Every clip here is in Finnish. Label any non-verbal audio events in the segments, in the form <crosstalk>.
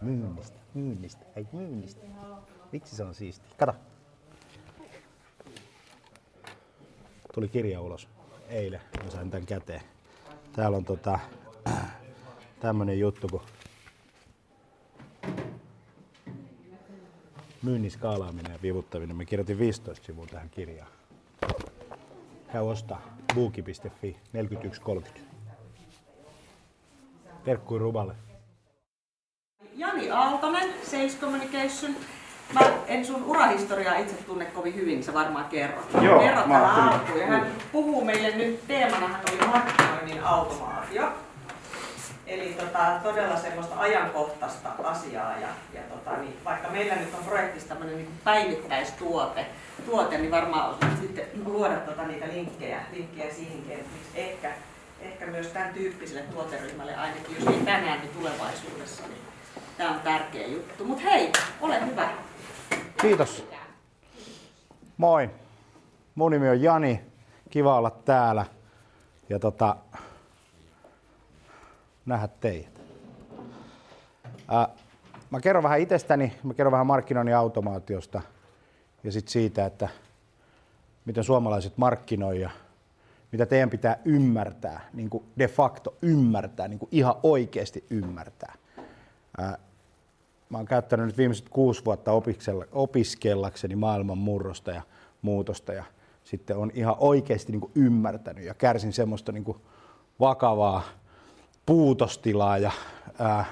myynnistä. Myynnistä, ei myynnistä. Miksi se on siisti? Kato. Tuli kirja ulos eilen, mä sain tän käteen. Täällä on tota, <clears throat> tämmönen juttu kuin myynnin skaalaaminen ja vivuttaminen. Mä kirjoitin 15 sivua tähän kirjaan. Käy ostaa buuki.fi 41.30. Terkkui Ruballe. Jani Aaltonen, Sales Communication. Mä en sun urahistoriaa itse tunne kovin hyvin, sä varmaan kerrot. Joo, Kerrot mä täällä alkuun. Ja hän puhuu meille nyt, teemanahan oli markkinoinnin automaatio. Eli tota, todella semmoista ajankohtaista asiaa. Ja, ja tota, niin, vaikka meillä nyt on projektissa tämmöinen niin päivittäistuote, tuote, niin varmaan osaat sitten luoda tota, niitä linkkejä, linkkejä siihenkin, että ehkä, ehkä myös tämän tyyppiselle tuoteryhmälle, ainakin jos ei tänään, niin tulevaisuudessa, niin tämä on tärkeä juttu. Mutta hei, ole hyvä. Kiitos. Moi. Mun nimi on Jani. Kiva olla täällä. Ja tota, nähdä teidät. Ää, mä kerron vähän itsestäni, mä kerron vähän markkinoinnin automaatiosta ja sitten siitä, että miten suomalaiset markkinoi ja mitä teidän pitää ymmärtää, niin kuin de facto ymmärtää, niin kuin ihan oikeasti ymmärtää. Ää, mä oon käyttänyt nyt viimeiset kuusi vuotta opiskella- opiskellakseni maailman murrosta ja muutosta ja sitten on ihan oikeasti niin ymmärtänyt ja kärsin semmoista niin vakavaa puutostilaa ja ää,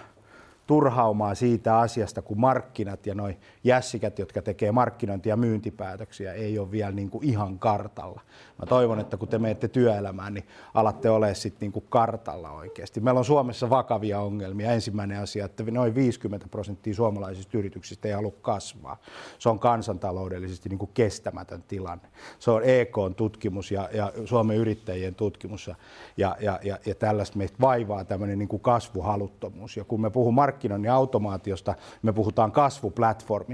turhaumaa siitä asiasta, kun markkinat ja noi jässikät, jotka tekee markkinointi- ja myyntipäätöksiä, ei ole vielä niin kuin ihan kartalla. Mä toivon, että kun te menette työelämään, niin alatte olemaan sitten niin kuin kartalla oikeasti. Meillä on Suomessa vakavia ongelmia. Ensimmäinen asia, että noin 50 prosenttia suomalaisista yrityksistä ei halua kasvaa. Se on kansantaloudellisesti niin kuin kestämätön tilanne. Se on EK-tutkimus ja, ja Suomen yrittäjien tutkimus ja, ja, ja, ja, tällaista meistä vaivaa tämmöinen niin kuin kasvuhaluttomuus. Ja kun me puhun markkinoinnin automaatiosta, me puhutaan kasvuplatformista.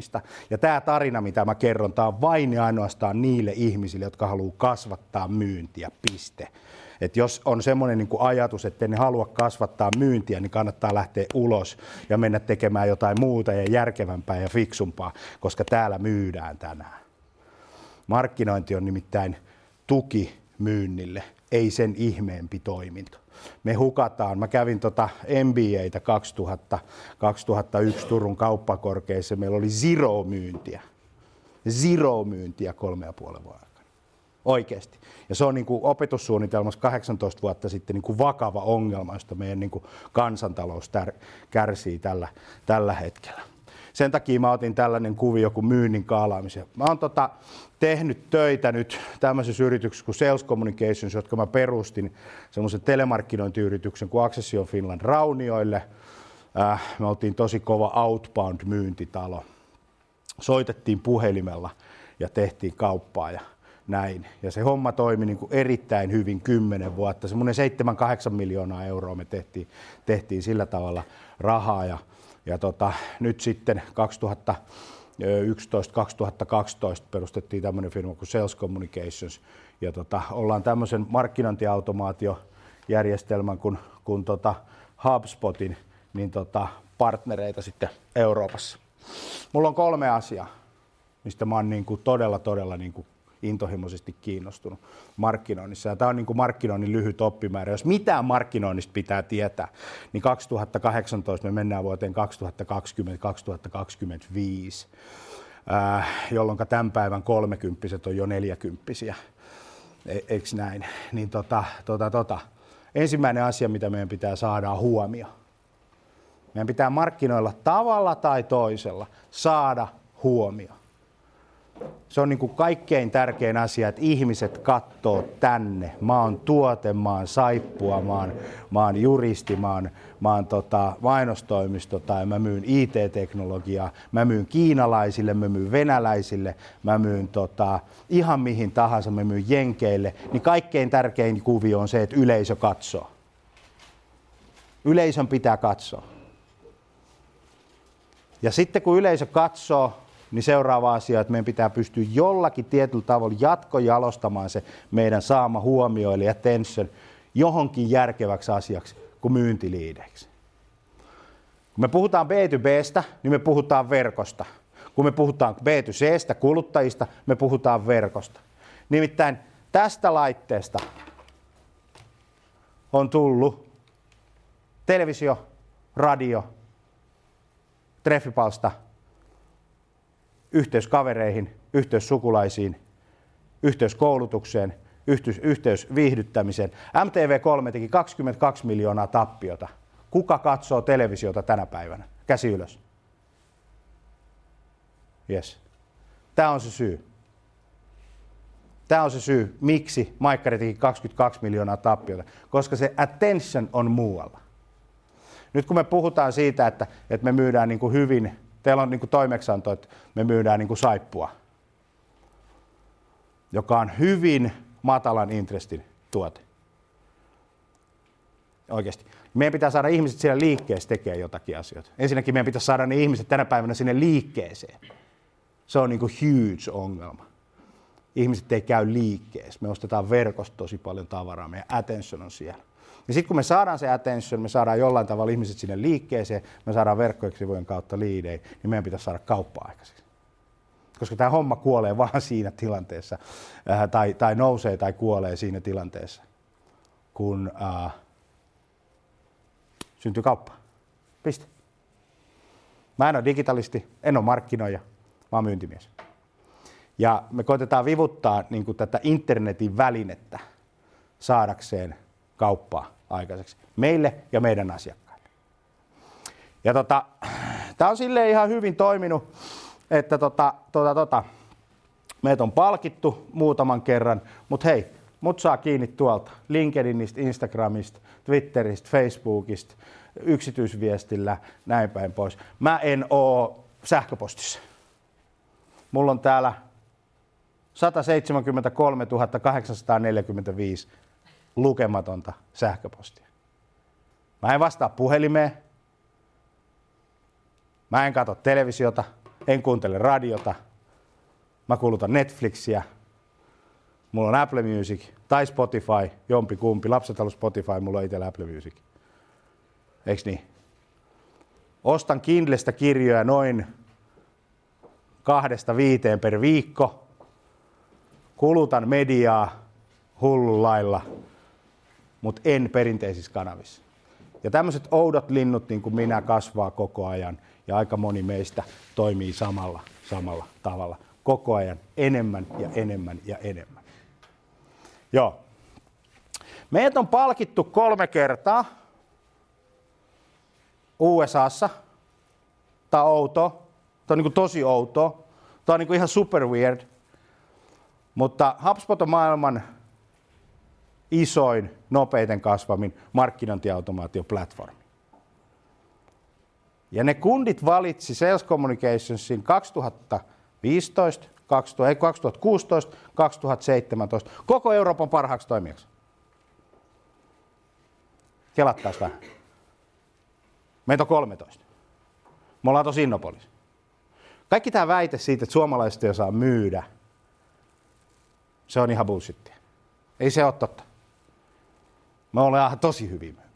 Ja tämä tarina, mitä mä kerron, tämä on vain ja ainoastaan niille ihmisille, jotka haluaa kasvattaa myyntiä, piste. Et jos on semmoinen niin ajatus, että ne halua kasvattaa myyntiä, niin kannattaa lähteä ulos ja mennä tekemään jotain muuta ja järkevämpää ja fiksumpaa, koska täällä myydään tänään. Markkinointi on nimittäin tuki myynnille, ei sen ihmeempi toiminto. Me hukataan, mä kävin tota MBAtä 2000, 2001 Turun kauppakorkeissa, meillä oli zero myyntiä. Zero myyntiä kolme ja puolen aikana. Oikeasti. Ja se on niin kuin opetussuunnitelmassa 18 vuotta sitten niin kuin vakava ongelma, josta meidän niin kuin kansantalous tär- kärsii tällä, tällä hetkellä. Sen takia mä otin tällainen kuvio kuin myynnin kaalaamisen. Mä oon tota, tehnyt töitä nyt tämmöisessä yrityksessä kuin Sales Communications, jotka mä perustin semmoisen telemarkkinointiyrityksen kuin Accession Finland Raunioille. Äh, me oltiin tosi kova outbound-myyntitalo. Soitettiin puhelimella ja tehtiin kauppaa ja näin. Ja se homma toimi niin kuin erittäin hyvin kymmenen vuotta. Semmoinen 7-8 miljoonaa euroa me tehtiin, tehtiin sillä tavalla rahaa. Ja, ja tota, nyt sitten 2000 2011-2012 perustettiin tämmöinen firma kuin Sales Communications ja tota, ollaan tämmöisen markkinointiautomaatiojärjestelmän kuin, kuin tota HubSpotin niin tota, partnereita sitten Euroopassa. Mulla on kolme asiaa, mistä mä oon niin kuin todella, todella niin kuin intohimoisesti kiinnostunut markkinoinnissa. Ja tämä on niin kuin markkinoinnin lyhyt oppimäärä. Jos mitään markkinoinnista pitää tietää, niin 2018 me mennään vuoteen 2020-2025, äh, jolloin tämän päivän kolmekymppiset on jo neljäkymppisiä. E- eikö näin? Niin tota, tota, tota. Ensimmäinen asia, mitä meidän pitää saada, on huomio. Meidän pitää markkinoilla tavalla tai toisella saada huomio se on niin kuin kaikkein tärkein asia, että ihmiset katsoo tänne. Mä oon tuote, mä oon saippua, mä oon, mä oon juristi, mä oon, mä oon tota, mainostoimisto tai mä myyn IT-teknologiaa, mä myyn kiinalaisille, mä myyn venäläisille, mä myyn tota, ihan mihin tahansa, mä myyn jenkeille. Niin kaikkein tärkein kuvio on se, että yleisö katsoo. Yleisön pitää katsoa. Ja sitten kun yleisö katsoo, niin seuraava asia, että meidän pitää pystyä jollakin tietyllä tavalla jatkojalostamaan se meidän saama huomio eli attention johonkin järkeväksi asiaksi kuin myyntiliideiksi. Kun me puhutaan B2Bstä, niin me puhutaan verkosta. Kun me puhutaan B2Cstä, kuluttajista, me puhutaan verkosta. Nimittäin tästä laitteesta on tullut televisio, radio, treffipalsta – yhteys kavereihin, yhteys sukulaisiin, yhteys koulutukseen, yhteys, yhteys viihdyttämiseen. MTV3 teki 22 miljoonaa tappiota. Kuka katsoo televisiota tänä päivänä? Käsi ylös. Yes. Tämä on se syy. Tämä on se syy, miksi Maikkari teki 22 miljoonaa tappiota, koska se attention on muualla. Nyt kun me puhutaan siitä, että, että me myydään niin kuin hyvin teillä on niin kuin toimeksianto, että me myydään niin kuin saippua, joka on hyvin matalan intrestin tuote. Oikeasti. Meidän pitää saada ihmiset siellä liikkeessä tekemään jotakin asioita. Ensinnäkin meidän pitää saada ne ihmiset tänä päivänä sinne liikkeeseen. Se on niin kuin huge ongelma. Ihmiset ei käy liikkeessä. Me ostetaan verkosta tosi paljon tavaraa. Meidän attention on siellä. Ja sitten kun me saadaan se attention, me saadaan jollain tavalla ihmiset sinne liikkeeseen, me saadaan verkkojen kautta liidei, niin meidän pitäisi saada kauppaa aikaiseksi. Koska tämä homma kuolee vaan siinä tilanteessa, äh, tai, tai nousee tai kuolee siinä tilanteessa, kun äh, syntyy kauppa. Piste. Mä en ole digitalisti, en ole markkinoija, mä oon myyntimies. Ja me koitetaan vivuttaa niin tätä internetin välinettä saadakseen kauppaa aikaiseksi meille ja meidän asiakkaille. Ja tota, tämä on sille ihan hyvin toiminut, että tota, tota, tota, meitä on palkittu muutaman kerran, mutta hei, mut saa kiinni tuolta LinkedInistä, Instagramista, Twitteristä, Facebookista, yksityisviestillä, näin päin pois. Mä en oo sähköpostissa. Mulla on täällä 173 845 lukematonta sähköpostia. Mä en vastaa puhelimeen. Mä en katso televisiota, en kuuntele radiota. Mä kulutan Netflixiä. Mulla on Apple Music tai Spotify, jompi kumpi. Lapset haluaa Spotify, mulla on itsellä Apple Music. Eiks niin? Ostan Kindlestä kirjoja noin kahdesta viiteen per viikko. Kulutan mediaa hullun lailla mutta en perinteisissä kanavissa. Ja tämmöiset oudot linnut niin kuin minä kasvaa koko ajan ja aika moni meistä toimii samalla, samalla tavalla. Koko ajan enemmän ja enemmän ja enemmän. Joo. Meidät on palkittu kolme kertaa USAssa. Tämä on outo. Tämä on niin kuin tosi outo. Tämä on niin kuin ihan super weird. Mutta HubSpot on maailman isoin, nopeiten kasvamin markkinointiautomaatioplatformi. Ja ne kundit valitsi Sales Communicationsin 2015, 2016, 2017 koko Euroopan parhaaksi toimijaksi. Kelattaisi vähän. Meitä on 13. Me ollaan tosi Innopolis. Kaikki tämä väite siitä, että suomalaiset ei osaa myydä, se on ihan bullshittia. Ei se ole totta. Me ollaan tosi hyvin myymään.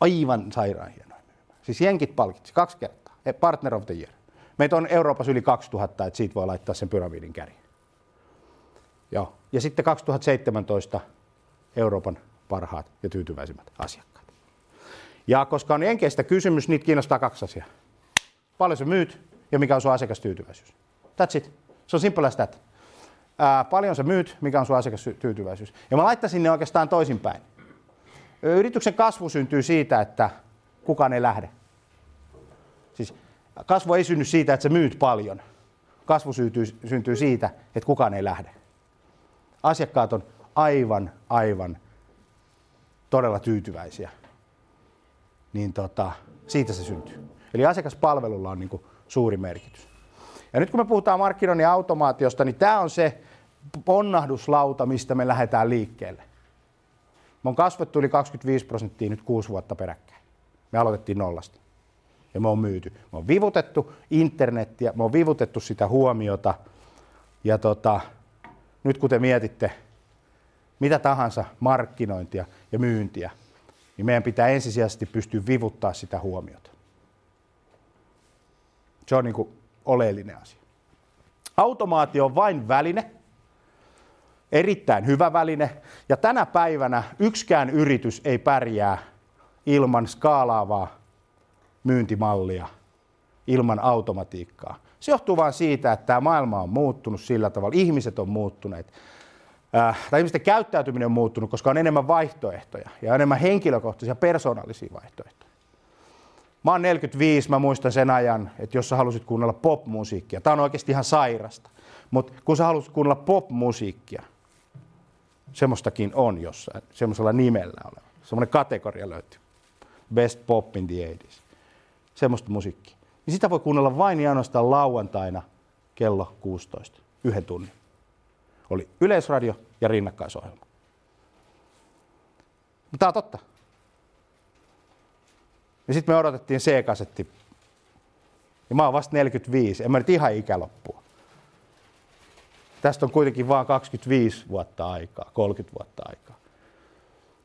Aivan sairaan hienoja myymään. Siis jenkit palkitsi kaksi kertaa. Partner of the Year. Meitä on Euroopassa yli 2000, että siitä voi laittaa sen pyramidin kärjen. Joo. Ja sitten 2017 Euroopan parhaat ja tyytyväisimmät asiakkaat. Ja koska on enkeistä kysymys, niitä kiinnostaa kaksi asiaa. Paljon sä myyt ja mikä on sun asiakastyytyväisyys. That's it. Se on simple as that. Ää, paljon sä myyt, mikä on sun asiakastyytyväisyys. Ja mä laittaisin ne oikeastaan toisinpäin. Yrityksen kasvu syntyy siitä, että kukaan ei lähde. Siis kasvu ei synny siitä, että sä myyt paljon. Kasvu syntyy, syntyy siitä, että kukaan ei lähde. Asiakkaat on aivan, aivan todella tyytyväisiä. Niin tota, siitä se syntyy. Eli asiakaspalvelulla on niin kuin suuri merkitys. Ja nyt kun me puhutaan markkinoinnin automaatiosta, niin tämä on se ponnahduslauta, mistä me lähdetään liikkeelle. Me on kasvettu yli 25 prosenttia nyt kuusi vuotta peräkkäin. Me aloitettiin nollasta. Ja me on myyty. Me on vivutettu internettiä, me on vivutettu sitä huomiota. Ja tota, nyt kun te mietitte mitä tahansa markkinointia ja myyntiä, niin meidän pitää ensisijaisesti pystyä vivuttaa sitä huomiota. Se on niin kuin oleellinen asia. Automaatio on vain väline, erittäin hyvä väline, ja tänä päivänä yksikään yritys ei pärjää ilman skaalaavaa myyntimallia, ilman automatiikkaa. Se johtuu vain siitä, että tämä maailma on muuttunut sillä tavalla, ihmiset on muuttuneet, äh, tai ihmisten käyttäytyminen on muuttunut, koska on enemmän vaihtoehtoja ja enemmän henkilökohtaisia, persoonallisia vaihtoehtoja. Mä oon 45, mä muistan sen ajan, että jos sä halusit kuunnella popmusiikkia, tää on oikeasti ihan sairasta, mutta kun sä halusit kuunnella popmusiikkia, semmoistakin on jossain, semmoisella nimellä oleva, semmoinen kategoria löytyy, Best Pop in the 80s, semmoista musiikkia. Niin sitä voi kuunnella vain ja ainoastaan lauantaina kello 16, yhden tunnin. Oli yleisradio ja rinnakkaisohjelma. Tämä on totta. Ja sitten me odotettiin C-kasetti. Ja mä oon vasta 45, en mä nyt ihan ikäloppua. Tästä on kuitenkin vain 25 vuotta aikaa, 30 vuotta aikaa.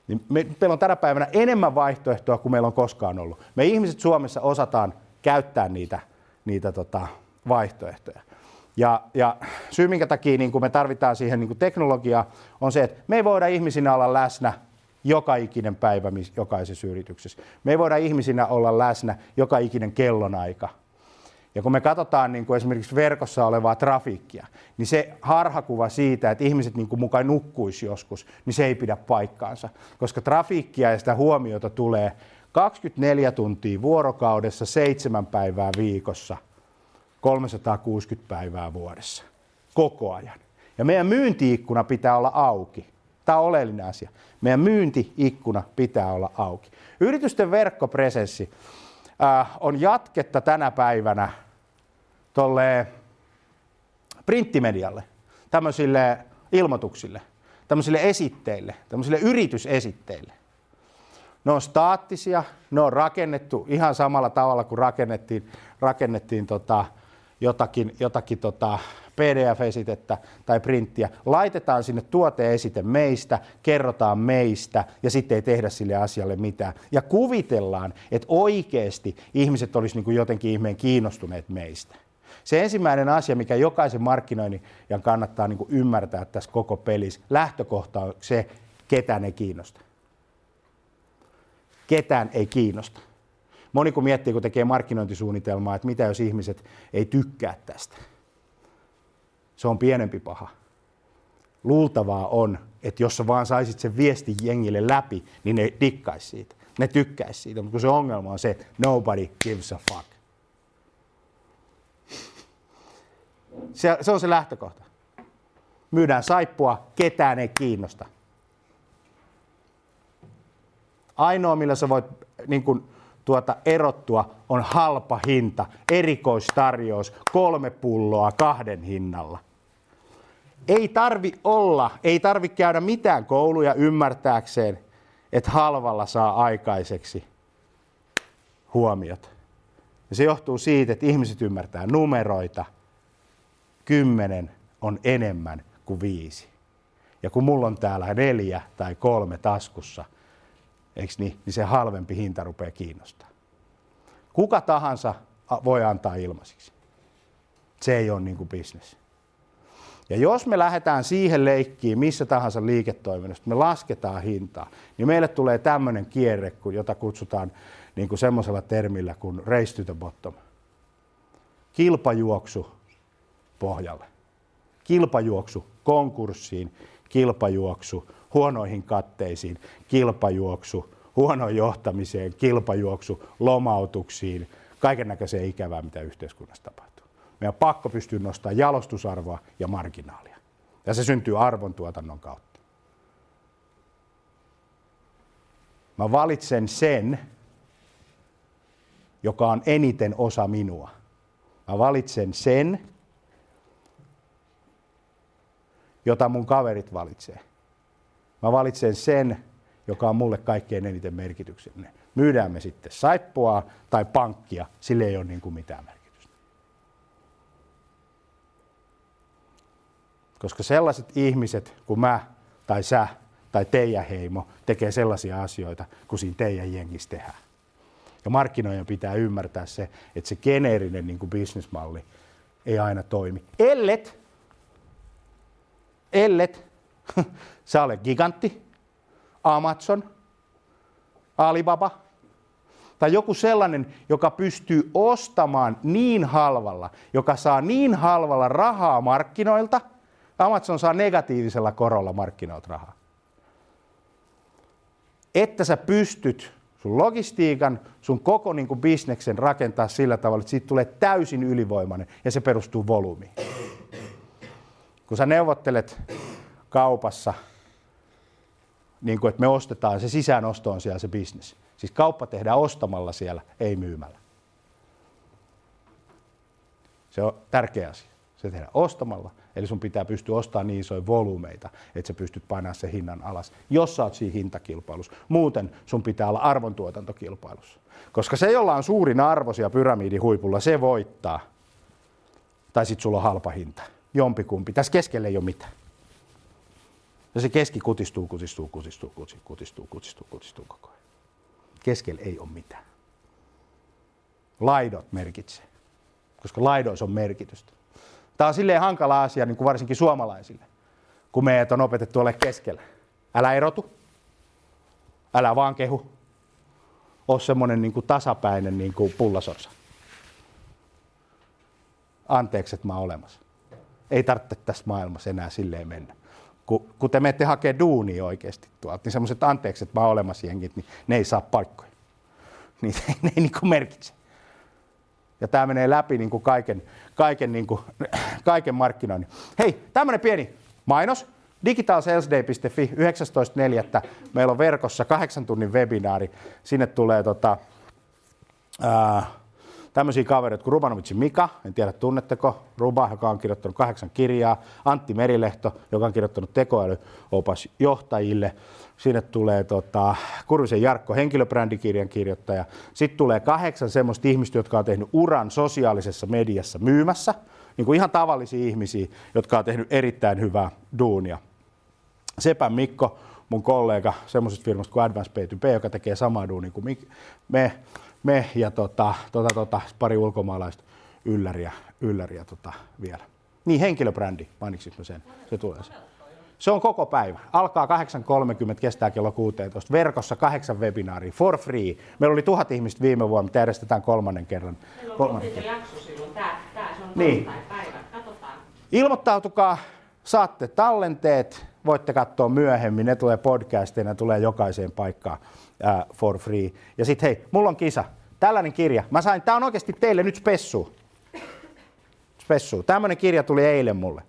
Niin me, meillä on tänä päivänä enemmän vaihtoehtoa kuin meillä on koskaan ollut. Me ihmiset Suomessa osataan käyttää niitä, niitä tota, vaihtoehtoja. Ja, ja syy, minkä takia niin me tarvitaan siihen niin teknologiaa, on se, että me ei voida ihmisinä olla läsnä joka ikinen päivä jokaisessa yrityksessä. Me ei voida ihmisinä olla läsnä joka ikinen kellonaika. Ja kun me katsotaan niin kuin esimerkiksi verkossa olevaa trafiikkia, niin se harhakuva siitä, että ihmiset niin kuin mukaan nukkuisi joskus, niin se ei pidä paikkaansa. Koska trafiikkia ja sitä huomiota tulee 24 tuntia vuorokaudessa, seitsemän päivää viikossa, 360 päivää vuodessa, koko ajan. Ja meidän myyntiikkuna pitää olla auki. Tämä on oleellinen asia. Meidän myyntiikkuna pitää olla auki. Yritysten verkkopresenssi äh, on jatketta tänä päivänä tolle printtimedialle, tämmöisille ilmoituksille, tämmöisille esitteille, tämmöisille yritysesitteille. Ne on staattisia, ne on rakennettu ihan samalla tavalla kuin rakennettiin, rakennettiin tota, jotakin, jotakin tota, PDF-esitettä tai printtiä, laitetaan sinne tuoteesite meistä, kerrotaan meistä ja sitten ei tehdä sille asialle mitään. Ja kuvitellaan, että oikeasti ihmiset olisivat niin jotenkin ihmeen kiinnostuneet meistä. Se ensimmäinen asia, mikä jokaisen markkinoinnin ja kannattaa niin ymmärtää tässä koko pelissä, lähtökohta on se, ketään ei kiinnosta. Ketään ei kiinnosta. Moni kun miettii, kun tekee markkinointisuunnitelmaa, että mitä jos ihmiset ei tykkää tästä se on pienempi paha. Luultavaa on, että jos sä vaan saisit sen viestin jengille läpi, niin ne dikkaisi siitä. Ne tykkäisi siitä, mutta se ongelma on se, nobody gives a fuck. Se, se on se lähtökohta. Myydään saippua, ketään ei kiinnosta. Ainoa, millä sä voit niin kun, tuota, erottua, on halpa hinta, erikoistarjous, kolme pulloa kahden hinnalla. Ei tarvi olla, ei tarvi käydä mitään kouluja ymmärtääkseen, että halvalla saa aikaiseksi huomiot. Ja se johtuu siitä, että ihmiset ymmärtää numeroita. Kymmenen on enemmän kuin viisi. Ja kun mulla on täällä neljä tai kolme taskussa, eikö niin, niin se halvempi hinta rupeaa kiinnostaa. Kuka tahansa voi antaa ilmaisiksi. Se ei ole niin kuin business. Ja jos me lähdetään siihen leikkiin missä tahansa liiketoiminnasta, me lasketaan hintaa, niin meille tulee tämmöinen kierre, jota kutsutaan niin kuin semmoisella termillä kuin race to the bottom. Kilpajuoksu pohjalle. Kilpajuoksu konkurssiin, kilpajuoksu huonoihin katteisiin, kilpajuoksu huonoon johtamiseen, kilpajuoksu lomautuksiin, kaiken näköiseen ikävää, mitä yhteiskunnassa tapahtuu. Meidän on pakko pystyä nostamaan jalostusarvoa ja marginaalia. Ja se syntyy arvontuotannon kautta. Mä valitsen sen, joka on eniten osa minua. Mä valitsen sen, jota mun kaverit valitsee. Mä valitsen sen, joka on mulle kaikkein eniten merkityksellinen. Myydään me sitten saippua tai pankkia, sille ei ole niin kuin mitään merkitystä. Koska sellaiset ihmiset kuin mä tai sä tai teidän heimo tekee sellaisia asioita kuin siinä teidän jengissä tehdään. Ja markkinoiden pitää ymmärtää se, että se geneerinen niin kuin bisnesmalli ei aina toimi. Ellet, ellet. <laughs> Sä olet gigantti, Amazon, Alibaba. Tai joku sellainen, joka pystyy ostamaan niin halvalla, joka saa niin halvalla rahaa markkinoilta, Amazon saa negatiivisella korolla markkinoilta rahaa. Että sä pystyt sun logistiikan, sun koko niin kuin bisneksen rakentaa sillä tavalla, että siitä tulee täysin ylivoimainen ja se perustuu volyymiin. Kun sä neuvottelet kaupassa, niin kuin, että me ostetaan, se sisäänosto on siellä se bisnes. Siis kauppa tehdään ostamalla siellä, ei myymällä. Se on tärkeä asia. Se tehdään ostamalla, eli sun pitää pystyä ostamaan niin isoja volyymeita, että sä pystyt painamaan sen hinnan alas, jos sä oot siinä hintakilpailussa. Muuten sun pitää olla arvontuotantokilpailussa. Koska se, jolla on suurin arvo siellä pyramidin huipulla, se voittaa. Tai sitten sulla on halpa hinta. Jompikumpi. Tässä keskellä ei ole mitään. Ja se keski kutistuu, kutistuu, kutistuu, kutistuu, kutistuu, kutistuu, kutistuu koko ajan. Keskellä ei ole mitään. Laidot merkitsee, koska laidoissa on merkitystä. Tämä on silleen hankala asia, niin kuin varsinkin suomalaisille, kun meidät on opetettu ole keskellä. Älä erotu, älä vaan kehu, ole semmoinen niin kuin tasapäinen niin kuin pullasorsa. Anteeksi, että mä olemassa. Ei tarvitse tässä maailmassa enää silleen mennä kun, kun te menette hakemaan duunia oikeasti tuolta, niin semmoiset mä oon olemassa jengit, niin ne ei saa paikkoja. <laughs> Niin ne ei niin kuin merkitse. Ja tämä menee läpi niin kuin kaiken, kaiken, niin kuin, <clears throat> kaiken markkinoinnin. Hei, tämmöinen pieni mainos. digitalsalesday.fi 19.4. Meillä on verkossa kahdeksan tunnin webinaari. Sinne tulee tota, ää, tämmöisiä kavereita kuin Rubanovicin Mika, en tiedä tunnetteko, Ruba, joka on kirjoittanut kahdeksan kirjaa, Antti Merilehto, joka on kirjoittanut tekoälyopas johtajille, sinne tulee tota, Kurvisen Jarkko, henkilöbrändikirjan kirjoittaja, sitten tulee kahdeksan semmoista ihmistä, jotka on tehnyt uran sosiaalisessa mediassa myymässä, niin kuin ihan tavallisia ihmisiä, jotka on tehnyt erittäin hyvää duunia. Sepä Mikko, mun kollega semmoisesta firmasta kuin Advance P2P, joka tekee samaa duunia kuin me, me ja tota, tota, tota, pari ulkomaalaista ylläriä, ylläriä tota, vielä. Niin, henkilöbrändi, mainitsinko sen? Se tulee se. Se on koko päivä. Alkaa 8.30, kestää kello 16. Verkossa kahdeksan webinaaria for free. Meillä oli tuhat ihmistä viime vuonna, mutta järjestetään kolmannen kerran. Meillä on kolmannen jakso silloin. Tää, tää, se on niin. päivä. Katsotaan. Ilmoittautukaa, saatte tallenteet, voitte katsoa myöhemmin, ne tulee podcasteina, ne tulee jokaiseen paikkaan uh, for free. Ja sitten hei, mulla on kisa, tällainen kirja. Mä sain, tää on oikeasti teille nyt spessu. Spessu. Tämmöinen kirja tuli eilen mulle.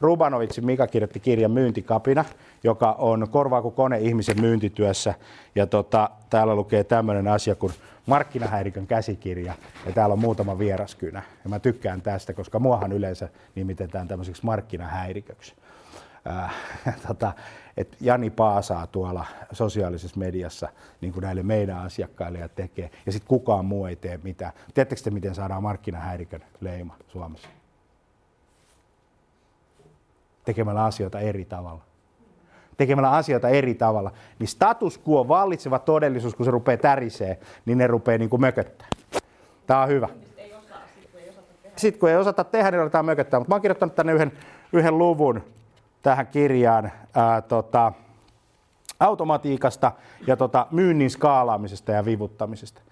Rubanovitsin Mika kirjoitti kirjan Myyntikapina, joka on korvaa kuin kone ihmisen myyntityössä. Ja tota, täällä lukee tämmöinen asia kuin markkinahäirikön käsikirja. Ja täällä on muutama vieraskynä. Ja mä tykkään tästä, koska muahan yleensä nimitetään tämmöiseksi markkinahäiriköksi. Ää, <laughs> tota, että Jani paasaa tuolla sosiaalisessa mediassa niin kuin näille meidän asiakkaille ja tekee, ja sitten kukaan muu ei tee mitään. Tiedättekö te, miten saadaan markkinahäirikön leima Suomessa? Tekemällä asioita eri tavalla tekemällä asioita eri tavalla, niin status quo, vallitseva todellisuus, kun se rupeaa tärisee, niin ne rupeaa niin kuin mököttää. Tämä on hyvä. Sitten kun ei osata tehdä, niin aletaan mököttää. Mutta mä oon kirjoittanut tänne yhden, yhden luvun tähän kirjaan ää, tota, automatiikasta ja tota, myynnin skaalaamisesta ja vivuttamisesta.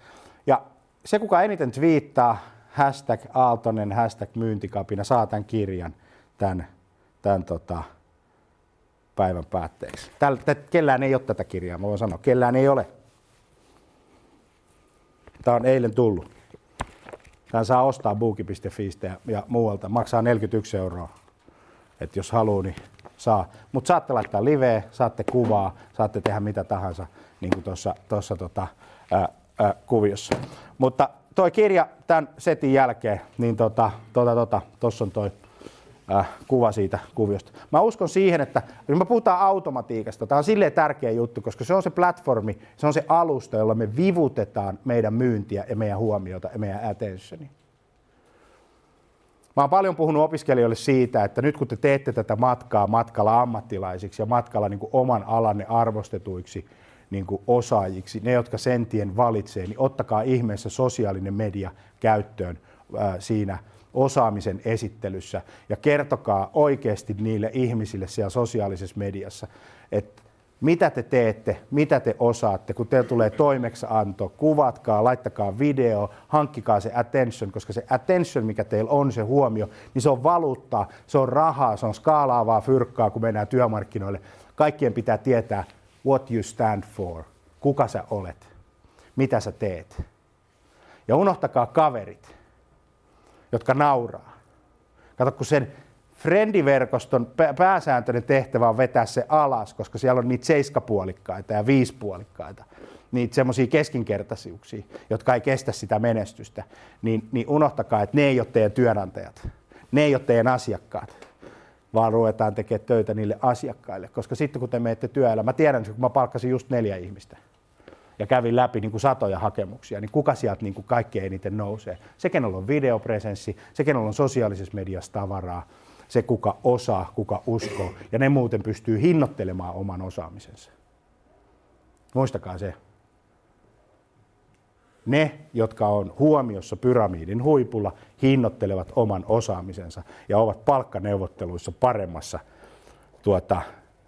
Ja se, kuka eniten twiittaa, hashtag Aaltonen, hashtag myyntikapina, saa tämän kirjan tämän, tämän tota, päivän päätteeksi. Tällä, kellään ei ole tätä kirjaa, mä voin sanoa. Kellään ei ole. Tämä on eilen tullut. Tämä saa ostaa booki.fiistä ja, muualta. Maksaa 41 euroa. että jos haluaa, niin saa. Mutta saatte laittaa liveä, saatte kuvaa, saatte tehdä mitä tahansa niin kuin tuossa tota, kuviossa. Mutta toi kirja tämän setin jälkeen, niin tota, tota, tota, on toi äh, kuva siitä kuviosta. Mä uskon siihen, että jos me puhutaan automatiikasta, tämä on silleen tärkeä juttu, koska se on se platformi, se on se alusta, jolla me vivutetaan meidän myyntiä ja meidän huomiota ja meidän attentioni. Mä oon paljon puhunut opiskelijoille siitä, että nyt kun te teette tätä matkaa matkalla ammattilaisiksi ja matkalla niin kuin oman alanne arvostetuiksi niin kuin osaajiksi, ne jotka sentien valitsee, niin ottakaa ihmeessä sosiaalinen media käyttöön ää, siinä osaamisen esittelyssä. Ja kertokaa oikeasti niille ihmisille siellä sosiaalisessa mediassa, että mitä te teette, mitä te osaatte, kun teillä tulee toimeksianto, kuvatkaa, laittakaa video, hankkikaa se attention, koska se attention, mikä teillä on, se huomio, niin se on valuuttaa, se on rahaa, se on skaalaavaa fyrkkaa, kun mennään työmarkkinoille. Kaikkien pitää tietää, what you stand for, kuka sä olet, mitä sä teet. Ja unohtakaa kaverit jotka nauraa. Kato, kun sen Friendiverkoston pääsääntöinen tehtävä on vetää se alas, koska siellä on niitä seiskapuolikkaita ja viispuolikkaita, niitä semmoisia keskinkertaisuuksia, jotka ei kestä sitä menestystä, niin, niin unohtakaa, että ne ei ole teidän työnantajat, ne ei ole teidän asiakkaat, vaan ruvetaan tekemään töitä niille asiakkaille, koska sitten kun te menette työelämään, mä tiedän, että kun mä palkkasin just neljä ihmistä, ja kävin läpi niin kuin satoja hakemuksia, niin kuka sieltä niin kuin kaikkein eniten nousee? Se, kenellä on videopresenssi, se, kenellä on sosiaalisessa mediassa tavaraa, se, kuka osaa, kuka uskoo, ja ne muuten pystyy hinnoittelemaan oman osaamisensa. Muistakaa se. Ne, jotka on huomiossa pyramidin huipulla, hinnoittelevat oman osaamisensa ja ovat palkkaneuvotteluissa paremmassa tuota,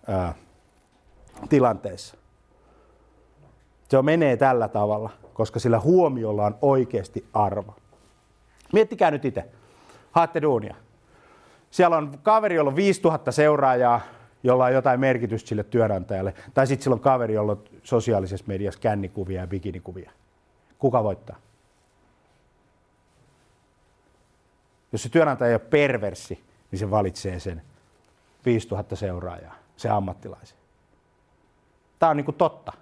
ää, tilanteessa. Se menee tällä tavalla, koska sillä huomiolla on oikeasti arvo. Miettikää nyt itse. Haatte duunia. Siellä on kaveri, jolla on 5000 seuraajaa, jolla on jotain merkitystä sille työnantajalle. Tai sitten sillä on kaveri, jolla on sosiaalisessa mediassa kännikuvia ja bikinikuvia. Kuka voittaa? Jos se työnantaja ei ole perversi, niin se valitsee sen 5000 seuraajaa, se ammattilaisen. Tämä on niin kuin totta.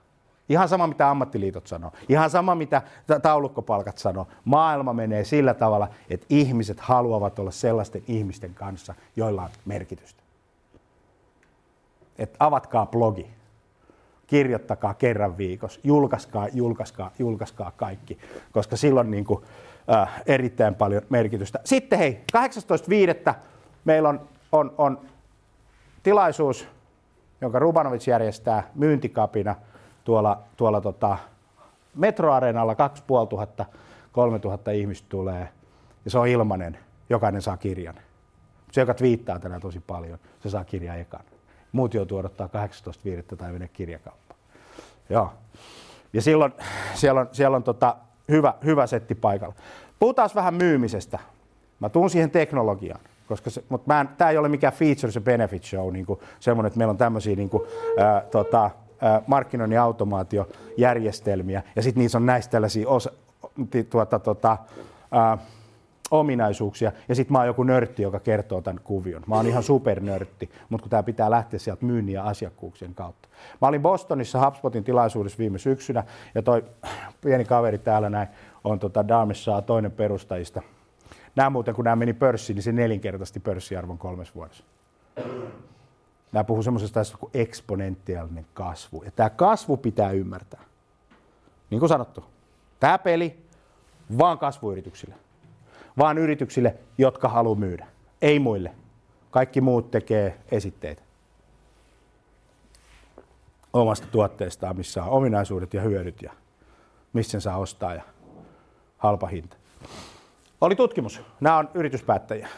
Ihan sama, mitä ammattiliitot sanoo. Ihan sama, mitä taulukkopalkat sanoo. Maailma menee sillä tavalla, että ihmiset haluavat olla sellaisten ihmisten kanssa, joilla on merkitystä. Et avatkaa blogi. Kirjoittakaa kerran viikossa. Julkaiskaa, julkaiskaa, julkaiskaa kaikki, koska silloin niin kuin, äh, erittäin paljon merkitystä. Sitten hei, 18.5. meillä on, on, on tilaisuus, jonka Rubanovic järjestää myyntikapina – tuolla, tuolla tota metroareenalla 2500, 3000 ihmistä tulee ja se on ilmanen, jokainen saa kirjan. Se, joka twiittaa tänään tosi paljon, se saa kirjan ekan. Muut joutuu odottaa 18.5. tai mennä kirjakauppaan. Joo. Ja silloin siellä on, siellä on tota, hyvä, hyvä setti paikalla. Puhutaan vähän myymisestä. Mä tuun siihen teknologiaan. Koska se, mutta tämä ei ole mikään feature se benefit show, niin semmoinen, että meillä on tämmöisiä niin kuin, ää, tota, markkinoinnin automaatiojärjestelmiä, ja sitten niissä on näistä tällaisia osa, tuota, tuota, ää, ominaisuuksia, ja sitten mä oon joku nörtti, joka kertoo tämän kuvion. Mä oon ihan supernörtti, mutta kun tämä pitää lähteä sieltä myynnin ja asiakkuuksien kautta. Mä olin Bostonissa HubSpotin tilaisuudessa viime syksynä, ja toi pieni kaveri täällä näin on tota Darmissaa toinen perustajista. Nämä muuten, kun nämä meni pörssiin, niin se nelinkertaisesti pörssiarvon kolmes vuodessa. Nämä puhuu semmoisesta kuin eksponentiaalinen kasvu. Ja tämä kasvu pitää ymmärtää. Niin kuin sanottu, tämä peli vaan kasvuyrityksille. Vaan yrityksille, jotka haluaa myydä. Ei muille. Kaikki muut tekee esitteitä omasta tuotteestaan, missä on ominaisuudet ja hyödyt ja missä sen saa ostaa ja halpa hinta. Oli tutkimus. Nämä on yrityspäättäjiä.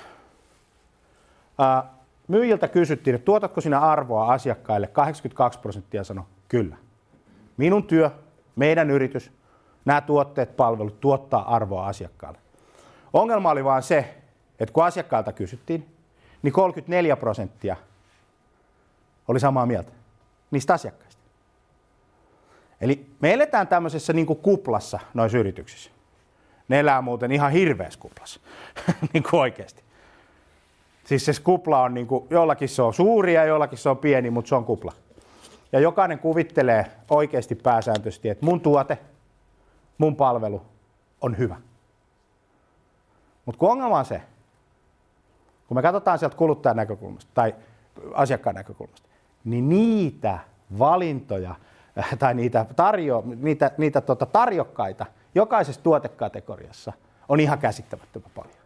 Ää, myyjiltä kysyttiin, että tuotatko sinä arvoa asiakkaille. 82 prosenttia sanoi kyllä. Minun työ, meidän yritys, nämä tuotteet, palvelut tuottaa arvoa asiakkaalle. Ongelma oli vain se, että kun asiakkailta kysyttiin, niin 34 prosenttia oli samaa mieltä niistä asiakkaista. Eli me eletään tämmöisessä niin kuplassa noissa yrityksissä. Ne elää muuten ihan hirveässä kuplassa, <laughs> niin kuin oikeasti. Siis se kupla on, niin kuin, jollakin se on suuri ja jollakin se on pieni, mutta se on kupla. Ja jokainen kuvittelee oikeasti pääsääntöisesti, että mun tuote, mun palvelu on hyvä. Mutta kun ongelma on se, kun me katsotaan sieltä kuluttajan näkökulmasta tai asiakkaan näkökulmasta, niin niitä valintoja äh, tai niitä, tarjo, niitä, niitä tota tarjokkaita jokaisessa tuotekategoriassa on ihan käsittämättömän paljon.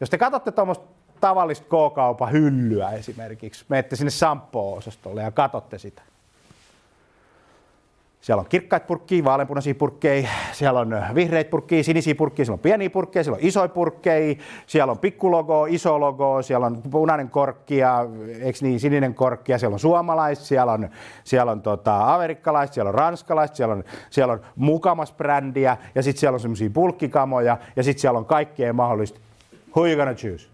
Jos te katsotte tuommoista tavallista K-kaupan hyllyä esimerkiksi, menette sinne sampo-osastolle ja katsotte sitä, siellä on kirkkaita purkkeja, vaaleanpunaisia purkkeja, siellä on vihreitä purkkeja, sinisiä purkkeja, siellä on pieniä purkkeja, siellä on isoja purkkeja, siellä on pikkulogo, iso logo, siellä on punainen korkki ja niin, sininen korkki ja siellä on suomalaiset, siellä on, siellä on tota, amerikkalaiset, siellä on ranskalaiset, siellä on, siellä on mukamas brändiä ja sitten siellä on semmoisia pulkkikamoja ja sitten siellä on kaikkea mahdollista. Who you gonna choose?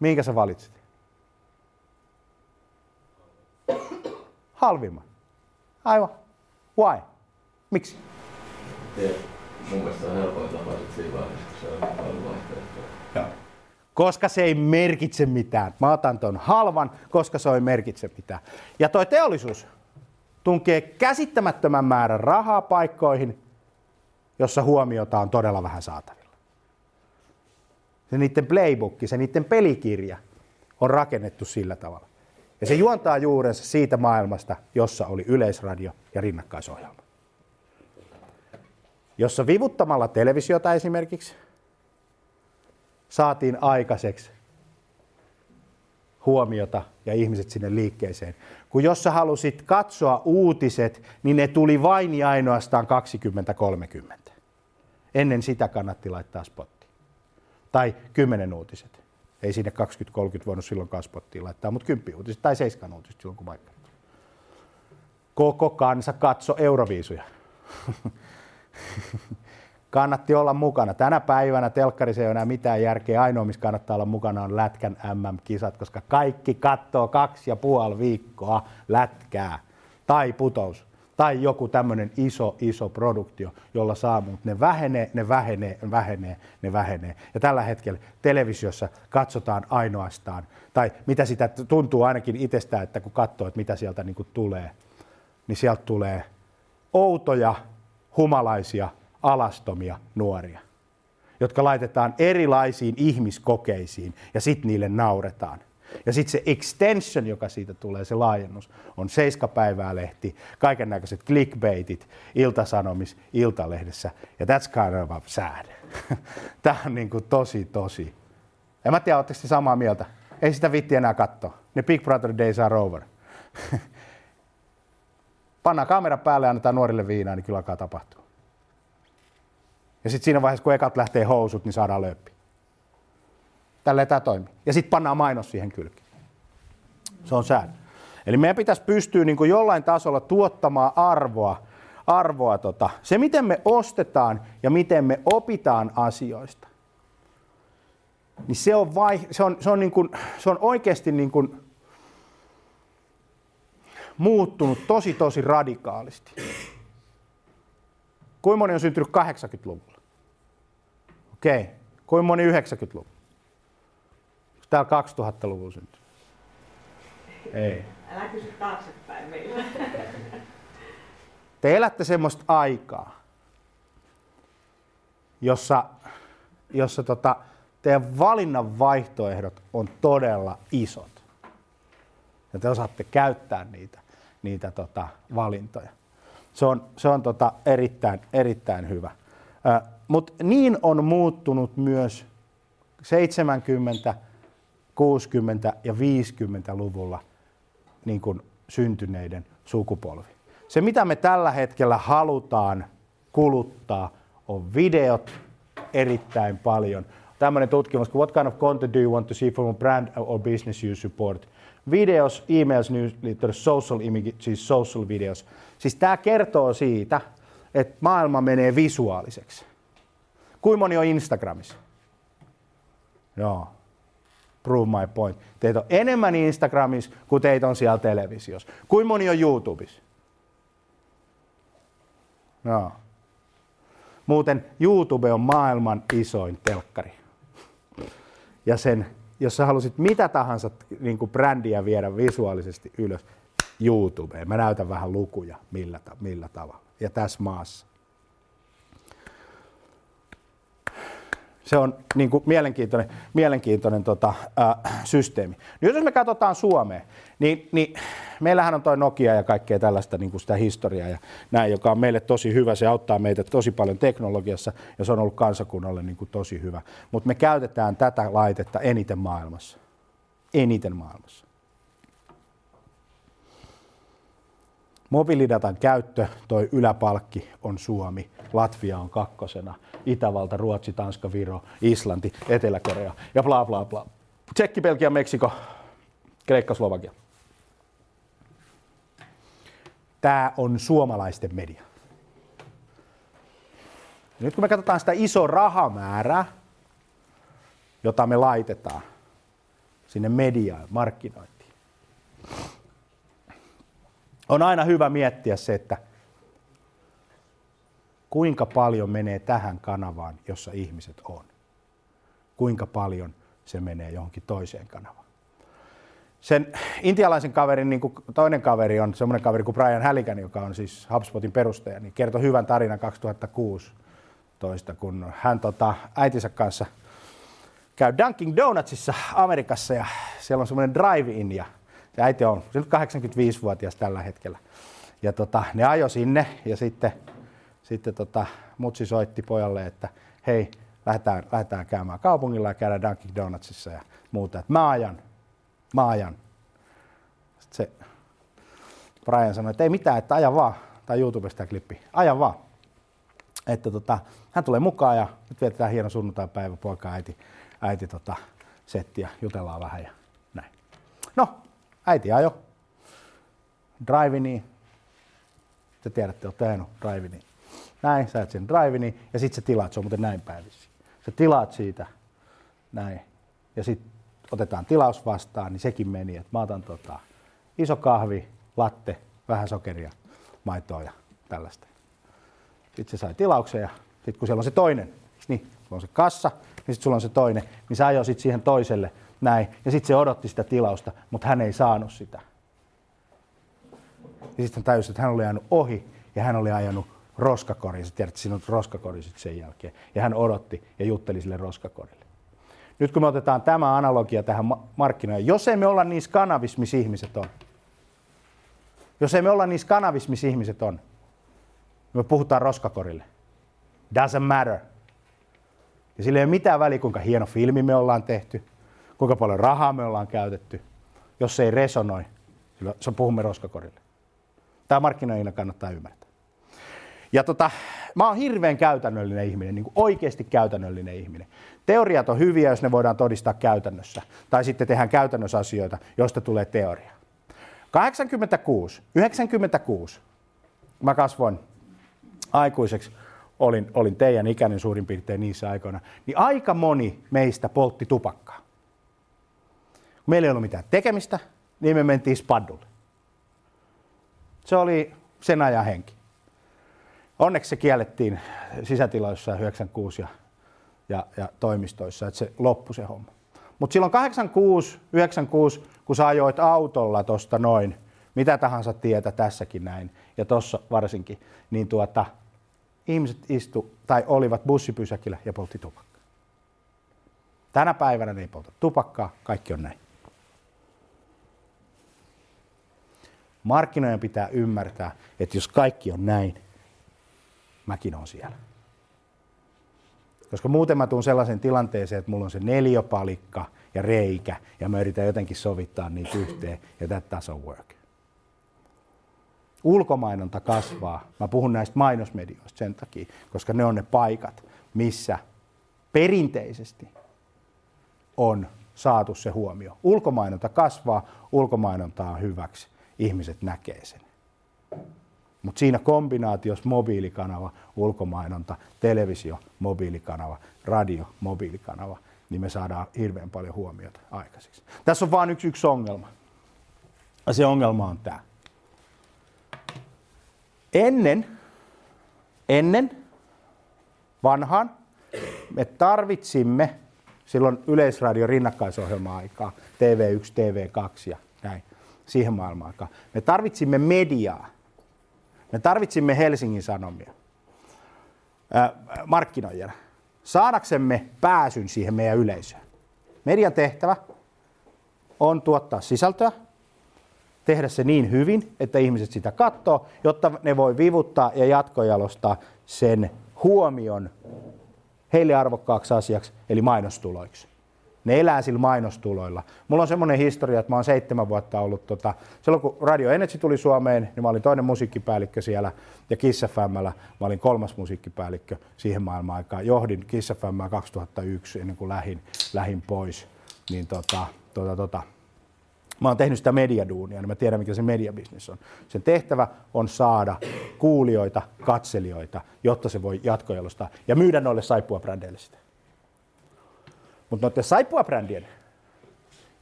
Minkä sä valitset? Halvimman. Aivan. Why? Miksi? Mun mielestä on helpoin tapa siinä vaiheessa, kun se on. Joo. Koska se ei merkitse mitään. Mä otan ton halvan, koska se ei merkitse mitään. Ja toi teollisuus tunkee käsittämättömän määrän rahaa paikkoihin, jossa huomiota on todella vähän saatavilla. Se niiden playbook, se niiden pelikirja on rakennettu sillä tavalla. Ja se juontaa juurensa siitä maailmasta, jossa oli yleisradio ja rinnakkaisohjelma. Jossa vivuttamalla televisiota esimerkiksi saatiin aikaiseksi huomiota ja ihmiset sinne liikkeeseen. Kun jos sä halusit katsoa uutiset, niin ne tuli vain ja ainoastaan 20-30. Ennen sitä kannatti laittaa spotti. Tai 10 uutiset. Ei sinne 20-30 voinut silloin spottiin laittaa, mutta 10 uutiset tai 7 uutiset silloin kun vaikka. Koko kansa katso Euroviisuja. <laughs> Kannatti olla mukana. Tänä päivänä telkkarissa ei ole enää mitään järkeä. Ainoa, missä kannattaa olla mukana, on Lätkän MM-kisat, koska kaikki katsoo kaksi ja puoli viikkoa lätkää tai putous tai joku tämmöinen iso, iso produktio, jolla saa, mutta ne vähenee, ne vähenee, ne vähenee, ne vähenee. Ja tällä hetkellä televisiossa katsotaan ainoastaan, tai mitä sitä tuntuu ainakin itsestään, että kun katsoo, että mitä sieltä niin tulee, niin sieltä tulee outoja, humalaisia, alastomia nuoria, jotka laitetaan erilaisiin ihmiskokeisiin ja sitten niille nauretaan. Ja sitten se extension, joka siitä tulee, se laajennus, on seiskapäivää lehti, kaiken näköiset clickbaitit, iltasanomis, iltalehdessä. Ja that's kind of sad. <laughs> Tämä on niin kuin tosi, tosi. En mä tiedä, oletteko samaa mieltä? Ei sitä vitti enää katsoa. Ne Big Brother days are over. <laughs> Pannaan kamera päälle ja annetaan nuorille viinaa, niin kyllä alkaa tapahtua. Ja sitten siinä vaiheessa, kun ekat lähtee housut, niin saadaan löppi. Tällä tämä toimii. Ja sitten pannaan mainos siihen kylkeen. Se on säännö. Eli meidän pitäisi pystyä niin kuin jollain tasolla tuottamaan arvoa, arvoa tota. se miten me ostetaan ja miten me opitaan asioista, niin se on, vai, se on, se on, niin kuin, se on oikeasti niin kuin muuttunut tosi tosi radikaalisti. Kuinka moni on syntynyt 80-luvulla? Okei. Okay. Kuinka moni 90-luvulla? Täällä 2000-luvulla syntynyt? Ei. Älä kysy taaksepäin meillä. Te elätte semmoista aikaa, jossa, jossa tota, teidän valinnan vaihtoehdot on todella isot. Ja te osaatte käyttää niitä, niitä tota, valintoja. Se on, se on tota erittäin, erittäin hyvä. Mutta niin on muuttunut myös 70, 60 ja 50-luvulla niin kuin syntyneiden sukupolvi. Se, mitä me tällä hetkellä halutaan kuluttaa, on videot erittäin paljon. Tämmöinen tutkimus, what kind of content do you want to see from a brand or business you support? Videos, emails, newsletters, social images, siis social videos. Siis tämä kertoo siitä, että maailma menee visuaaliseksi. Kuinka moni on Instagramissa? Joo. Prove my point. Teitä on enemmän Instagramissa kuin teitä on siellä televisiossa. Kuinka moni on YouTubessa? Joo. Muuten YouTube on maailman isoin telkkari. Ja sen, jos sä halusit mitä tahansa niin kuin brändiä viedä visuaalisesti ylös, YouTubeen. Mä näytän vähän lukuja, millä, millä tavalla. Ja tässä maassa. Se on niin kuin mielenkiintoinen, mielenkiintoinen tota, äh, systeemi. Nyt jos me katsotaan Suomeen, niin, niin meillähän on toi Nokia ja kaikkea tällaista niin kuin sitä historiaa ja näin, joka on meille tosi hyvä. Se auttaa meitä tosi paljon teknologiassa ja se on ollut kansakunnalle niin kuin tosi hyvä. Mutta me käytetään tätä laitetta eniten maailmassa. Eniten maailmassa. Mobiilidatan käyttö, toi yläpalkki on Suomi, Latvia on kakkosena, Itävalta, Ruotsi, Tanska, Viro, Islanti, Etelä-Korea ja bla bla bla. Tsekki, Belgia, Meksiko, Kreikka, Slovakia. Tämä on suomalaisten media. Nyt kun me katsotaan sitä iso rahamäärää, jota me laitetaan sinne mediaan, markkinointiin, on aina hyvä miettiä se, että kuinka paljon menee tähän kanavaan, jossa ihmiset on. Kuinka paljon se menee johonkin toiseen kanavaan. Sen intialaisen kaverin niin kuin toinen kaveri on semmoinen kaveri kuin Brian Halligan, joka on siis HubSpotin perustaja, niin kertoi hyvän tarinan 2016, kun hän tota, äitinsä kanssa käy Dunkin Donutsissa Amerikassa ja siellä on semmoinen drive-in ja se äiti on se nyt 85-vuotias tällä hetkellä. Ja tota, ne ajo sinne ja sitten, sitten tota, mutsi soitti pojalle, että hei, lähdetään, lähdetään käymään kaupungilla ja käydään Dunkin Donutsissa ja muuta. Että mä ajan, mä ajan. Sitten se Brian sanoi, että ei mitään, että aja vaan. Tai YouTubesta klippi. Aja vaan. Että tota, hän tulee mukaan ja nyt vietetään hieno sunnuntai-päivä, poika äiti, äiti tota, setti ja jutellaan vähän ja näin. No, äiti ajo driviniin. Te tiedätte, olette ajanut driviniin. Näin, sä et sen driviniin ja sitten sä tilaat, se on muuten näin päivissä. Sä tilaat siitä näin ja sitten otetaan tilaus vastaan, niin sekin meni, että mä otan tota, iso kahvi, latte, vähän sokeria, maitoa ja tällaista. Sitten se sai tilauksen ja sitten kun siellä on se toinen, niin sulla on se kassa, niin sitten sulla on se toinen, niin sä ajoi sitten siihen toiselle näin. Ja sitten se odotti sitä tilausta, mutta hän ei saanut sitä. Ja sitten hän tajusi, että hän oli ajanut ohi ja hän oli ajanut roskakoriin. Sä tiedät, on roskakori sen jälkeen. Ja hän odotti ja jutteli sille roskakorille. Nyt kun me otetaan tämä analogia tähän markkinoihin, jos ei me olla niissä kanavissa, missä ihmiset on, jos ei me olla niissä kanavissa, missä ihmiset on, me puhutaan roskakorille. Doesn't matter. Ja sillä ei ole mitään väliä, kuinka hieno filmi me ollaan tehty, kuinka paljon rahaa me ollaan käytetty. Jos se ei resonoi, se puhumme roskakorille. Tämä markkinoina kannattaa ymmärtää. Ja tota, mä oon hirveän käytännöllinen ihminen, niin oikeasti käytännöllinen ihminen. Teoriat on hyviä, jos ne voidaan todistaa käytännössä. Tai sitten tehdään käytännössä asioita, joista tulee teoria. 86, 96, mä kasvoin aikuiseksi, olin, olin teidän ikäinen suurin piirtein niissä aikoina, niin aika moni meistä poltti tupakkaa. Meillä ei ollut mitään tekemistä, niin me mentiin spaddulle. Se oli sen ajan henki. Onneksi se kiellettiin sisätiloissa 96 ja, ja, ja toimistoissa, että se loppui se homma. Mutta silloin 86, 96, kun sä ajoit autolla tuosta noin, mitä tahansa tietä tässäkin näin, ja tuossa varsinkin, niin tuota, ihmiset istu tai olivat bussipysäkillä ja poltti tupakkaa. Tänä päivänä ne ei polta tupakkaa, kaikki on näin. Markkinoiden pitää ymmärtää, että jos kaikki on näin, mäkin on siellä. Koska muuten mä tuun sellaisen tilanteeseen, että mulla on se neljöpalikka ja reikä, ja mä yritän jotenkin sovittaa niitä yhteen, ja that doesn't work. Ulkomainonta kasvaa. Mä puhun näistä mainosmedioista sen takia, koska ne on ne paikat, missä perinteisesti on saatu se huomio. Ulkomainonta kasvaa, ulkomainonta on hyväksi, ihmiset näkee sen. Mutta siinä kombinaatiossa mobiilikanava, ulkomainonta, televisio, mobiilikanava, radio, mobiilikanava, niin me saadaan hirveän paljon huomiota aikaiseksi. Tässä on vain yksi, yksi ongelma. Ja se ongelma on tämä. Ennen, ennen vanhaan me tarvitsimme silloin Yleisradio rinnakkaisohjelma-aikaa, TV1, TV2 ja näin, siihen maailmaan aikaan. Me tarvitsimme mediaa. Me tarvitsimme Helsingin Sanomia markkinoijana saadaksemme pääsyn siihen meidän yleisöön. Median tehtävä on tuottaa sisältöä, tehdä se niin hyvin, että ihmiset sitä katsoo, jotta ne voi vivuttaa ja jatkojalostaa sen huomion heille arvokkaaksi asiaksi, eli mainostuloiksi. Ne elää sillä mainostuloilla. Mulla on semmoinen historia, että mä oon seitsemän vuotta ollut, tota, silloin kun Radio Energy tuli Suomeen, niin mä olin toinen musiikkipäällikkö siellä, ja Kiss FMllä mä olin kolmas musiikkipäällikkö siihen maailman aikaan. Johdin Kiss FM 2001 ennen kuin lähin, lähin pois. Niin tota, tota, tota, mä oon tehnyt sitä mediaduunia, niin mä tiedän, mikä se mediabisnes on. Sen tehtävä on saada kuulijoita, katselijoita, jotta se voi jatkojalostaa ja myydä noille saippua-brändeille sitä. Mutta noiden saippua-brändien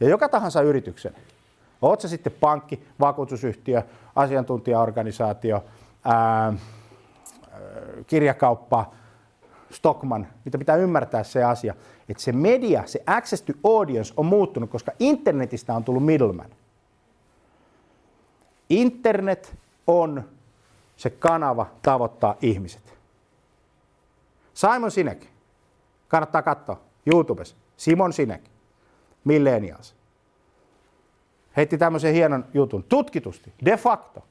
ja joka tahansa yrityksen, oot se sitten pankki, vakuutusyhtiö, asiantuntijaorganisaatio, ää, kirjakauppa, Stockman, mitä pitää ymmärtää se asia, että se media, se access to audience on muuttunut, koska internetistä on tullut middleman. Internet on se kanava tavoittaa ihmiset. Simon Sinek, kannattaa katsoa YouTubessa, Simon Sinek, Millennials, heitti tämmöisen hienon jutun, tutkitusti, de facto.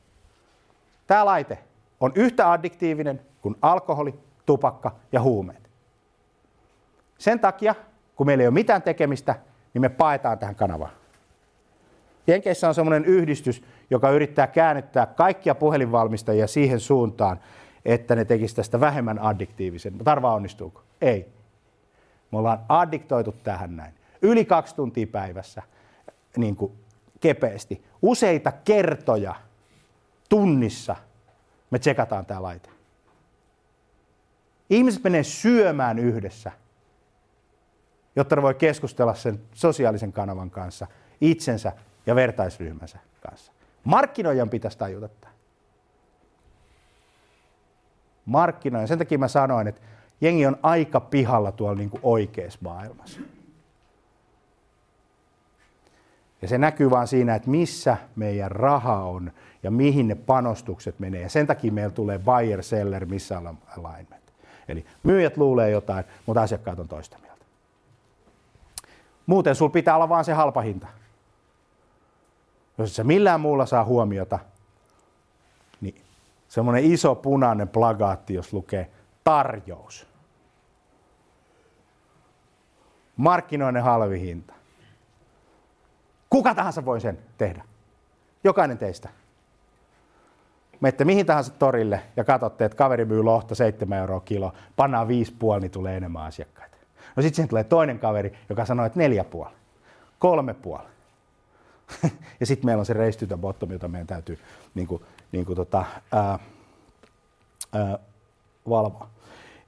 Tämä laite on yhtä addiktiivinen kuin alkoholi, tupakka ja huumeet. Sen takia, kun meillä ei ole mitään tekemistä, niin me paetaan tähän kanavaan. Jenkeissä on semmoinen yhdistys, joka yrittää käännyttää kaikkia puhelinvalmistajia siihen suuntaan, että ne tekisivät tästä vähemmän addiktiivisen. Mutta arvaa onnistuuko? Ei. Me ollaan addiktoitu tähän näin. Yli kaksi tuntia päivässä, niin kuin kepeästi. Useita kertoja tunnissa me tsekataan tämä laite. Ihmiset menee syömään yhdessä, jotta ne voi keskustella sen sosiaalisen kanavan kanssa, itsensä ja vertaisryhmänsä kanssa. Markkinoijan pitäisi tajuta tämä. Markkinoijan. Sen takia mä sanoin, että jengi on aika pihalla tuolla niin kuin oikeassa maailmassa. Ja se näkyy vaan siinä, että missä meidän raha on ja mihin ne panostukset menee. Ja sen takia meillä tulee buyer, seller, missä alignment. Eli myyjät luulee jotain, mutta asiakkaat on toista mieltä. Muuten sul pitää olla vaan se halpa hinta. Jos et sä millään muulla saa huomiota, niin semmoinen iso punainen plagaatti, jos lukee tarjous. Markkinoinen halvi hinta. Kuka tahansa voi sen tehdä. Jokainen teistä. Mette mihin tahansa torille ja katsotte, että kaveri myy lohta 7 euroa kilo, pannaan 5,5, niin tulee enemmän asiakkaita. No sitten siihen tulee toinen kaveri, joka sanoo, että 4,5, 3,5. <laughs> ja sitten meillä on se the bottom, jota meidän täytyy niin kuin, niin kuin tota, ää, ää, valvoa.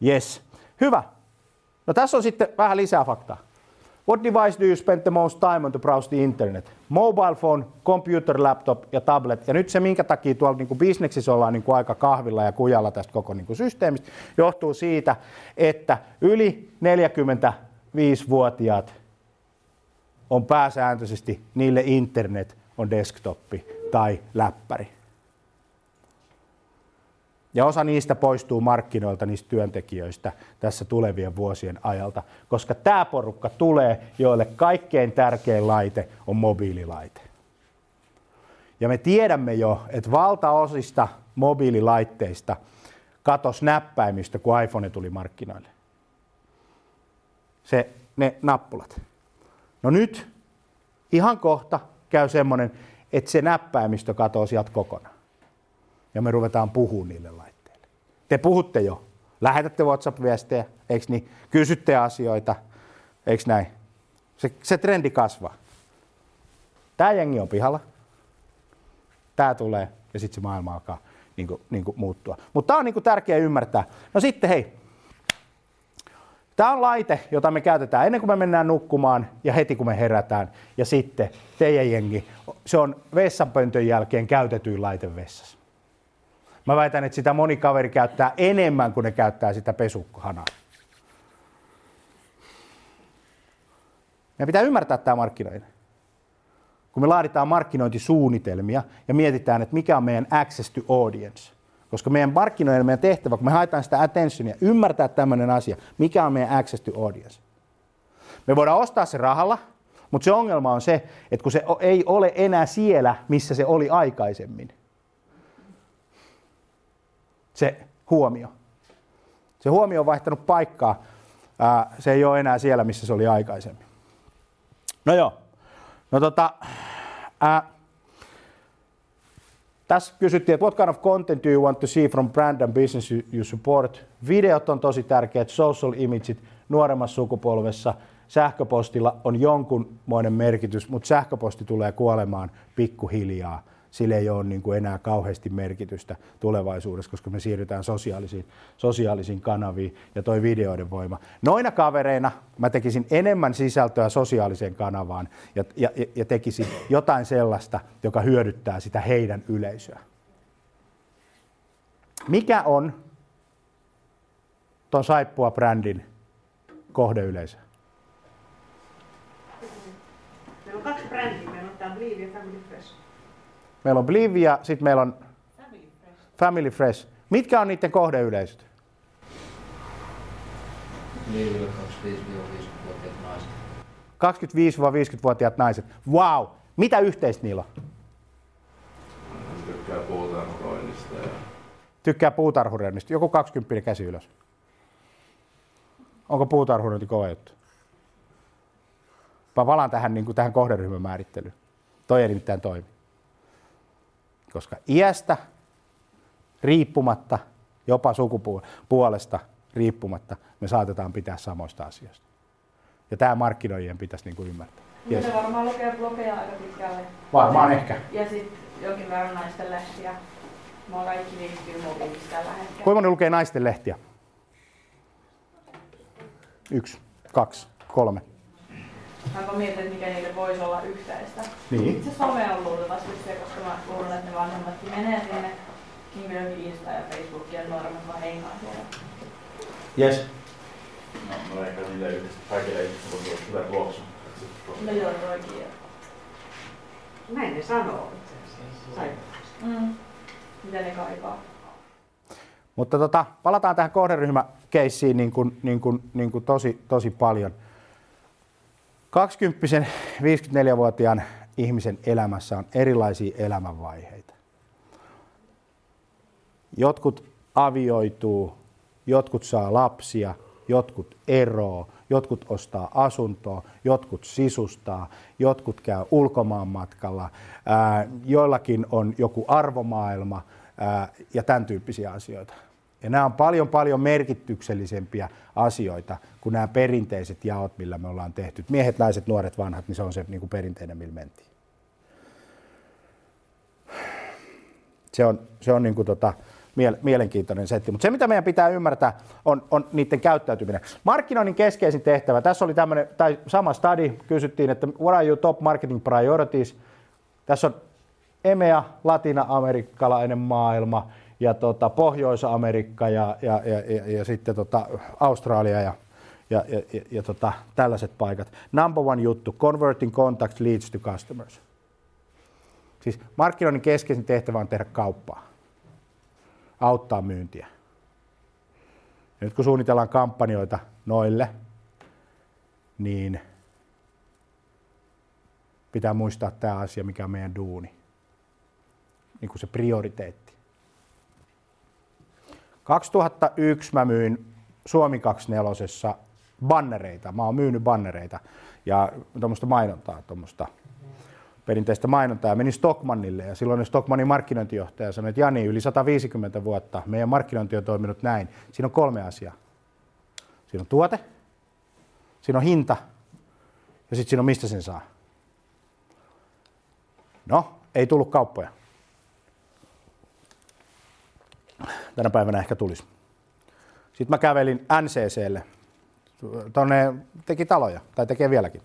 Yes. Hyvä. No tässä on sitten vähän lisää faktaa. What device do you spend the most time on to browse the internet? Mobile phone, computer, laptop ja tablet. Ja nyt se, minkä takia tuolla niin kuin bisneksissä ollaan niin kuin aika kahvilla ja kujalla tästä koko niin kuin systeemistä, johtuu siitä, että yli 45-vuotiaat on pääsääntöisesti, niille internet on desktoppi tai läppäri. Ja osa niistä poistuu markkinoilta niistä työntekijöistä tässä tulevien vuosien ajalta, koska tämä porukka tulee, joille kaikkein tärkein laite on mobiililaite. Ja me tiedämme jo, että valtaosista mobiililaitteista katosi näppäimistö, kun iPhone tuli markkinoille. Se, ne nappulat. No nyt ihan kohta käy semmoinen, että se näppäimistö katoaa sieltä kokonaan. Ja me ruvetaan puhumaan niille laitteille. Te puhutte jo. Lähetätte WhatsApp-viestejä, eikö niin? Kysytte asioita, eikö näin? Se, se trendi kasvaa. Tämä jengi on pihalla. Tämä tulee ja sitten se maailma alkaa niin kuin, niin kuin muuttua. Mutta tämä on niin kuin tärkeää ymmärtää. No sitten hei, Tämä on laite, jota me käytetään ennen kuin me mennään nukkumaan ja heti kun me herätään. Ja sitten teidän jengi, se on vessanpöntön jälkeen käytetyin laite vessassa. Mä väitän, että sitä moni kaveri käyttää enemmän kuin ne käyttää sitä pesukkohanaa. Meidän pitää ymmärtää tämä markkinointi. Kun me laaditaan markkinointisuunnitelmia ja mietitään, että mikä on meidän access to audience – koska meidän markkinoiden meidän tehtävä, kun me haetaan sitä attentionia, ymmärtää tämmöinen asia, mikä on meidän access to audience. Me voidaan ostaa se rahalla, mutta se ongelma on se, että kun se ei ole enää siellä, missä se oli aikaisemmin. Se huomio. Se huomio on vaihtanut paikkaa. Se ei ole enää siellä, missä se oli aikaisemmin. No joo. No tota, ää, tässä kysyttiin, että what kind of content do you want to see from brand and business you support? Videot on tosi tärkeät, social imageit nuoremmassa sukupolvessa. Sähköpostilla on jonkunmoinen merkitys, mutta sähköposti tulee kuolemaan pikkuhiljaa. Sille ei ole niin kuin enää kauheasti merkitystä tulevaisuudessa, koska me siirrytään sosiaalisiin, sosiaalisiin kanaviin ja toi videoiden voima. Noina kavereina mä tekisin enemmän sisältöä sosiaaliseen kanavaan ja, ja, ja tekisin jotain sellaista, joka hyödyttää sitä heidän yleisöä. Mikä on ton Saippua-brändin kohdeyleisö? Meillä on kaksi brändiä. Meillä on tämä Believe ja Family Fresh. Meillä on Believe ja sitten meillä on Family Fresh. Family Fresh. Mitkä on niiden kohdeyleisöt? Believille 25-50-vuotiaat naiset. 25-50-vuotiaat naiset. Wow! Mitä yhteistä niillä on? Tykkää puutarhuroinnista. Ja... Tykkää puutarhuroinnista. Joku 20 käsi ylös. Onko puutarhurointi kova juttu? Mä palaan tähän, niin kuin tähän kohderyhmän määrittelyyn. Toi ei nimittäin toimi koska iästä riippumatta, jopa sukupuolesta riippumatta, me saatetaan pitää samoista asioista. Ja tämä markkinoijien pitäisi niin kuin ymmärtää. Yes. Se varmaan lukee blogeja aika pitkälle. Varmaan ehkä. Ja sitten jonkin verran naisten lehtiä. Mä kaikki liittyy mobiilissa tällä hetkellä. Kuinka moni lukee naisten lehtiä? Yksi, kaksi, kolme. Mä mietin, että mikä niille voisi olla yhteistä. Niin. Itse some on luultavasti se, koska mä luulen, että ne vanhemmatkin menee sinne niin kuin Insta ja Facebook ja nuoremmat vaan heinaa siellä. Yes. No, no ehkä niille yhdistä, kaikille ihmisille voi olla hyvä tuoksu. No joo, toikin. Näin ne sanoo itse asiassa. Mm. Mitä ne kaipaa? Mutta tota, palataan tähän kohderyhmäkeissiin niin kuin, niin kuin, niin kuin tosi, tosi paljon – 20 54-vuotiaan ihmisen elämässä on erilaisia elämänvaiheita. Jotkut avioituu, jotkut saa lapsia, jotkut eroo, jotkut ostaa asuntoa, jotkut sisustaa, jotkut käy ulkomaanmatkalla, ää, joillakin on joku arvomaailma ää, ja tämän tyyppisiä asioita. Ja nämä on paljon paljon merkityksellisempiä asioita kuin nämä perinteiset jaot, millä me ollaan tehty. Miehet, naiset, nuoret, vanhat, niin se on se niin kuin perinteinen, millä mentiin. Se on, se on niin kuin tota, mielenkiintoinen setti. Mutta se, mitä meidän pitää ymmärtää, on, on niiden käyttäytyminen. Markkinoinnin keskeisin tehtävä, tässä oli tämmöinen, tai sama study, kysyttiin, että what are your top marketing priorities? Tässä on EMEA, latina-amerikkalainen maailma, ja tota, Pohjois-Amerikka ja, ja, ja, ja, ja sitten tota, Australia ja, ja, ja, ja, ja tota, tällaiset paikat. Number one juttu, converting contacts leads to customers. Siis markkinoinnin keskeisin tehtävä on tehdä kauppaa. auttaa myyntiä. Ja nyt kun suunnitellaan kampanjoita noille, niin pitää muistaa tämä asia, mikä on meidän duuni. Niin kuin se prioriteetti. 2001 mä myin Suomi 24 bannereita. Mä oon myynyt bannereita ja tuommoista mainontaa, tuommoista perinteistä mainontaa menin Stockmannille ja silloin Stockmannin markkinointijohtaja sanoi, että Jani, yli 150 vuotta meidän markkinointi on toiminut näin. Siinä on kolme asiaa. Siinä on tuote, siinä on hinta ja sitten siinä on mistä sen saa. No, ei tullut kauppoja. Tänä päivänä ehkä tulisi. Sitten mä kävelin NCClle. Tonne teki taloja, tai tekee vieläkin,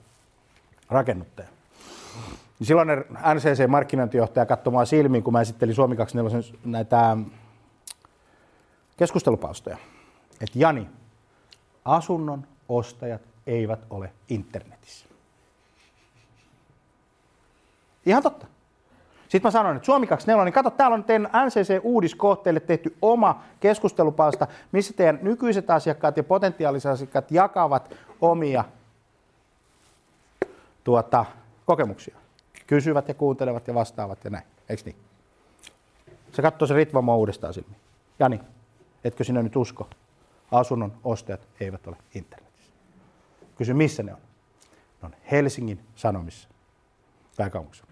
rakennuttaja. Niin silloin NCC-markkinointijohtaja katsomaan silmiin, kun mä esittelin Suomi 24 näitä keskustelupalstoja. Että Jani, asunnon ostajat eivät ole internetissä. Ihan totta. Sitten mä sanoin, että Suomi 24, niin kato, täällä on teidän NCC-uudiskohteille tehty oma keskustelupalsta, missä teidän nykyiset asiakkaat ja potentiaaliset asiakkaat jakavat omia tuota, kokemuksia. Kysyvät ja kuuntelevat ja vastaavat ja näin. Eikö niin? Se katsoo se Ritvamo uudestaan silmiin. Jani, etkö sinä nyt usko? Asunnon ostajat eivät ole internetissä. Kysy, missä ne on? Ne on Helsingin Sanomissa, pääkaupungissa.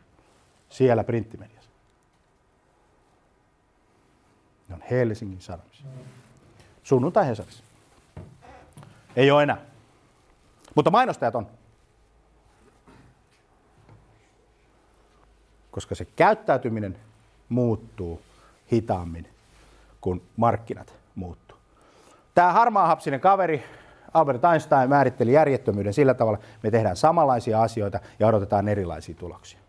Siellä printtimediassa. Ne on Helsingin Sanomissa. Sunnuntai Hesarissa. Ei ole enää. Mutta mainostajat on. Koska se käyttäytyminen muuttuu hitaammin kuin markkinat muuttuu. Tämä harmaahapsinen kaveri, Albert Einstein, määritteli järjettömyyden sillä tavalla, me tehdään samanlaisia asioita ja odotetaan erilaisia tuloksia.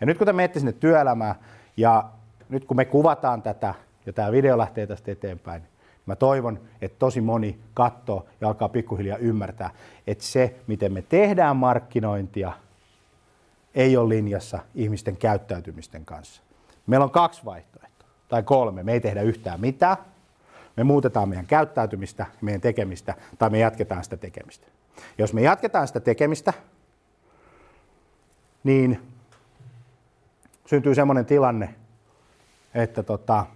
Ja nyt kun te menette sinne työelämään ja nyt kun me kuvataan tätä ja tämä video lähtee tästä eteenpäin, niin mä toivon, että tosi moni katsoo ja alkaa pikkuhiljaa ymmärtää, että se, miten me tehdään markkinointia, ei ole linjassa ihmisten käyttäytymisten kanssa. Meillä on kaksi vaihtoehtoa, tai kolme. Me ei tehdä yhtään mitään. Me muutetaan meidän käyttäytymistä, meidän tekemistä, tai me jatketaan sitä tekemistä. Jos me jatketaan sitä tekemistä, niin syntyy semmoinen tilanne, että tota,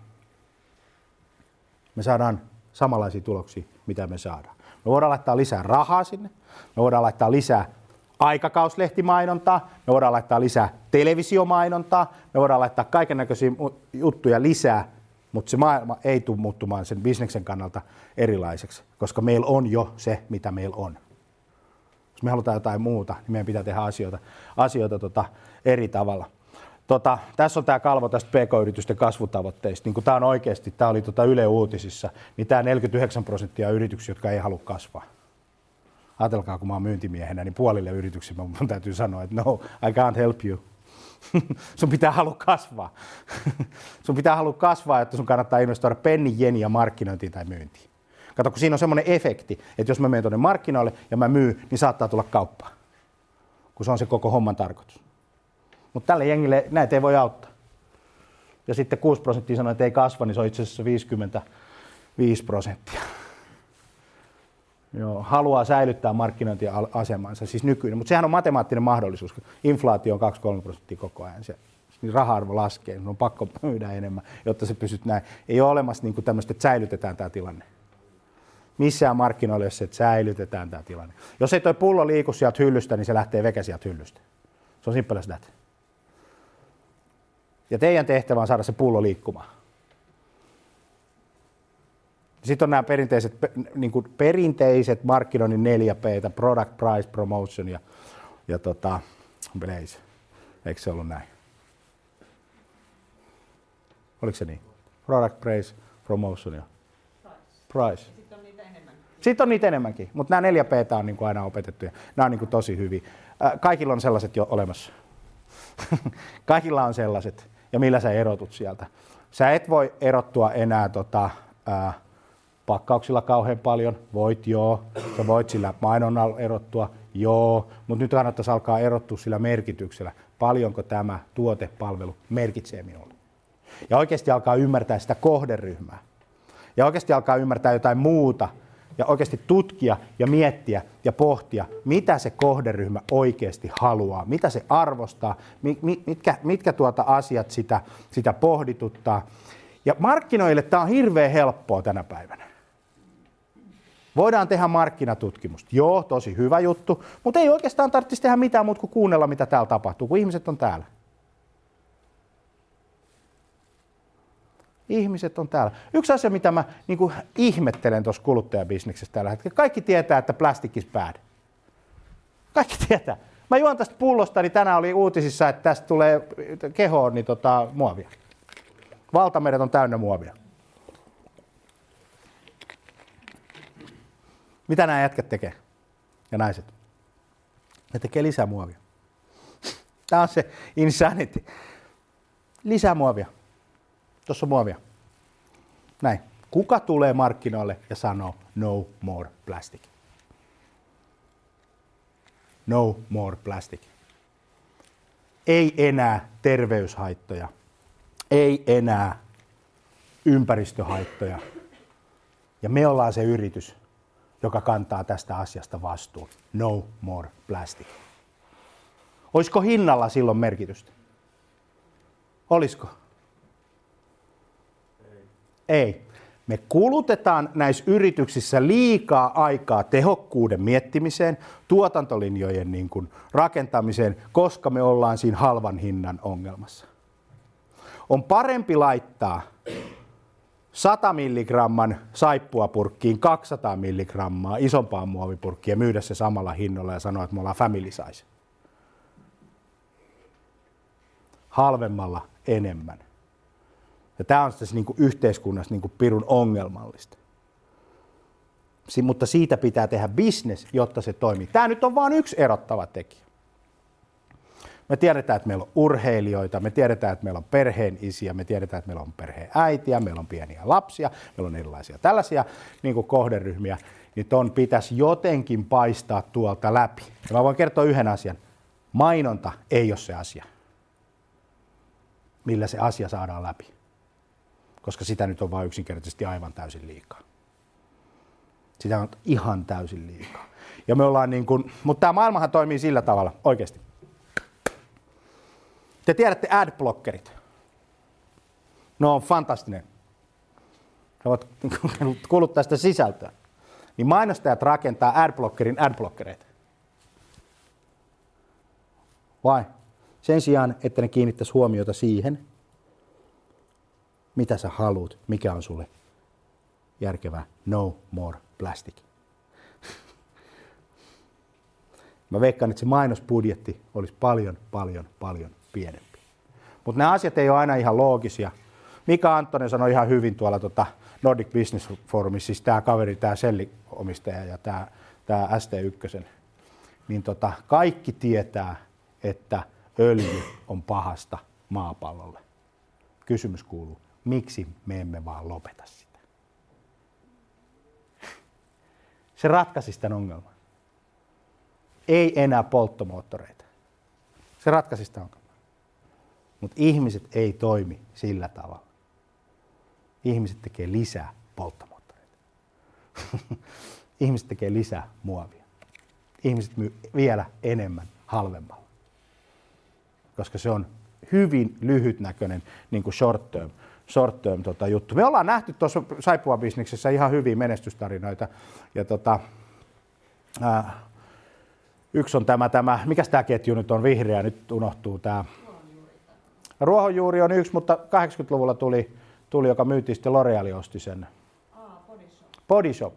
me saadaan samanlaisia tuloksia, mitä me saadaan. Me voidaan laittaa lisää rahaa sinne, me voidaan laittaa lisää aikakauslehtimainontaa, me voidaan laittaa lisää televisiomainontaa, me voidaan laittaa kaiken näköisiä juttuja lisää, mutta se maailma ei tule muuttumaan sen bisneksen kannalta erilaiseksi, koska meillä on jo se, mitä meillä on. Jos me halutaan jotain muuta, niin meidän pitää tehdä asioita, asioita tota eri tavalla. Tota, tässä on tämä kalvo tästä PK-yritysten kasvutavoitteista. Niin tämä on oikeasti, tämä oli tota Yle Uutisissa, niin tämä 49 prosenttia yrityksiä, jotka ei halua kasvaa. Ajatelkaa, kun mä oon myyntimiehenä, niin puolille yrityksille mun täytyy sanoa, että no, I can't help you. <laughs> sun pitää halua kasvaa. <laughs> sun pitää halua kasvaa, että sun kannattaa investoida penni, jeniä markkinointiin tai myyntiin. Kato, kun siinä on semmoinen efekti, että jos mä menen tuonne markkinoille ja mä myyn, niin saattaa tulla kauppaa. Kun se on se koko homman tarkoitus. Mutta tälle jengille näitä ei voi auttaa. Ja sitten 6 prosenttia sanoo, että ei kasva, niin se on itse asiassa 55 prosenttia. Joo, haluaa säilyttää markkinointiasemansa, siis nykyinen. Mutta sehän on matemaattinen mahdollisuus. Inflaatio on 2-3 prosenttia koko ajan. Se, niin raha-arvo laskee, on pakko myydä enemmän, jotta se pysyt näin. Ei ole olemassa niin tämmöistä, että säilytetään tämä tilanne. Missään markkinoilla, jos se, että säilytetään tämä tilanne. Jos ei toi pullo liiku sieltä hyllystä, niin se lähtee veke sieltä hyllystä. Se on simple as that. Ja teidän tehtävä on saada se pullo liikkumaan. Sitten on nämä perinteiset, niin kuin perinteiset markkinoinnin 4 P, product, price, promotion ja, ja tota, blaze. Eikö se ollut näin? Oliko se niin? Product, price, promotion ja price. Sitten on niitä enemmänkin. Sitten on niitä enemmänkin, mutta nämä 4 P on niin kuin aina opetettu ja nämä on niin kuin tosi hyviä. Kaikilla on sellaiset jo olemassa. <laughs> Kaikilla on sellaiset ja millä sä erotut sieltä. Sä et voi erottua enää tota, ää, pakkauksilla kauhean paljon, voit joo, sä voit sillä mainonnalla erottua, joo, mutta nyt kannattaisi alkaa erottua sillä merkityksellä, paljonko tämä tuotepalvelu merkitsee minulle. ja oikeasti alkaa ymmärtää sitä kohderyhmää. Ja oikeasti alkaa ymmärtää jotain muuta ja oikeasti tutkia ja miettiä ja pohtia, mitä se kohderyhmä oikeasti haluaa, mitä se arvostaa, mitkä, mitkä tuota asiat sitä, sitä pohdituttaa. Ja markkinoille tämä on hirveän helppoa tänä päivänä. Voidaan tehdä markkinatutkimusta. Joo, tosi hyvä juttu, mutta ei oikeastaan tarvitsisi tehdä mitään muuta kuin kuunnella, mitä täällä tapahtuu, kun ihmiset on täällä. Ihmiset on täällä. Yksi asia, mitä mä niin kuin ihmettelen tuossa kuluttajabisneksessä tällä hetkellä. Kaikki tietää, että plastic is bad. Kaikki tietää. Mä juon tästä pullosta, niin tänään oli uutisissa, että tästä tulee kehoon niin tota, muovia. Valtameret on täynnä muovia. Mitä nämä jätkät tekee? Ja naiset? Ne tekee lisää muovia. Tämä on se insanity. Lisää muovia. Tuossa on muovia. Näin. Kuka tulee markkinoille ja sanoo no more plastic? No more plastic. Ei enää terveyshaittoja. Ei enää ympäristöhaittoja. Ja me ollaan se yritys, joka kantaa tästä asiasta vastuun. No more plastic. Olisiko hinnalla silloin merkitystä? Olisiko? Ei. Me kulutetaan näissä yrityksissä liikaa aikaa tehokkuuden miettimiseen, tuotantolinjojen niin kuin rakentamiseen, koska me ollaan siinä halvan hinnan ongelmassa. On parempi laittaa 100 milligramman saippuapurkkiin 200 milligrammaa isompaan muovipurkkiin ja myydä se samalla hinnalla ja sanoa, että me ollaan family size. Halvemmalla enemmän. Ja tämä on tässä niin kuin yhteiskunnassa niin kuin pirun ongelmallista. Si- mutta siitä pitää tehdä business, jotta se toimii. Tämä nyt on vain yksi erottava tekijä. Me tiedetään, että meillä on urheilijoita, me tiedetään, että meillä on perheen isiä, me tiedetään, että meillä on perheen äitiä, meillä on pieniä lapsia, meillä on erilaisia tällaisia niin kuin kohderyhmiä, niin ton pitäisi jotenkin paistaa tuolta läpi. Ja mä voin kertoa yhden asian. Mainonta ei ole se asia, millä se asia saadaan läpi koska sitä nyt on vain yksinkertaisesti aivan täysin liikaa. Sitä on ihan täysin liikaa. Ja me ollaan niin kuin, mutta tämä maailmahan toimii sillä tavalla, oikeasti. Te tiedätte adblockerit. No on fantastinen. He ovat <laughs> kuluttaa sitä sisältöä. Niin mainostajat rakentaa adblockerin adblockereita. Vai? Sen sijaan, että ne kiinnittäisi huomiota siihen, mitä sä haluat, mikä on sulle järkevää. No more plastic. <laughs> Mä veikkaan, että se mainosbudjetti olisi paljon, paljon, paljon pienempi. Mutta nämä asiat ei ole aina ihan loogisia. Mika Anttonen sanoi ihan hyvin tuolla tota Nordic Business Forumissa, siis tämä kaveri, tämä selliomistaja ja tämä, tämä ST1, niin tota, kaikki tietää, että öljy on pahasta maapallolle. Kysymys kuuluu, miksi me emme vaan lopeta sitä. Se ratkaisi tämän ongelman. Ei enää polttomoottoreita. Se ratkaisi sitä ongelmaa. Mutta ihmiset ei toimi sillä tavalla. Ihmiset tekee lisää polttomoottoreita. <laughs> ihmiset tekee lisää muovia. Ihmiset myy vielä enemmän halvemmalla. Koska se on hyvin lyhytnäköinen niin kuin short term short term tota, juttu. Me ollaan nähty tuossa Saipua-bisneksessä ihan hyviä menestystarinoita. Ja tota, ää, yksi on tämä, tämä, mikä tämä ketju nyt on vihreä, nyt unohtuu tämä. Ruohonjuuri on yksi, mutta 80-luvulla tuli, tuli joka myytiin sitten L'Oreal osti sen. Body Shop,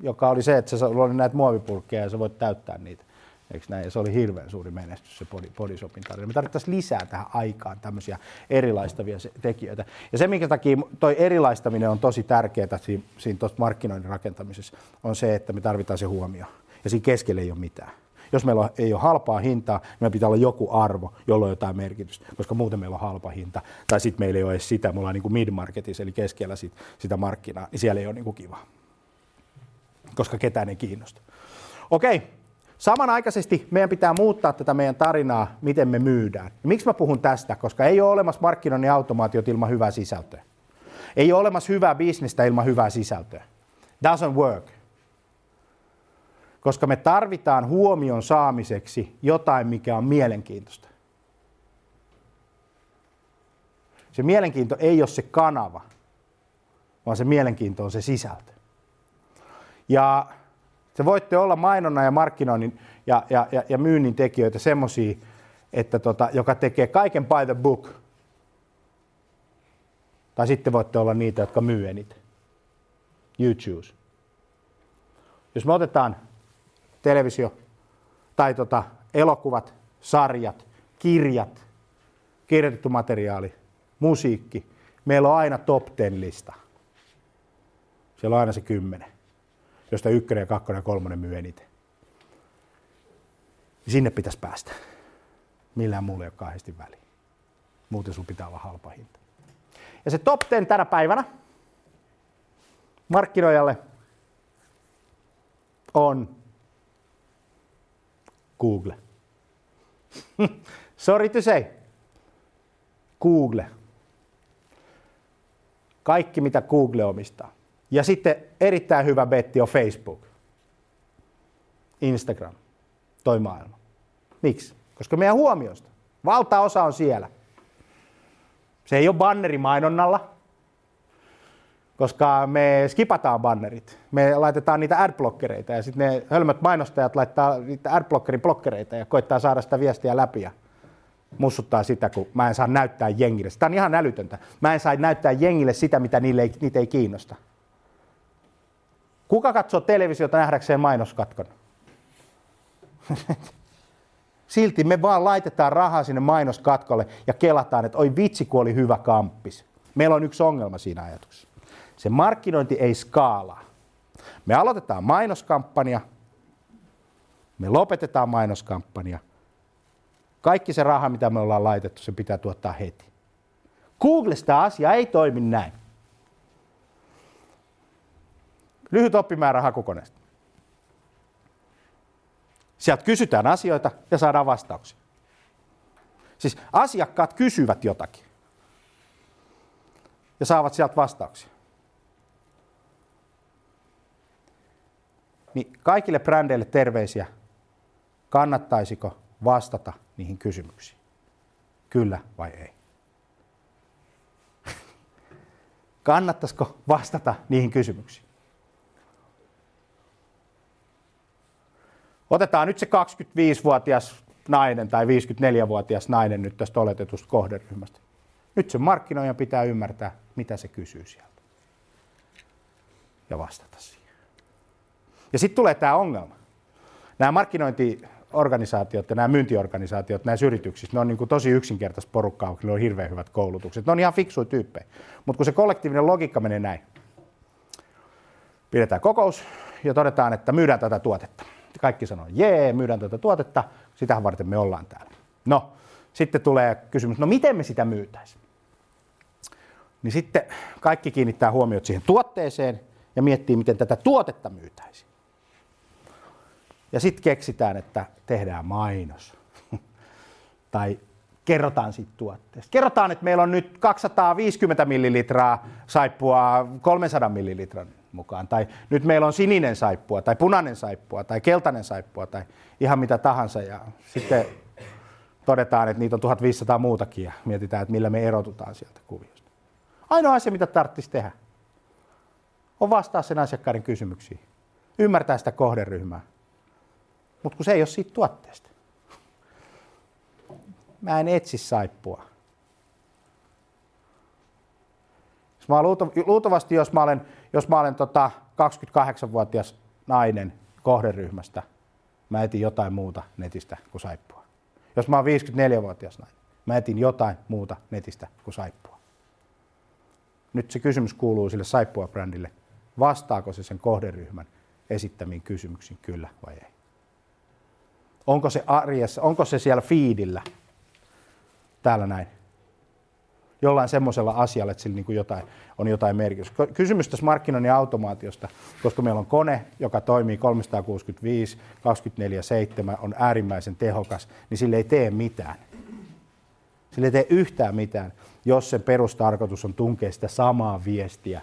joka oli se, että se oli näitä muovipulkkeja ja sä voit täyttää niitä. Eikö näin? Ja se oli hirveän suuri menestys se body, bodyshopin tarina. Me tarvittaisiin lisää tähän aikaan tämmöisiä erilaistavia tekijöitä. Ja se, minkä takia toi erilaistaminen on tosi tärkeää siinä, siinä markkinoinnin rakentamisessa, on se, että me tarvitaan se huomio. Ja siinä keskellä ei ole mitään. Jos meillä ei ole halpaa hintaa, niin meillä pitää olla joku arvo, jolla on jotain merkitystä, koska muuten meillä on halpa hinta. Tai sitten meillä ei ole edes sitä, me ollaan niin mid-marketissa, eli keskellä sit, sitä markkinaa, niin siellä ei ole niin kuin kiva. Koska ketään ei kiinnosta. Okei, Samanaikaisesti meidän pitää muuttaa tätä meidän tarinaa, miten me myydään. Ja miksi mä puhun tästä? Koska ei ole olemassa markkinoinnin automaatiot ilman hyvää sisältöä. Ei ole olemassa hyvää bisnestä ilman hyvää sisältöä. Doesn't work. Koska me tarvitaan huomion saamiseksi jotain, mikä on mielenkiintoista. Se mielenkiinto ei ole se kanava, vaan se mielenkiinto on se sisältö. Ja se voitte olla mainonnan ja markkinoinnin ja, ja, ja, ja myynnin tekijöitä semmoisia, että tota, joka tekee kaiken by the book. Tai sitten voitte olla niitä, jotka myy eniten. You choose. Jos me otetaan televisio tai tota, elokuvat, sarjat, kirjat, kirjoitettu materiaali, musiikki, meillä on aina top 10 lista. Siellä on aina se kymmenen, josta ykkönen kakkonen ja kolmonen myy eniten. Sinne pitäisi päästä. Millään muulla ei ole kahdesti väliä. Muuten sun pitää olla halpa hinta. Ja se top 10 tänä päivänä markkinoijalle on Google. <laughs> Sorry to say. Google. Kaikki mitä Google omistaa. Ja sitten erittäin hyvä betti on Facebook. Instagram. Toi maailma. Miksi? Koska meidän huomiosta. Valtaosa on siellä. Se ei ole banneri mainonnalla, koska me skipataan bannerit. Me laitetaan niitä adblockereita ja sitten ne hölmöt mainostajat laittaa niitä adblockerin blokkereita ja koittaa saada sitä viestiä läpi ja mussuttaa sitä, kun mä en saa näyttää jengille. Tämä on ihan älytöntä. Mä en saa näyttää jengille sitä, mitä niille ei, niitä ei kiinnosta. Kuka katsoo televisiota nähdäkseen mainoskatkon? Silti me vaan laitetaan rahaa sinne mainoskatkolle ja kelataan, että oi vitsi, kun oli hyvä kamppis. Meillä on yksi ongelma siinä ajatuksessa. Se markkinointi ei skaalaa. Me aloitetaan mainoskampanja, me lopetetaan mainoskampanja. Kaikki se raha, mitä me ollaan laitettu, se pitää tuottaa heti. Googlesta asia ei toimi näin. Lyhyt oppimäärä hakukoneesta. Sieltä kysytään asioita ja saadaan vastauksia. Siis asiakkaat kysyvät jotakin ja saavat sieltä vastauksia. Niin kaikille brändeille terveisiä. Kannattaisiko vastata niihin kysymyksiin? Kyllä vai ei? <laughs> Kannattaisiko vastata niihin kysymyksiin? Otetaan nyt se 25-vuotias nainen tai 54-vuotias nainen nyt tästä oletetusta kohderyhmästä. Nyt se markkinoijan pitää ymmärtää, mitä se kysyy sieltä. Ja vastata siihen. Ja sitten tulee tämä ongelma. Nämä markkinointiorganisaatiot ja nämä myyntiorganisaatiot näissä yrityksissä, ne on niin kuin tosi yksinkertaista porukkaa, ne on hirveän hyvät koulutukset. Ne on ihan fiksuja tyyppejä. Mutta kun se kollektiivinen logiikka menee näin. Pidetään kokous ja todetaan, että myydään tätä tuotetta. Kaikki sanoo, jee, myydään tätä tuotetta, sitähän varten me ollaan täällä. No, sitten tulee kysymys, no miten me sitä myytäisiin? Niin sitten kaikki kiinnittää huomiot siihen tuotteeseen ja miettii, miten tätä tuotetta myytäisiin. Ja sitten keksitään, että tehdään mainos. <laughs> tai kerrotaan siitä tuotteesta. Kerrotaan, että meillä on nyt 250 millilitraa saippua 300 millilitran mukaan. Tai nyt meillä on sininen saippua, tai punainen saippua, tai keltainen saippua, tai ihan mitä tahansa. Ja sitten todetaan, että niitä on 1500 muutakin, ja mietitään, että millä me erotutaan sieltä kuviosta. Ainoa asia, mitä tarvitsisi tehdä, on vastaa sen asiakkaiden kysymyksiin. Ymmärtää sitä kohderyhmää. Mutta kun se ei ole siitä tuotteesta. Mä en etsi saippua. Jos mä luultavasti, jos mä olen, jos mä olen tota 28-vuotias nainen kohderyhmästä, mä etin jotain muuta netistä kuin saippua. Jos mä oon 54-vuotias nainen, mä etin jotain muuta netistä kuin saippua. Nyt se kysymys kuuluu sille saippua-brändille. Vastaako se sen kohderyhmän esittämiin kysymyksiin kyllä vai ei? Onko se arjessa, onko se siellä fiidillä? Täällä näin. Jollain semmoisella asialla, että sillä niin kuin jotain, on jotain merkitystä. Kysymys tässä markkinoinnin automaatiosta, koska meillä on kone, joka toimii 365, 24-7, on äärimmäisen tehokas, niin sille ei tee mitään. Sille ei tee yhtään mitään, jos sen perustarkoitus on tunkea sitä samaa viestiä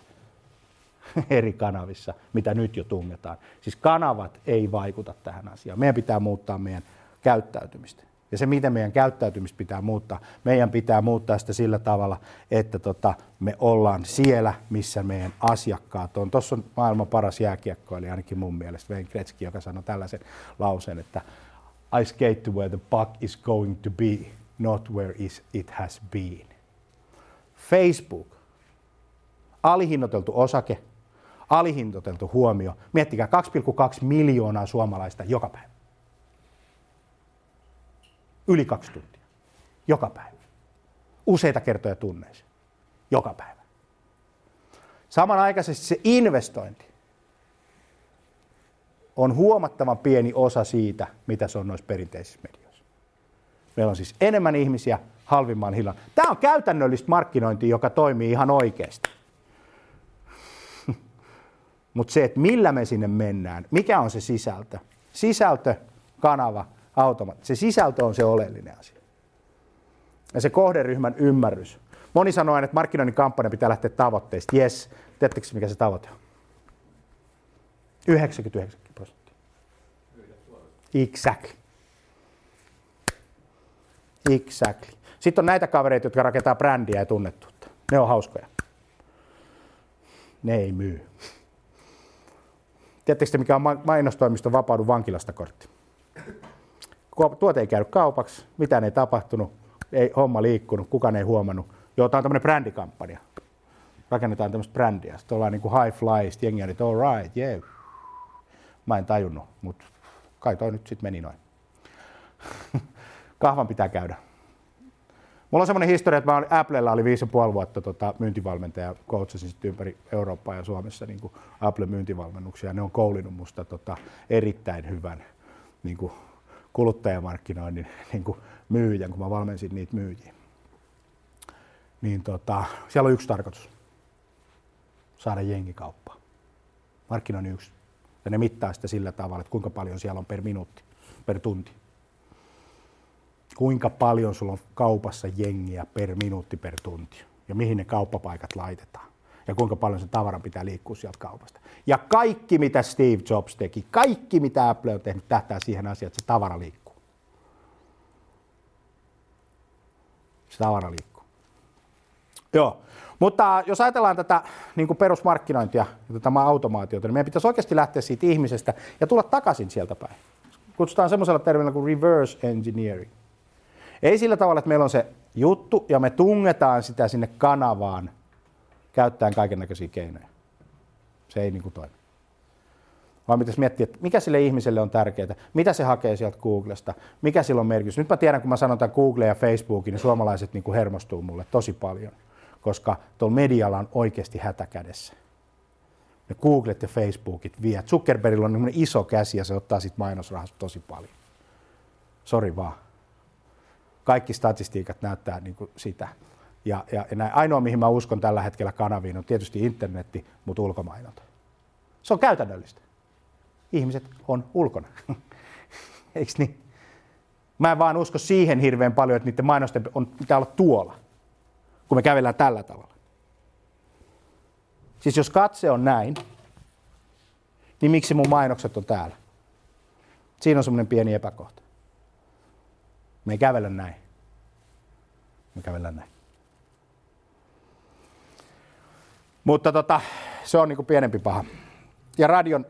<laughs> eri kanavissa, mitä nyt jo tunnetaan. Siis kanavat ei vaikuta tähän asiaan. Meidän pitää muuttaa meidän käyttäytymistä. Ja se, miten meidän käyttäytymistä pitää muuttaa, meidän pitää muuttaa sitä sillä tavalla, että tota, me ollaan siellä, missä meidän asiakkaat on. Tuossa on maailman paras jääkiekkoilija, ainakin mun mielestä, Wayne Gretzky, joka sanoi tällaisen lauseen, että I skate to where the puck is going to be, not where is it has been. Facebook, alihinnoiteltu osake, alihinnoiteltu huomio. Miettikää 2,2 miljoonaa suomalaista joka päivä. Yli kaksi tuntia. Joka päivä. Useita kertoja tunneissa. Joka päivä. Samanaikaisesti se investointi on huomattavan pieni osa siitä, mitä se on noissa perinteisissä medioissa. Meillä on siis enemmän ihmisiä halvimman hillan. Tämä on käytännöllistä markkinointia, joka toimii ihan oikeasti. <laughs> Mutta se, että millä me sinne mennään, mikä on se sisältö? Sisältö, kanava, automaatti. Se sisältö on se oleellinen asia. Ja se kohderyhmän ymmärrys. Moni sanoo aina, että markkinoinnin kampanja pitää lähteä tavoitteista. Yes, tiedättekö mikä se tavoite on? 99 prosenttia. Exactly. Exactly. Sitten on näitä kavereita, jotka rakentaa brändiä ja tunnettuutta. Ne on hauskoja. Ne ei myy. Tiedättekö mikä on mainostoimiston vapaudu vankilasta kortti? Tuote ei käynyt kaupaksi, mitään ei tapahtunut, ei homma liikkunut, kukaan ei huomannut. Joo, tämä on tämmöinen brändikampanja. Rakennetaan tämmöistä brändiä. Sitten ollaan niin kuin high fly, sitten jengi on, että all right, yeah. Mä en tajunnut, mutta kai toi nyt sitten meni noin. <laughs> Kahvan pitää käydä. Mulla on semmoinen historia, että mä olin, Applella oli viisi puoli vuotta tota, myyntivalmentaja, coachasin sitten ympäri Eurooppaa ja Suomessa niin kuin Apple-myyntivalmennuksia. Ne on koulinut musta tota, erittäin hyvän niin kuin kuluttajamarkkinoinnin <laughs> niin kuin myyjän, kun mä valmensin niitä myyjiä. Niin tota, siellä on yksi tarkoitus. Saada jengi kauppaa. Markkinoinnin yksi. Ja ne mittaa sitä sillä tavalla, että kuinka paljon siellä on per minuutti, per tunti. Kuinka paljon sulla on kaupassa jengiä per minuutti per tunti. Ja mihin ne kauppapaikat laitetaan ja kuinka paljon se tavaran pitää liikkua sieltä kaupasta. Ja kaikki, mitä Steve Jobs teki, kaikki, mitä Apple on tehnyt, tähtää siihen asiaan, että se tavara liikkuu. Se tavara liikkuu. Joo, mutta jos ajatellaan tätä niin kuin perusmarkkinointia ja tätä automaatiota, niin meidän pitäisi oikeasti lähteä siitä ihmisestä ja tulla takaisin sieltä päin. Kutsutaan semmoisella termillä kuin reverse engineering. Ei sillä tavalla, että meillä on se juttu ja me tungetaan sitä sinne kanavaan – käyttäen kaiken näköisiä keinoja. Se ei niin kuin toimi. Vaan pitäisi miettiä, että mikä sille ihmiselle on tärkeää, mitä se hakee sieltä Googlesta, mikä sillä on merkitys. Nyt mä tiedän, kun mä sanon tämän Google ja Facebookin, niin suomalaiset niin kuin hermostuu mulle tosi paljon, koska tuolla medialla on oikeasti hätä kädessä. Ne Googlet ja Facebookit vie. Zuckerbergilla on niin iso käsi ja se ottaa siitä mainosrahasta tosi paljon. Sori vaan. Kaikki statistiikat näyttää niin kuin sitä. Ja, ja, ja näin, ainoa, mihin mä uskon tällä hetkellä kanaviin, on tietysti internetti, mutta ulkomainonta. Se on käytännöllistä. Ihmiset on ulkona. <laughs> Eikö niin? Mä en vaan usko siihen hirveän paljon, että niiden mainosten on, pitää olla tuolla, kun me kävellään tällä tavalla. Siis jos katse on näin, niin miksi mun mainokset on täällä? Siinä on semmoinen pieni epäkohta. Me ei kävellä näin. Me kävellään näin. Mutta tota, se on niin pienempi paha. Ja radion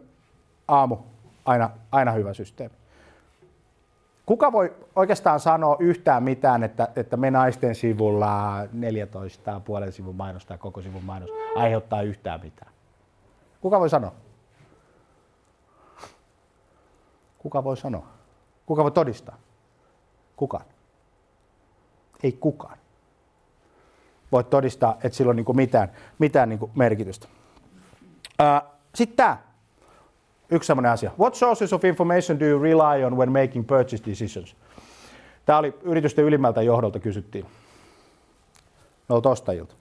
aamu, aina, aina hyvä systeemi. Kuka voi oikeastaan sanoa yhtään mitään, että, että me naisten sivulla 14 puolen sivun mainos tai koko sivun mainos aiheuttaa yhtään mitään? Kuka voi sanoa? Kuka voi sanoa? Kuka voi todistaa? Kukaan. Ei kukaan voi todistaa, että sillä on niin mitään, mitään niin merkitystä. Sitten tämä. Yksi sellainen asia. What sources of information do you rely on when making purchase decisions? Tämä oli yritysten ylimmältä johdolta kysyttiin. noilta ostajilta.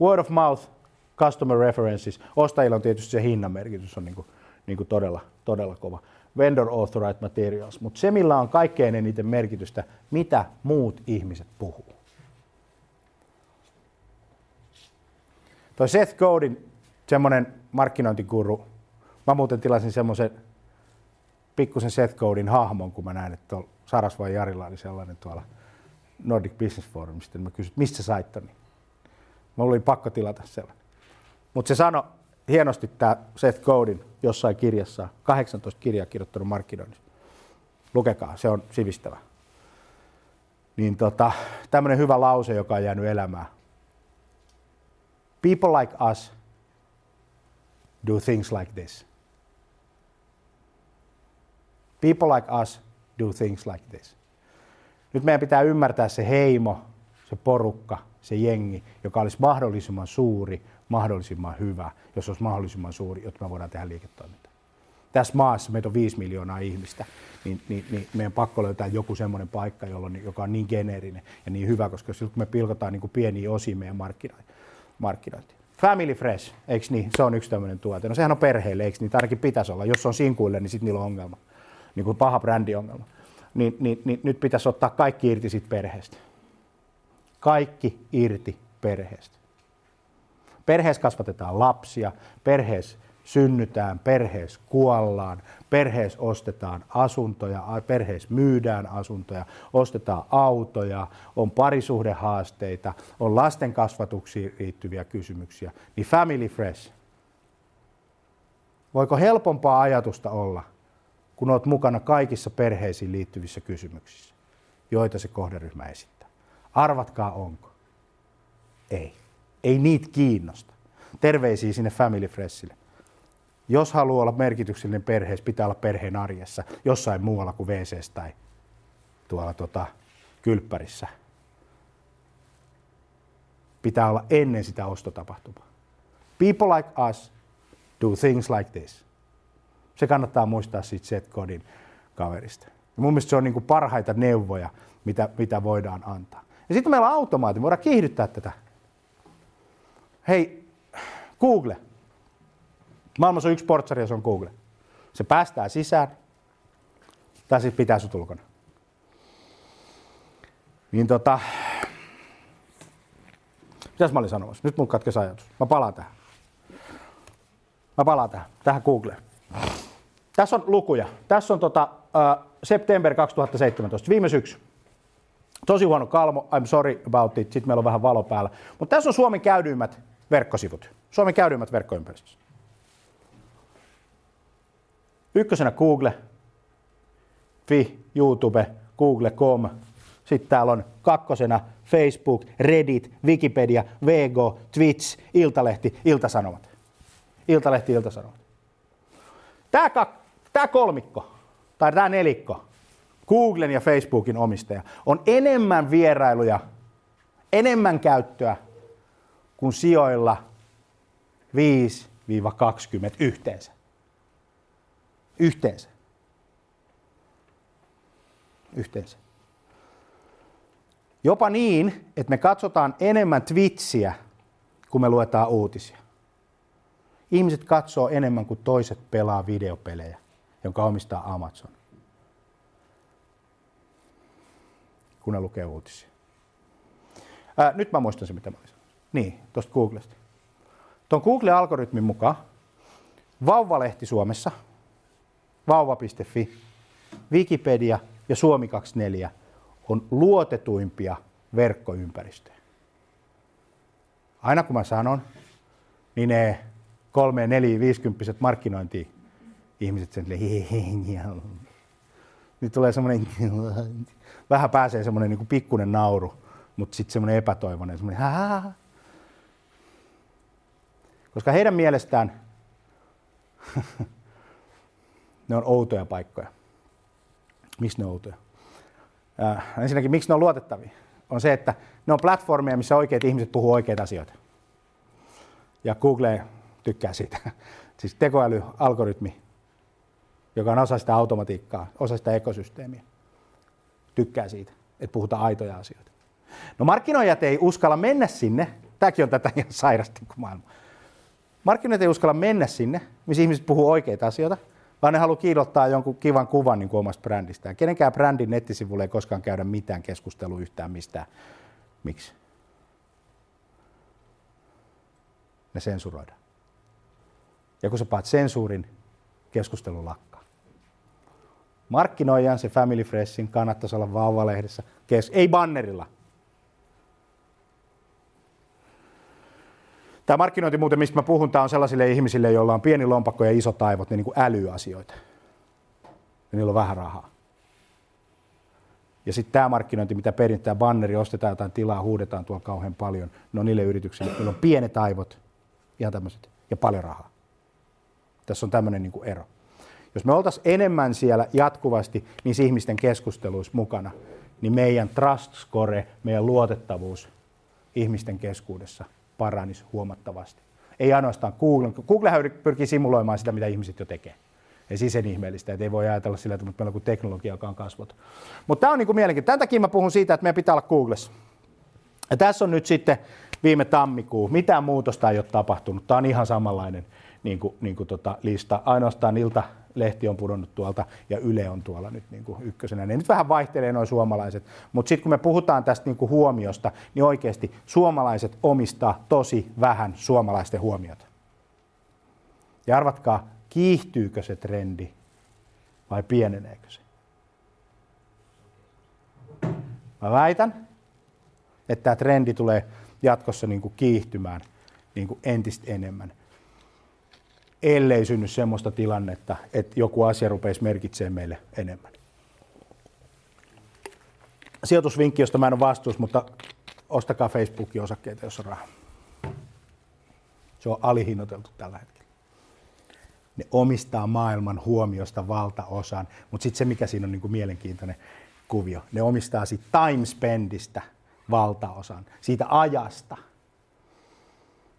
Word of mouth, customer references. Ostajilla on tietysti se hinnan merkitys on niin kuin, niin kuin todella, todella kova. Vendor authorized materials. Mutta se, millä on kaikkein eniten merkitystä, mitä muut ihmiset puhuu. Toi Seth Godin, semmoinen markkinointikuru, mä muuten tilasin semmoisen pikkusen Seth Godin hahmon, kun mä näin, että tuolla Sarasvain Jarilla oli sellainen tuolla Nordic Business Forumista, niin mä kysyin, mistä sait ton? Mä olin pakko tilata sellainen. Mutta se sanoi hienosti tämä Seth Godin jossain kirjassa, 18 kirjaa kirjoittanut markkinoinnissa. Lukekaa, se on sivistävä. Niin tota, tämmöinen hyvä lause, joka on jäänyt elämään. People like us do things like this. People like us do things like this. Nyt meidän pitää ymmärtää se heimo, se porukka, se jengi, joka olisi mahdollisimman suuri, mahdollisimman hyvä, jos olisi mahdollisimman suuri, jotta me voidaan tehdä liiketoimintaa. Tässä maassa meitä on 5 miljoonaa ihmistä, niin, niin, niin meidän pakko löytää joku semmoinen paikka, jolloin, joka on niin geneerinen ja niin hyvä, koska silloin kun me pilkotaan niin pieniä osia meidän markkinointia. Family Fresh, eikö niin? Se on yksi tämmöinen tuote. No sehän on perheelle, eikö niin? Ainakin pitäisi olla. Jos on sinkuille, niin sitten niillä on ongelma. Niin kuin paha brändiongelma. Niin, niin, niin nyt pitäisi ottaa kaikki irti siitä perheestä. Kaikki irti perheestä. Perheessä kasvatetaan lapsia, perheessä synnytään, perheessä kuollaan, perheessä ostetaan asuntoja, perheessä myydään asuntoja, ostetaan autoja, on parisuhdehaasteita, on lasten kasvatuksiin liittyviä kysymyksiä, niin Family Fresh. Voiko helpompaa ajatusta olla, kun olet mukana kaikissa perheisiin liittyvissä kysymyksissä, joita se kohderyhmä esittää? Arvatkaa onko. Ei. Ei niitä kiinnosta. Terveisiä sinne Family Freshille. Jos haluaa olla merkityksellinen perheessä, pitää olla perheen arjessa jossain muualla kuin wc tai tuolla tota, kylppärissä. Pitää olla ennen sitä ostotapahtumaa. People like us do things like this. Se kannattaa muistaa siitä Seth Godin kaverista. Ja mun mielestä se on niin kuin parhaita neuvoja, mitä, mitä voidaan antaa. Ja sitten meillä on automaatti, me voidaan kiihdyttää tätä. Hei, Google. Maailmassa on yksi portsari ja se on Google. Se päästää sisään, tai sitten pitää sut ulkona. Niin tota, mitäs mä olin sanomassa? Nyt mun katkesi ajatus. Mä palaan tähän. Mä palaan tähän, tähän Googleen. Tässä on lukuja. Tässä on tota, uh, September 2017, viime syksy. Tosi huono kalmo, I'm sorry about it, sitten meillä on vähän valo päällä. Mutta tässä on Suomen käydyimmät verkkosivut. Suomen käydyimmät verkkoympäristössä. Ykkösenä Google, Fi, YouTube, Google.com. Sitten täällä on kakkosena Facebook, Reddit, Wikipedia, Vego, Twitch, Iltalehti, Iltasanomat. Iltalehti, Iltasanomat. Tämä, tämä kolmikko, tai tämä nelikko, Googlen ja Facebookin omistaja, on enemmän vierailuja, enemmän käyttöä kuin sijoilla 5-20 yhteensä. Yhteensä. Yhteensä. Jopa niin, että me katsotaan enemmän Twitchiä, kun me luetaan uutisia. Ihmiset katsoo enemmän kuin toiset pelaa videopelejä, jonka omistaa Amazon, kun ne lukee uutisia. Ää, nyt mä muistan se, mitä mä olisin. Niin, tuosta Googlesta. Tuon Google-algoritmin mukaan vauvalehti Suomessa – vauva.fi, Wikipedia ja Suomi24 on luotetuimpia verkkoympäristöjä. Aina kun mä sanon, niin ne kolme, neljä, viisikymppiset markkinointi ihmiset sen niin tulee semmoinen, <laughs> vähän pääsee semmoinen niin pikkunen nauru, mutta sitten semmoinen epätoivoinen, semmoinen Koska heidän mielestään <laughs> ne on outoja paikkoja. Miksi ne on outoja? Äh, ensinnäkin, miksi ne on luotettavia? On se, että ne on platformeja, missä oikeat ihmiset puhuu oikeita asioita. Ja Google tykkää siitä. <laughs> Siis tekoälyalgoritmi, joka on osa sitä automatiikkaa, osa sitä ekosysteemiä, tykkää siitä, että puhutaan aitoja asioita. No markkinoijat ei uskalla mennä sinne, tämäkin on tätä ihan sairasti kuin maailma. Markkinoijat ei uskalla mennä sinne, missä ihmiset puhuu oikeita asioita, vaan ne haluaa kiilottaa jonkun kivan kuvan niin omasta brändistään. Kenenkään brändin nettisivulle ei koskaan käydä mitään keskustelua yhtään mistään. Miksi? Ne sensuroidaan. Ja kun sä paat sensuurin, keskustelu lakkaa. Markkinoijan se Family Freshin kannattaisi olla vauvalehdessä, kes- ei bannerilla. Tämä markkinointi muuten, mistä mä puhun, tämä on sellaisille ihmisille, joilla on pieni lompakko ja isot aivot, ne niin kuin älyasioita. Ja niillä on vähän rahaa. Ja sitten tämä markkinointi, mitä perintää banneri, ostetaan jotain tilaa, huudetaan tuolla kauhean paljon, no niille yrityksille, joilla on pienet aivot, ihan tämmöiset, ja paljon rahaa. Tässä on tämmöinen niin ero. Jos me oltaisiin enemmän siellä jatkuvasti niissä ihmisten keskusteluissa mukana, niin meidän trust score, meidän luotettavuus ihmisten keskuudessa paranisi huomattavasti. Ei ainoastaan Google. Google pyrkii simuloimaan sitä, mitä ihmiset jo tekee. Ei siis sen ihmeellistä, että ei voi ajatella sillä, että meillä on teknologia, joka on kasvot. Mutta tämä on niin mielenkiintoista. Tämän takia mä puhun siitä, että meidän pitää olla Googlessa. Ja tässä on nyt sitten viime tammikuu. Mitään muutosta ei ole tapahtunut. Tämä on ihan samanlainen niin kuin, niin kuin tota lista. Ainoastaan ilta lehti on pudonnut tuolta ja Yle on tuolla nyt niin kuin ykkösenä. Ne nyt vähän vaihtelee noin suomalaiset, mutta sitten kun me puhutaan tästä niin kuin huomiosta, niin oikeasti suomalaiset omistaa tosi vähän suomalaisten huomiota. Ja arvatkaa, kiihtyykö se trendi vai pieneneekö se? Mä väitän, että tämä trendi tulee jatkossa niin kuin kiihtymään niin kuin entistä enemmän ellei synny semmoista tilannetta, että joku asia rupeisi merkitsemään meille enemmän. Sijoitusvinkki, josta mä en ole vastuus, mutta ostakaa Facebookin osakkeita, jos on rahaa. Se on alihinnoiteltu tällä hetkellä. Ne omistaa maailman huomiosta valtaosan, mutta sitten se, mikä siinä on niin kuin mielenkiintoinen kuvio, ne omistaa siitä time spendistä valtaosan, siitä ajasta –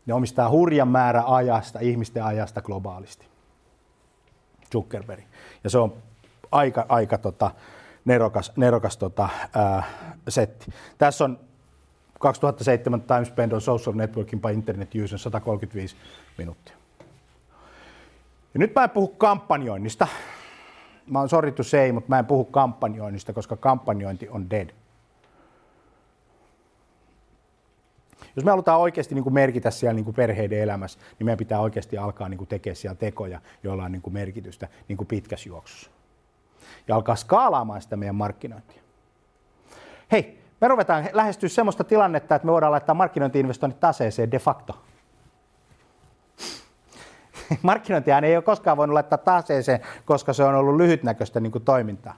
ne omistaa hurjan määrä ajasta, ihmisten ajasta globaalisti. Zuckerberg. Ja se on aika, aika tota, nerokas, nerokas tota, ää, setti. Tässä on 2007 time spent on social networking by internet use 135 minuuttia. Ja nyt mä en puhu kampanjoinnista. Mä oon sorry to say, mutta mä en puhu kampanjoinnista, koska kampanjointi on dead. Jos me halutaan oikeasti niin kuin merkitä siellä niin kuin perheiden elämässä, niin meidän pitää oikeasti alkaa niin kuin tekemään siellä tekoja, joilla on niin kuin merkitystä niin kuin pitkässä juoksussa. Ja alkaa skaalaamaan sitä meidän markkinointia. Hei, me ruvetaan lähestyä sellaista tilannetta, että me voidaan laittaa markkinointiinvestoinnit taseeseen de facto. <laughs> Markkinointia ei ole koskaan voinut laittaa taseeseen, koska se on ollut lyhytnäköistä niin kuin toimintaa.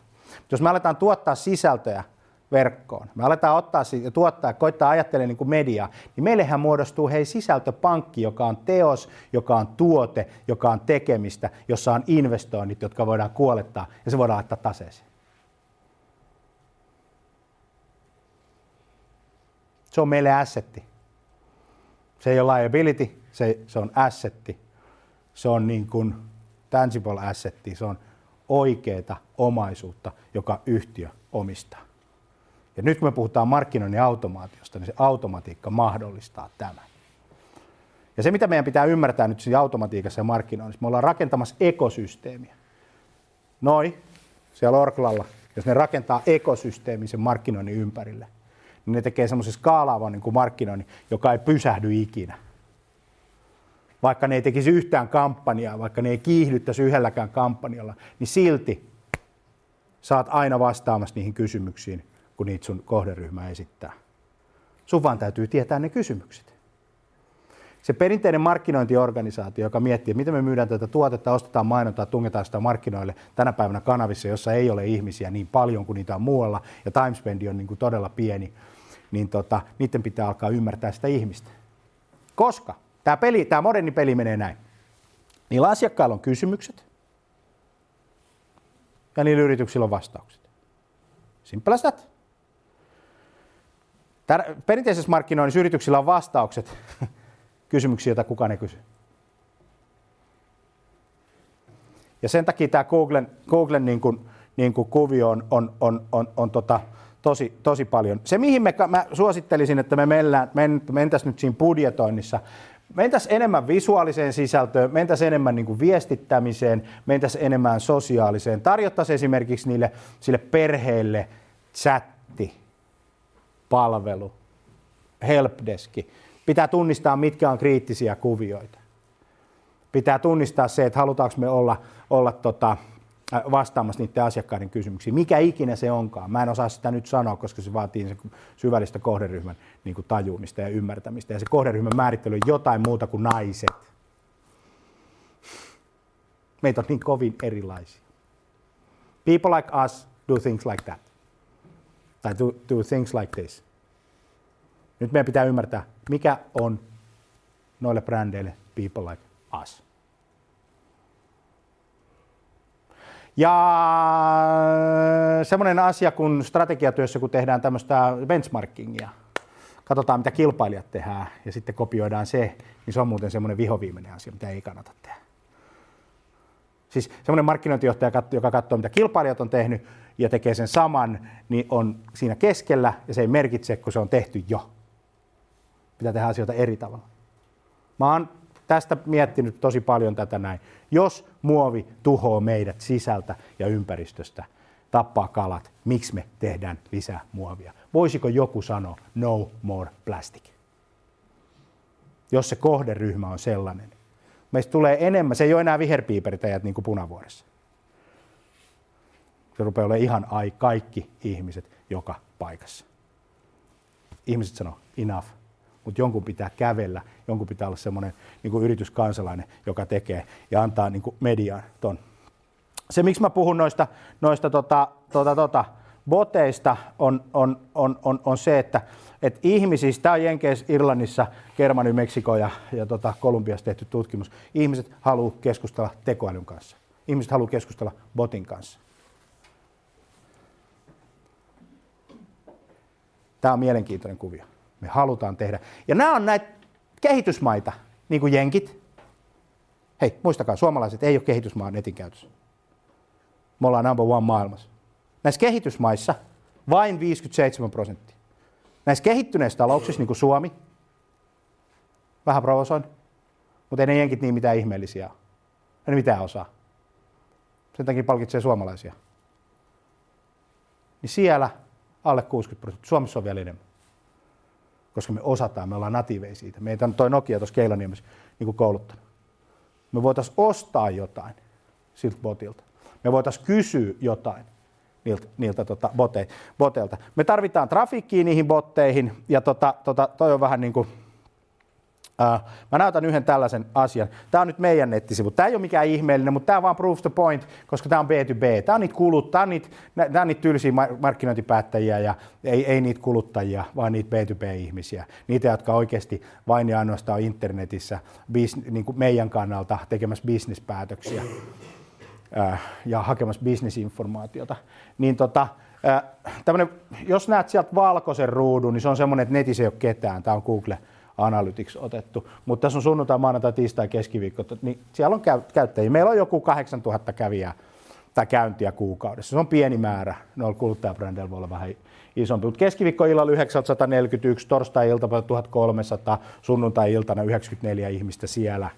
Jos me aletaan tuottaa sisältöjä, verkkoon. Me aletaan ottaa ja tuottaa, koittaa ajattelemaan niin kuin mediaa, niin meillähän muodostuu hei sisältöpankki, joka on teos, joka on tuote, joka on tekemistä, jossa on investoinnit, jotka voidaan kuolettaa ja se voidaan laittaa taseeseen. Se on meille assetti. Se ei ole liability, se, se on assetti. Se on niin kuin tangible assetti, se on oikeaa omaisuutta, joka yhtiö omistaa. Ja nyt kun me puhutaan markkinoinnin automaatiosta, niin se automatiikka mahdollistaa tämän. Ja se, mitä meidän pitää ymmärtää nyt siinä automatiikassa ja markkinoinnissa, me ollaan rakentamassa ekosysteemiä. Noi, siellä Orklalla, jos ne rakentaa ekosysteemin sen markkinoinnin ympärille, niin ne tekee semmoisen skaalaavan niin kuin markkinoinnin, joka ei pysähdy ikinä. Vaikka ne ei tekisi yhtään kampanjaa, vaikka ne ei kiihdyttäisi yhdelläkään kampanjalla, niin silti saat aina vastaamassa niihin kysymyksiin, kun niitä sun kohderyhmä esittää. Sun vaan täytyy tietää ne kysymykset. Se perinteinen markkinointiorganisaatio, joka miettii, miten me myydään tätä tuotetta, ostetaan mainontaa, tungetaan sitä markkinoille tänä päivänä kanavissa, jossa ei ole ihmisiä niin paljon kuin niitä on muualla, ja timespendi on niin kuin todella pieni, niin tota, niiden pitää alkaa ymmärtää sitä ihmistä. Koska tämä, peli, tämä moderni peli menee näin. Niillä asiakkailla on kysymykset, ja niillä yrityksillä on vastaukset. Simple as that. Tär- perinteisessä markkinoinnissa yrityksillä on vastaukset <laughs> kysymyksiä, joita kukaan ei kysy. Ja sen takia tämä Googlen, Googlen niin kuin, niin kuin kuvio on, on, on, on, on tota, tosi, tosi paljon. Se, mihin me, mä suosittelisin, että me mennään, men, mentäisiin nyt siinä budjetoinnissa, mentäisiin enemmän visuaaliseen sisältöön, mentäisiin enemmän niin kuin viestittämiseen, mentäisiin enemmän sosiaaliseen. Tarjottaisiin esimerkiksi niille sille perheelle chatti, palvelu, helpdeski. Pitää tunnistaa, mitkä on kriittisiä kuvioita. Pitää tunnistaa se, että halutaanko me olla, olla tota, vastaamassa niiden asiakkaiden kysymyksiin. Mikä ikinä se onkaan. Mä en osaa sitä nyt sanoa, koska se vaatii sen syvällistä kohderyhmän niin kuin tajuumista ja ymmärtämistä. Ja se kohderyhmän määrittely on jotain muuta kuin naiset. Meitä on niin kovin erilaisia. People like us do things like that. Tai do, do things like this. Nyt meidän pitää ymmärtää, mikä on noille brändeille people like us. Ja semmoinen asia kun strategiatyössä, kun tehdään tämmöistä benchmarkingia, katsotaan mitä kilpailijat tehdään ja sitten kopioidaan se, niin se on muuten semmoinen vihoviimeinen asia, mitä ei kannata tehdä. Siis semmoinen markkinointijohtaja, joka katsoo, mitä kilpailijat on tehnyt ja tekee sen saman, niin on siinä keskellä ja se ei merkitse, kun se on tehty jo. Pitää tehdä asioita eri tavalla. Mä oon tästä miettinyt tosi paljon tätä näin. Jos muovi tuhoaa meidät sisältä ja ympäristöstä, tappaa kalat, miksi me tehdään lisää muovia? Voisiko joku sanoa no more plastic? Jos se kohderyhmä on sellainen. Meistä tulee enemmän, se ei ole enää viherpiiperitäjät niin kuin punavuoressa. Se rupeaa olemaan ihan ai, kaikki ihmiset joka paikassa. Ihmiset sanoo enough mutta jonkun pitää kävellä, jonkun pitää olla semmoinen niin yrityskansalainen, joka tekee ja antaa niin kuin mediaan ton. Se, miksi mä puhun noista, noista tota, tota, tota, boteista, on, on, on, on, on se, että et ihmisistä, tämä on Jenkeissä, Irlannissa, Germany, Meksiko ja, ja tota, Kolumbiassa tehty tutkimus, ihmiset haluaa keskustella tekoälyn kanssa. Ihmiset haluaa keskustella botin kanssa. Tämä on mielenkiintoinen kuvio me halutaan tehdä. Ja nämä on näitä kehitysmaita, niin kuin jenkit. Hei, muistakaa, suomalaiset ei ole kehitysmaa netin käytössä. Me ollaan number one maailmassa. Näissä kehitysmaissa vain 57 prosenttia. Näissä kehittyneissä talouksissa, niin kuin Suomi, vähän provosoin, mutta ei ne jenkit niin mitään ihmeellisiä ole. Ne mitään osaa. Sen takia palkitsee suomalaisia. Niin siellä alle 60 prosenttia. Suomessa on vielä enemmän koska me osataan, me ollaan natiiveja siitä. Meitä on toi Nokia tuossa Keilaniemessä niin kouluttanut. Me voitaisiin ostaa jotain siltä botilta. Me voitaisiin kysyä jotain niiltä, niiltä tota, bote, boteilta. Me tarvitaan trafikkiä niihin botteihin, ja tota, tota, toi on vähän niin kuin mä näytän yhden tällaisen asian. Tämä on nyt meidän nettisivu. Tämä ei ole mikään ihmeellinen, mutta tämä vaan proves the point, koska tämä on B2B. Tämä on niitä, kulut, tämä on niitä, tämä on niitä tylsiä markkinointipäättäjiä ja ei, ei niitä kuluttajia, vaan niitä B2B-ihmisiä. Niitä, jotka oikeasti vain ja ainoastaan internetissä bis, niin kuin meidän kannalta tekemässä bisnispäätöksiä uh, ja hakemassa bisnesinformaatiota. Niin tota, uh, jos näet sieltä valkoisen ruudun, niin se on semmoinen, että netissä ei ole ketään. Tämä on Google Analytics otettu. Mutta tässä on sunnuntai, maanantai, tiistai, keskiviikko, niin siellä on käyttäjiä. Meillä on joku 8000 kävijää tai käyntiä kuukaudessa. Se on pieni määrä. Noilla kuluttajabrändeillä voi olla vähän isompi. Mutta keskiviikkoillalla 941, torstai-iltapäivä 1300, sunnuntai-iltana 94 ihmistä siellä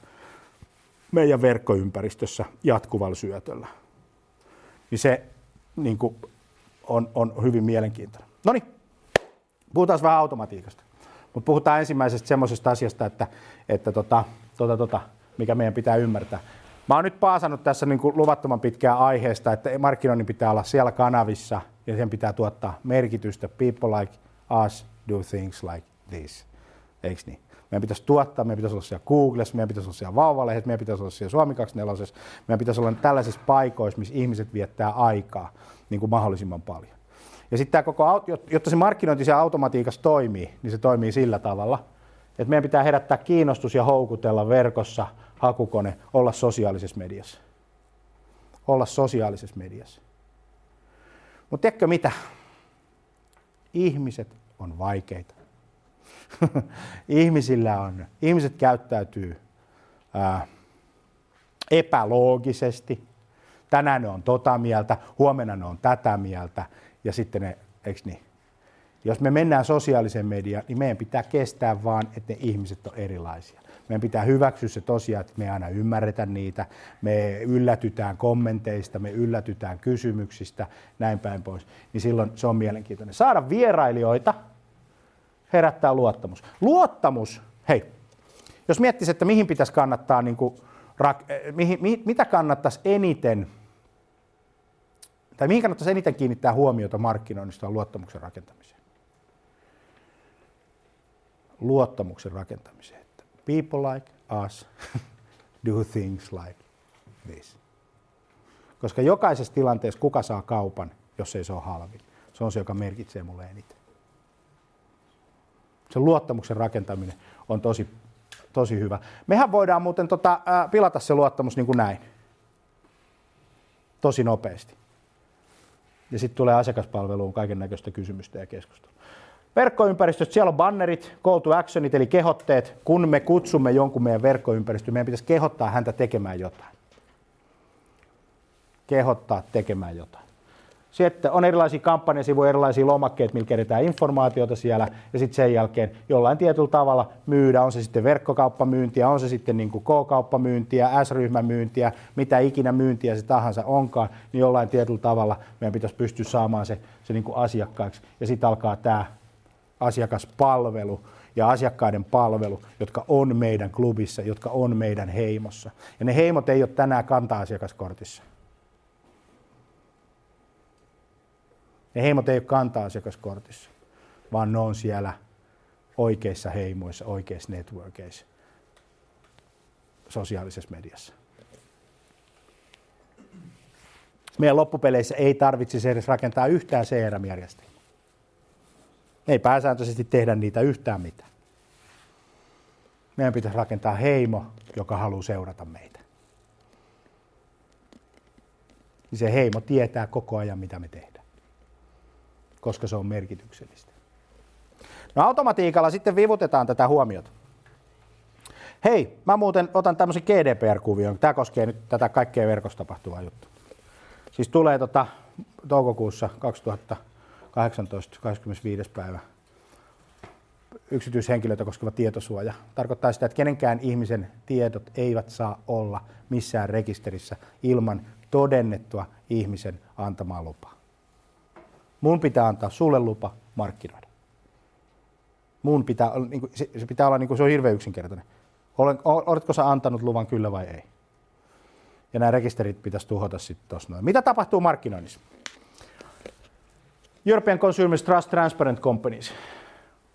meidän verkkoympäristössä jatkuvalla syötöllä. Niin se niin kuin, on, on hyvin mielenkiintoinen. No niin, puhutaan vähän automatiikasta. Mutta puhutaan ensimmäisestä semmoisesta asiasta, että, että tota, tota, tota, mikä meidän pitää ymmärtää. Mä oon nyt paasannut tässä niin kuin luvattoman pitkää aiheesta, että markkinoinnin pitää olla siellä kanavissa ja sen pitää tuottaa merkitystä. People like us do things like this. Eikö niin? Meidän pitäisi tuottaa, meidän pitäisi olla siellä Googlessa, meidän pitäisi olla siellä Vauvalehdessä, meidän pitäisi olla siellä Suomi 24, meidän pitäisi olla tällaisissa paikoissa, missä ihmiset viettää aikaa niin kuin mahdollisimman paljon. Ja sitten tämä koko, jotta se markkinointi siellä automatiikassa toimii, niin se toimii sillä tavalla, että meidän pitää herättää kiinnostus ja houkutella verkossa hakukone, olla sosiaalisessa mediassa. Olla sosiaalisessa mediassa. Mutta tiedätkö mitä? Ihmiset on vaikeita. <laughs> Ihmisillä on, ihmiset käyttäytyy ää, epäloogisesti. Tänään ne on tota mieltä, huomenna ne on tätä mieltä ja sitten ne, eikö niin, Jos me mennään sosiaaliseen mediaan, niin meidän pitää kestää vaan, että ne ihmiset on erilaisia. Meidän pitää hyväksyä se tosiaan, että me ei aina ymmärretä niitä, me yllätytään kommenteista, me yllätytään kysymyksistä, näin päin pois. Niin silloin se on mielenkiintoinen. Saada vierailijoita herättää luottamus. Luottamus, hei, jos miettisi, että mihin pitäisi kannattaa, niin kuin, mihin, mihin, mitä kannattaisi eniten, tai mihin kannattaisi eniten kiinnittää huomiota markkinoinnista on luottamuksen rakentamiseen. Luottamuksen rakentamiseen. People like us <laughs> do things like this. Koska jokaisessa tilanteessa kuka saa kaupan, jos ei se ole halvin. Se on se, joka merkitsee mulle eniten. Se luottamuksen rakentaminen on tosi, tosi hyvä. Mehän voidaan muuten tota, ää, pilata se luottamus niin kuin näin. Tosi nopeasti. Ja sitten tulee asiakaspalveluun kaiken näköistä kysymystä ja keskustelua. Verkkoympäristöstä siellä on bannerit, call to actionit eli kehotteet. Kun me kutsumme jonkun meidän verkkoympäristöön, meidän pitäisi kehottaa häntä tekemään jotain. Kehottaa tekemään jotain. Sitten on erilaisia kampanjasivuja, erilaisia lomakkeita, millä kerätään informaatiota siellä, ja sitten sen jälkeen jollain tietyllä tavalla myydä, on se sitten verkkokauppamyyntiä, on se sitten niin kuin K-kauppamyyntiä, S-ryhmämyyntiä, mitä ikinä myyntiä se tahansa onkaan, niin jollain tietyllä tavalla meidän pitäisi pystyä saamaan se, se niin kuin asiakkaaksi. Ja sitten alkaa tämä asiakaspalvelu ja asiakkaiden palvelu, jotka on meidän klubissa, jotka on meidän heimossa. Ja ne heimot ei ole tänään kanta-asiakaskortissa. Ne heimot ei ole kanta-asiakaskortissa, vaan ne on siellä oikeissa heimoissa, oikeissa networkeissa, sosiaalisessa mediassa. Meidän loppupeleissä ei tarvitsisi edes rakentaa yhtään CRM-järjestelmää. Ei pääsääntöisesti tehdä niitä yhtään mitään. Meidän pitäisi rakentaa heimo, joka haluaa seurata meitä. Niin se heimo tietää koko ajan, mitä me tehdään, koska se on merkityksellistä. No automatiikalla sitten vivutetaan tätä huomiota. Hei, mä muuten otan tämmöisen GDPR-kuvion. Tämä koskee nyt tätä kaikkea verkossa tapahtuvaa juttua. Siis tulee tota, toukokuussa 2000 18. 25. päivä yksityishenkilöitä koskeva tietosuoja. Tarkoittaa sitä, että kenenkään ihmisen tiedot eivät saa olla missään rekisterissä ilman todennettua ihmisen antamaa lupaa. Mun pitää antaa sulle lupa markkinoida. Mun pitää, niin se, se pitää olla, niin kuin, se on hirveän yksinkertainen. Olen, oletko sä antanut luvan kyllä vai ei? Ja nämä rekisterit pitäisi tuhota sitten tuossa noin. Mitä tapahtuu markkinoinnissa? European consumers trust transparent companies.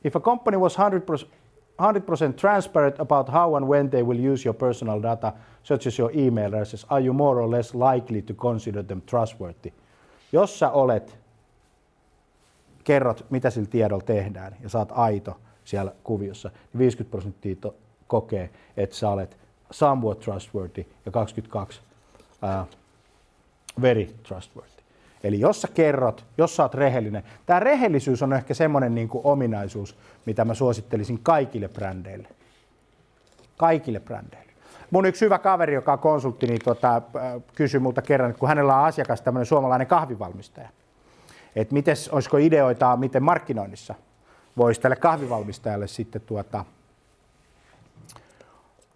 If a company was 100%, 100% transparent about how and when they will use your personal data, such as your email addresses, are you more or less likely to consider them trustworthy? Jos sä olet, kerrot, mitä sillä tiedolla tehdään, ja saat aito siellä kuviossa, niin 50 prosenttia to- kokee, että sä olet somewhat trustworthy, ja 22 uh, very trustworthy. Eli jos sä kerrot, jos sä oot rehellinen, tämä rehellisyys on ehkä semmoinen niin kuin ominaisuus, mitä mä suosittelisin kaikille brändeille. Kaikille brändeille. Mun yksi hyvä kaveri, joka on konsultti, niin tuota, kysyi multa kerran, että kun hänellä on asiakas tämmöinen suomalainen kahvivalmistaja, että mites, olisiko ideoita, miten markkinoinnissa voisi tälle kahvivalmistajalle sitten tuota,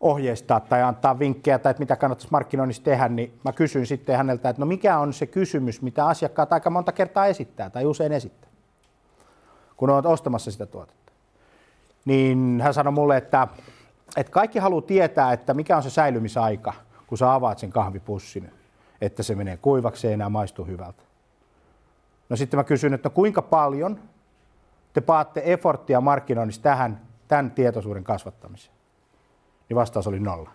ohjeistaa tai antaa vinkkejä tai että mitä kannattaisi markkinoinnissa tehdä, niin mä kysyin sitten häneltä, että no mikä on se kysymys, mitä asiakkaat aika monta kertaa esittää tai usein esittää, kun olet ostamassa sitä tuotetta. Niin hän sanoi mulle, että, että kaikki haluaa tietää, että mikä on se säilymisaika, kun sä avaat sen kahvipussin, että se menee kuivaksi, ei enää maistu hyvältä. No sitten mä kysyin, että kuinka paljon te paatte efforttia markkinoinnissa tähän, tämän tietoisuuden kasvattamiseen niin vastaus oli nolla.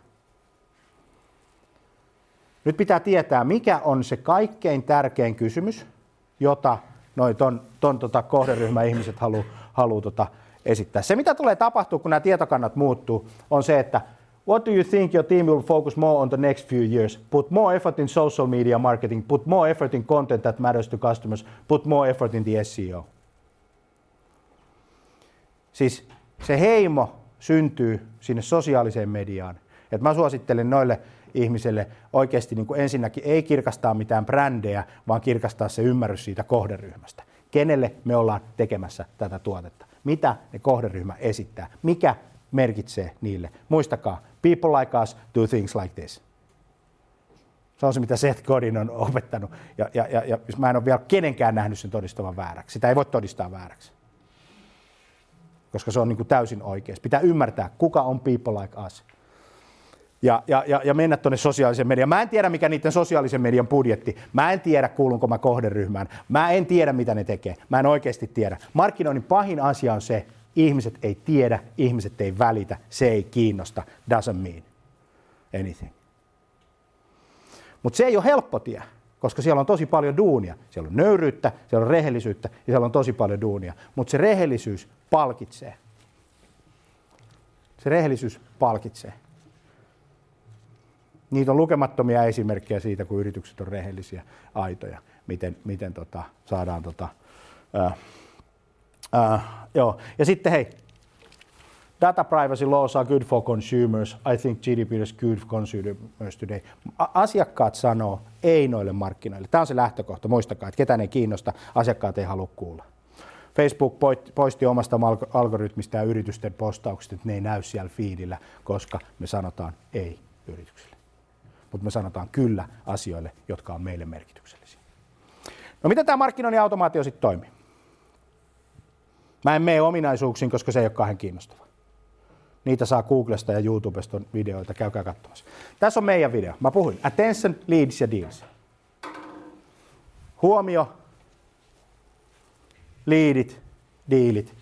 Nyt pitää tietää, mikä on se kaikkein tärkein kysymys, jota noin ton, ton tota kohderyhmän ihmiset haluaa haluu tota esittää. Se, mitä tulee tapahtua, kun nämä tietokannat muuttuu, on se, että What do you think your team will focus more on the next few years? Put more effort in social media marketing, put more effort in content that matters to customers, put more effort in the SEO. Siis se heimo syntyy sinne sosiaaliseen mediaan. Et mä suosittelen noille ihmisille oikeasti niin kuin ensinnäkin ei kirkastaa mitään brändejä, vaan kirkastaa se ymmärrys siitä kohderyhmästä. kenelle me ollaan tekemässä tätä tuotetta, mitä ne kohderyhmä esittää, mikä merkitsee niille. Muistakaa, people like us do things like this. Se on se, mitä Seth Godin on opettanut. Ja, ja, ja, ja mä en ole vielä kenenkään nähnyt sen todistavan vääräksi. Sitä ei voi todistaa vääräksi. Koska se on niin kuin täysin oikein. Pitää ymmärtää, kuka on people like us. Ja, ja, ja, ja mennä tuonne sosiaalisen median. Mä en tiedä, mikä niiden sosiaalisen median budjetti. Mä en tiedä, kuulunko mä kohderyhmään. Mä en tiedä, mitä ne tekee. Mä en oikeasti tiedä. Markkinoinnin pahin asia on se, ihmiset ei tiedä, ihmiset ei välitä, se ei kiinnosta, doesn't mean anything. Mutta se ei ole helppo tie, koska siellä on tosi paljon duunia. Siellä on nöyryyttä, siellä on rehellisyyttä ja siellä on tosi paljon duunia. Mutta se rehellisyys palkitsee. Se rehellisyys palkitsee. Niitä on lukemattomia esimerkkejä siitä, kun yritykset on rehellisiä, aitoja, miten, miten tota, saadaan tota, ää, ää, joo. Ja sitten hei, Data privacy laws are good for consumers. I think GDPR is good for consumers today. Asiakkaat sanoo ei noille markkinoille. Tämä on se lähtökohta. Muistakaa, että ketään ei kiinnosta, asiakkaat ei halua kuulla. Facebook poisti omasta algoritmista ja yritysten postauksista, että ne ei näy siellä feedillä, koska me sanotaan ei yrityksille. Mutta me sanotaan kyllä asioille, jotka on meille merkityksellisiä. No miten tämä markkinoinnin automaatio sitten toimii? Mä en mene ominaisuuksiin, koska se ei ole kahden kiinnostava. Niitä saa Googlesta ja YouTubesta videoita, käykää katsomassa. Tässä on meidän video. Mä puhuin attention, leads ja deals. Huomio, liidit, diilit.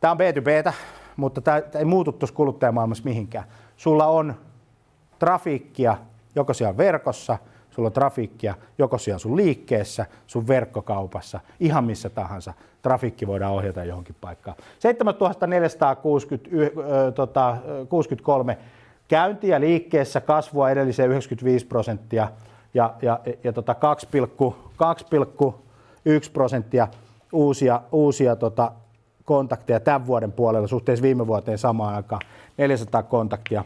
Tämä on B2Btä, mutta tämä ei muutu tuossa kuluttajamaailmassa mihinkään. Sulla on trafiikkia joko siellä verkossa – sulla on trafiikkia joko siellä sun liikkeessä, sun verkkokaupassa, ihan missä tahansa. Trafiikki voidaan ohjata johonkin paikkaan. 7463 tota, käyntiä liikkeessä, kasvua edelliseen 95 prosenttia ja, ja, ja tota 2,1 prosenttia uusia, uusia tota, kontakteja tämän vuoden puolella suhteessa viime vuoteen samaan aikaan. 400 kontaktia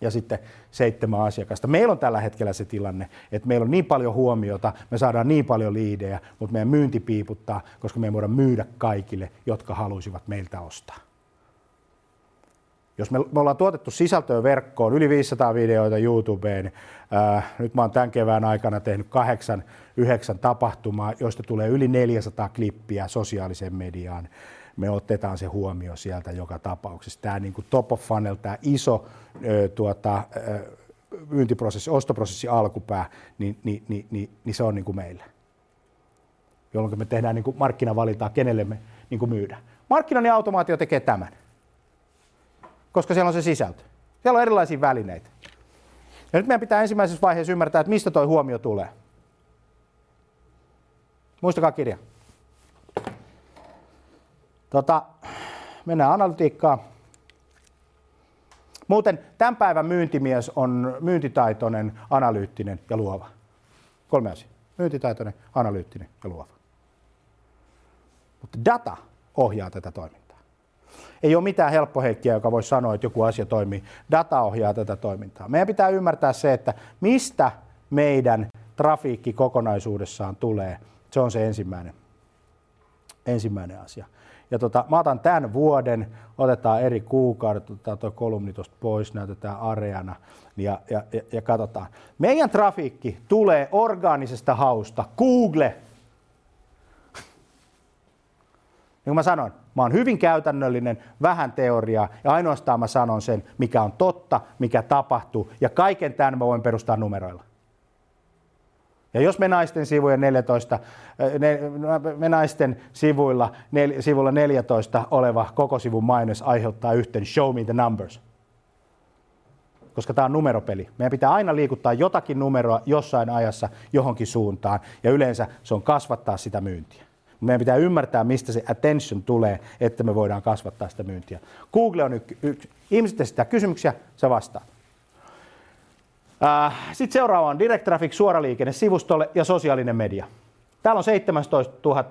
ja sitten seitsemän asiakasta. Meillä on tällä hetkellä se tilanne, että meillä on niin paljon huomiota, me saadaan niin paljon liidejä, mutta meidän myynti piiputtaa, koska me ei voida myydä kaikille, jotka haluaisivat meiltä ostaa. Jos me, me ollaan tuotettu sisältöä verkkoon, yli 500 videoita YouTubeen, ää, nyt mä oon tämän kevään aikana tehnyt kahdeksan, yhdeksän tapahtumaa, joista tulee yli 400 klippiä sosiaaliseen mediaan me otetaan se huomio sieltä joka tapauksessa. Tämä niin kuin top of funnel, tämä iso tuota, myyntiprosessi, ostoprosessi alkupää, niin, niin, niin, niin, niin se on niin kuin meillä. Jolloin me tehdään niin markkinavalintaa, kenelle me niin kuin myydään. Markkinoinnin automaatio tekee tämän, koska siellä on se sisältö. Siellä on erilaisia välineitä. Ja nyt meidän pitää ensimmäisessä vaiheessa ymmärtää, että mistä tuo huomio tulee. Muistakaa kirja. Tota, mennään analytiikkaan. Muuten tämän päivän myyntimies on myyntitaitoinen, analyyttinen ja luova. Kolme asiaa. Myyntitaitoinen, analyyttinen ja luova. Mutta data ohjaa tätä toimintaa. Ei ole mitään helppoheikkiä, joka voisi sanoa, että joku asia toimii. Data ohjaa tätä toimintaa. Meidän pitää ymmärtää se, että mistä meidän trafiikki kokonaisuudessaan tulee. Se on se ensimmäinen, ensimmäinen asia. Ja tota, mä otan tämän vuoden, otetaan eri kuukaudet, otetaan tuo kolumni tuosta pois, näytetään areana ja, ja, ja, ja katsotaan. Meidän trafiikki tulee orgaanisesta hausta. Google! <laughs> Niin kuin mä sanoin, mä oon hyvin käytännöllinen, vähän teoriaa ja ainoastaan mä sanon sen, mikä on totta, mikä tapahtuu ja kaiken tämän mä voin perustaa numeroilla. Ja jos me naisten sivujen 14, äh, ne, me naisten sivuilla, nel, sivulla 14 oleva koko sivun mainos aiheuttaa yhteen show me the numbers. Koska tämä on numeropeli. Meidän pitää aina liikuttaa jotakin numeroa jossain ajassa johonkin suuntaan ja yleensä se on kasvattaa sitä myyntiä. Meidän pitää ymmärtää, mistä se attention tulee, että me voidaan kasvattaa sitä myyntiä. Google on yksi. Y- ihmiset esittää kysymyksiä, sä vastaat. Äh, Sitten seuraava on Direct Traffic, suoraliikenne sivustolle ja sosiaalinen media. Täällä on 17 000,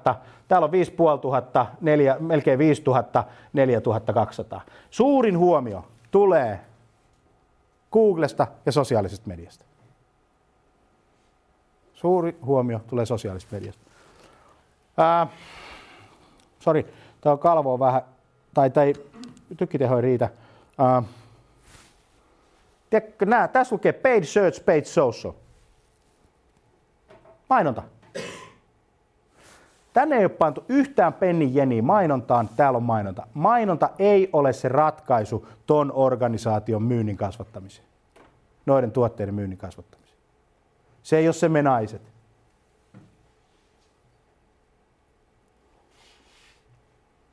täällä on 5 500, 4, melkein 5 000, 4200. Suurin huomio tulee Googlesta ja sosiaalisesta mediasta. Suuri huomio tulee sosiaalisesta mediasta. Ää, sori, on kalvo vähän, tai, tai tykkiteho ei riitä. Ää, tiedätkö, nää, tässä lukee paid search, paid social. Mainonta. Tänne ei ole pantu yhtään pennin jeniä mainontaan, täällä on mainonta. Mainonta ei ole se ratkaisu ton organisaation myynnin kasvattamiseen. Noiden tuotteiden myynnin kasvattamiseen. Se ei ole se me naiset.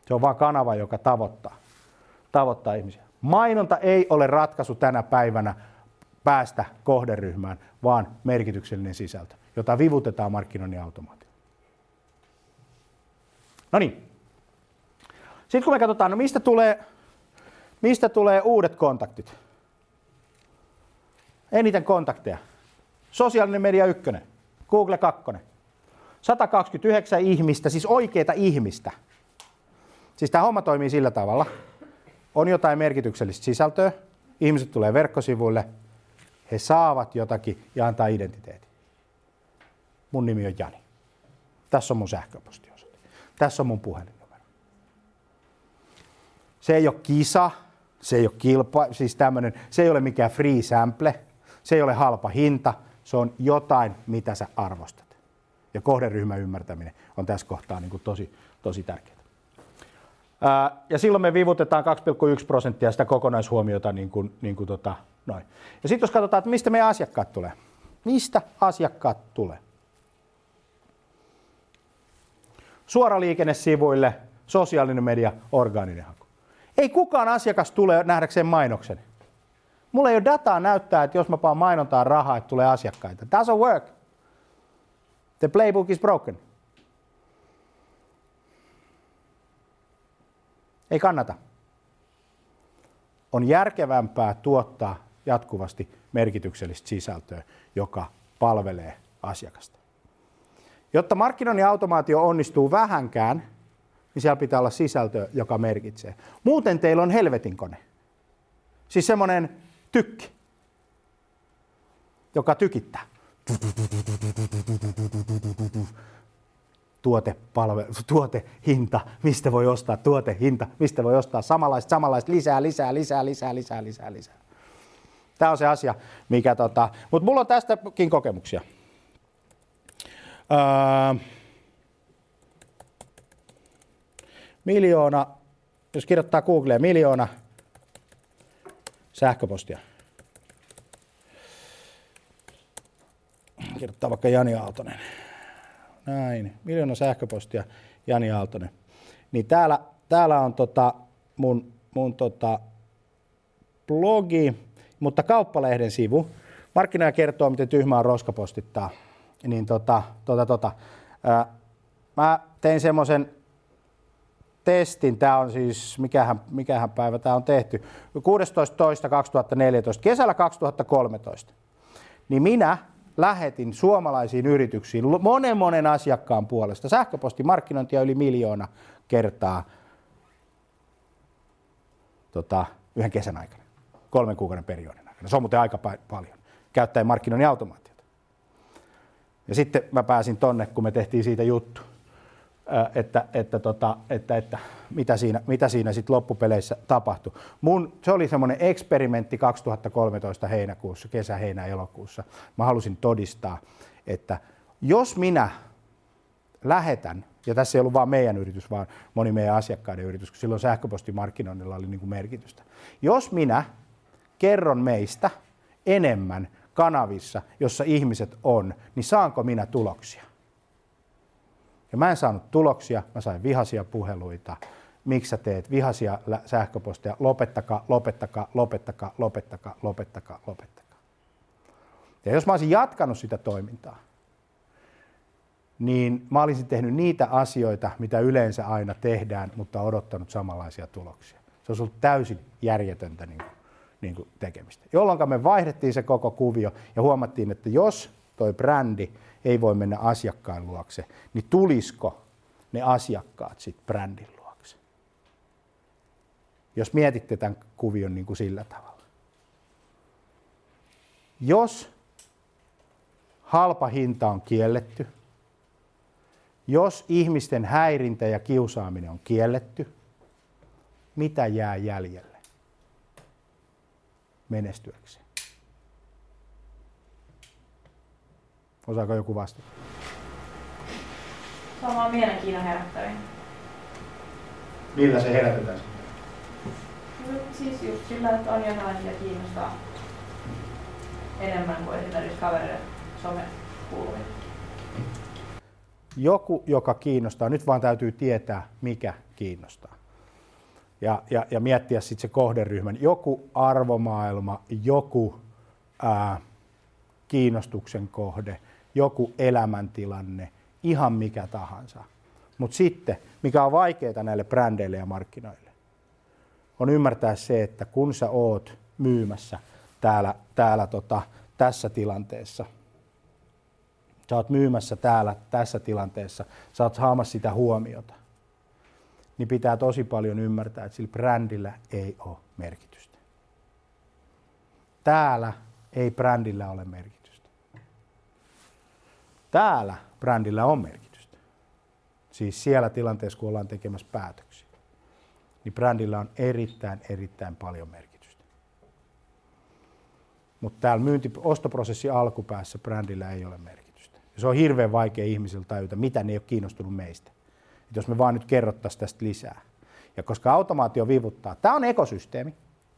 Se on vain kanava, joka tavoittaa, tavoittaa ihmisiä. Mainonta ei ole ratkaisu tänä päivänä päästä kohderyhmään, vaan merkityksellinen sisältö, jota vivutetaan markkinoinnin automaatio. No niin. Sitten kun me katsotaan, no mistä tulee, mistä tulee uudet kontaktit? Eniten kontakteja. Sosiaalinen media ykkönen, Google 2. 129 ihmistä, siis oikeita ihmistä. Siis tämä homma toimii sillä tavalla. On jotain merkityksellistä sisältöä, ihmiset tulee verkkosivuille, he saavat jotakin ja antaa identiteetin. Mun nimi on Jani. Tässä on mun sähköpostiosoite. Tässä on mun puhelinnumero. Se ei ole kisa, se ei ole kilpa, siis tämmönen, se ei ole mikään free sample, se ei ole halpa hinta, se on jotain, mitä sä arvostat. Ja kohderyhmän ymmärtäminen on tässä kohtaa niin kuin tosi, tosi tärkeää. Ja silloin me vivutetaan 2,1 prosenttia sitä kokonaishuomiota niin kuin, niin kuin tota, noin. Ja sitten jos katsotaan, että mistä meidän asiakkaat tulee. Mistä asiakkaat tulee? Suora liikenne sivuille, sosiaalinen media, orgaaninen haku. Ei kukaan asiakas tule nähdäkseen mainoksen. Mulla ei ole dataa näyttää, että jos mä paan mainontaa rahaa, että tulee asiakkaita. Doesn't work. The playbook is broken. Ei kannata. On järkevämpää tuottaa jatkuvasti merkityksellistä sisältöä, joka palvelee asiakasta. Jotta markkinoinnin automaatio onnistuu vähänkään, niin siellä pitää olla sisältö, joka merkitsee. Muuten teillä on helvetin kone. Siis semmoinen tykki, joka tykittää tuote, palve, tuote, hinta, mistä voi ostaa, tuote, hinta, mistä voi ostaa, samanlaista, samanlaista, lisää, lisää, lisää, lisää, lisää, lisää, lisää. Tämä on se asia, mikä tota, mutta mulla on tästäkin kokemuksia. Öö, miljoona, jos kirjoittaa Googleen miljoona sähköpostia. Kirjoittaa vaikka Jani Aaltonen näin, miljoona sähköpostia, Jani Aaltonen. Niin täällä, täällä on tota mun, mun tota blogi, mutta kauppalehden sivu. Markkinoija kertoo, miten tyhmä on roskapostittaa. Niin tota, tota, tota. Ää, mä tein semmoisen testin, tämä on siis, mikähän, mikähän päivä tämä on tehty, 16.2014, kesällä 2013. Niin minä lähetin suomalaisiin yrityksiin monen monen asiakkaan puolesta sähköpostimarkkinointia yli miljoona kertaa tota, yhden kesän aikana, kolmen kuukauden periodin aikana. Se on muuten aika paljon, käyttäen markkinoinnin automaatiota. Ja sitten mä pääsin tonne, kun me tehtiin siitä juttu että, että, tota, että, että mitä siinä, mitä siinä sitten loppupeleissä tapahtui. Mun, se oli semmoinen eksperimentti 2013 heinäkuussa, kesä, heinä, elokuussa. Mä halusin todistaa, että jos minä lähetän, ja tässä ei ollut vain meidän yritys, vaan moni meidän asiakkaiden yritys, kun silloin sähköpostimarkkinoinnilla oli niin kuin merkitystä. Jos minä kerron meistä enemmän kanavissa, jossa ihmiset on, niin saanko minä tuloksia? Ja mä en saanut tuloksia, mä sain vihaisia puheluita. Miksi sä teet vihaisia sähköposteja? Lopettakaa, lopettakaa, lopettakaa, lopettakaa, lopettakaa, lopettakaa. Ja jos mä olisin jatkanut sitä toimintaa, niin mä olisin tehnyt niitä asioita, mitä yleensä aina tehdään, mutta odottanut samanlaisia tuloksia. Se olisi ollut täysin järjetöntä niin kuin, niin kuin tekemistä. Jolloin me vaihdettiin se koko kuvio ja huomattiin, että jos toi brändi ei voi mennä asiakkaan luokse, niin tulisiko ne asiakkaat sitten brändin luokse? Jos mietitte tämän kuvion niin kuin sillä tavalla. Jos halpa hinta on kielletty, Jos ihmisten häirintä ja kiusaaminen on kielletty, mitä jää jäljelle menestyäkseen? Osaako joku vastata? Varmaan mielenkiinnon herättävin. Millä se herätetään? No, siis just sillä, että on jotain, mikä kiinnostaa enemmän kuin esimerkiksi kavereiden somekuuluminen. Joku, joka kiinnostaa, nyt vaan täytyy tietää, mikä kiinnostaa. Ja, ja, ja miettiä sitten se kohderyhmän. Joku arvomaailma, joku ää, kiinnostuksen kohde, joku elämäntilanne, ihan mikä tahansa. Mutta sitten, mikä on vaikeaa näille brändeille ja markkinoille, on ymmärtää se, että kun sä oot myymässä täällä, täällä tota, tässä tilanteessa, sä oot myymässä täällä tässä tilanteessa, sä oot saamassa sitä huomiota, niin pitää tosi paljon ymmärtää, että sillä brändillä ei ole merkitystä. Täällä ei brändillä ole merkitystä. Täällä brändillä on merkitystä. Siis siellä tilanteessa, kun ollaan tekemässä päätöksiä, niin brändillä on erittäin, erittäin paljon merkitystä. Mutta täällä myynti, ostoprosessi alkupäässä brändillä ei ole merkitystä. Ja se on hirveän vaikea ihmisillä tajuta, mitä ne ei ole kiinnostunut meistä. Et jos me vaan nyt kerrottaisiin tästä lisää. Ja koska automaatio vivuttaa, tämä on ekosysteemi.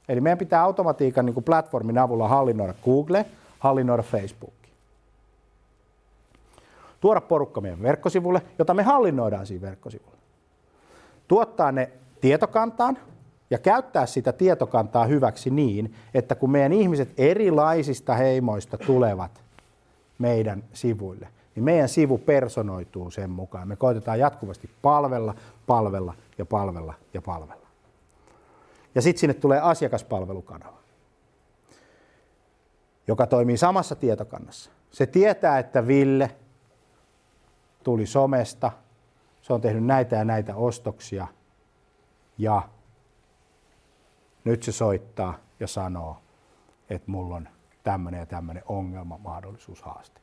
Eli meidän pitää automatiikan niin platformin avulla hallinnoida Google, hallinnoida Facebook tuoda porukka meidän verkkosivulle, jota me hallinnoidaan siinä verkkosivulla. Tuottaa ne tietokantaan ja käyttää sitä tietokantaa hyväksi niin, että kun meidän ihmiset erilaisista heimoista tulevat meidän sivuille, niin meidän sivu personoituu sen mukaan. Me koitetaan jatkuvasti palvella, palvella ja palvella ja palvella. Ja sitten sinne tulee asiakaspalvelukanava, joka toimii samassa tietokannassa. Se tietää, että Ville tuli somesta, se on tehnyt näitä ja näitä ostoksia ja nyt se soittaa ja sanoo, että mulla on tämmöinen ja tämmöinen ongelma, mahdollisuus, haaste.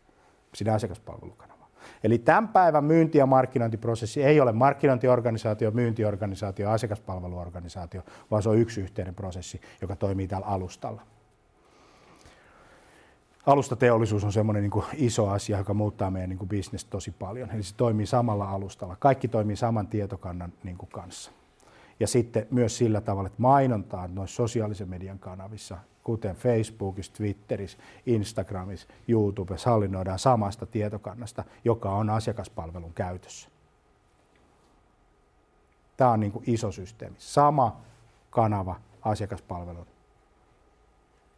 Siinä asiakaspalvelukanava. Eli tämän päivän myynti- ja markkinointiprosessi ei ole markkinointiorganisaatio, myyntiorganisaatio, asiakaspalveluorganisaatio, vaan se on yksi yhteinen prosessi, joka toimii täällä alustalla alustateollisuus on semmoinen niin iso asia, joka muuttaa meidän niin business tosi paljon. Eli se toimii samalla alustalla. Kaikki toimii saman tietokannan niin kuin kanssa. Ja sitten myös sillä tavalla, että mainontaa noissa sosiaalisen median kanavissa, kuten Facebookissa, Twitterissä, Instagramissa, YouTubessa, hallinnoidaan samasta tietokannasta, joka on asiakaspalvelun käytössä. Tämä on niin kuin iso systeemi. Sama kanava asiakaspalvelun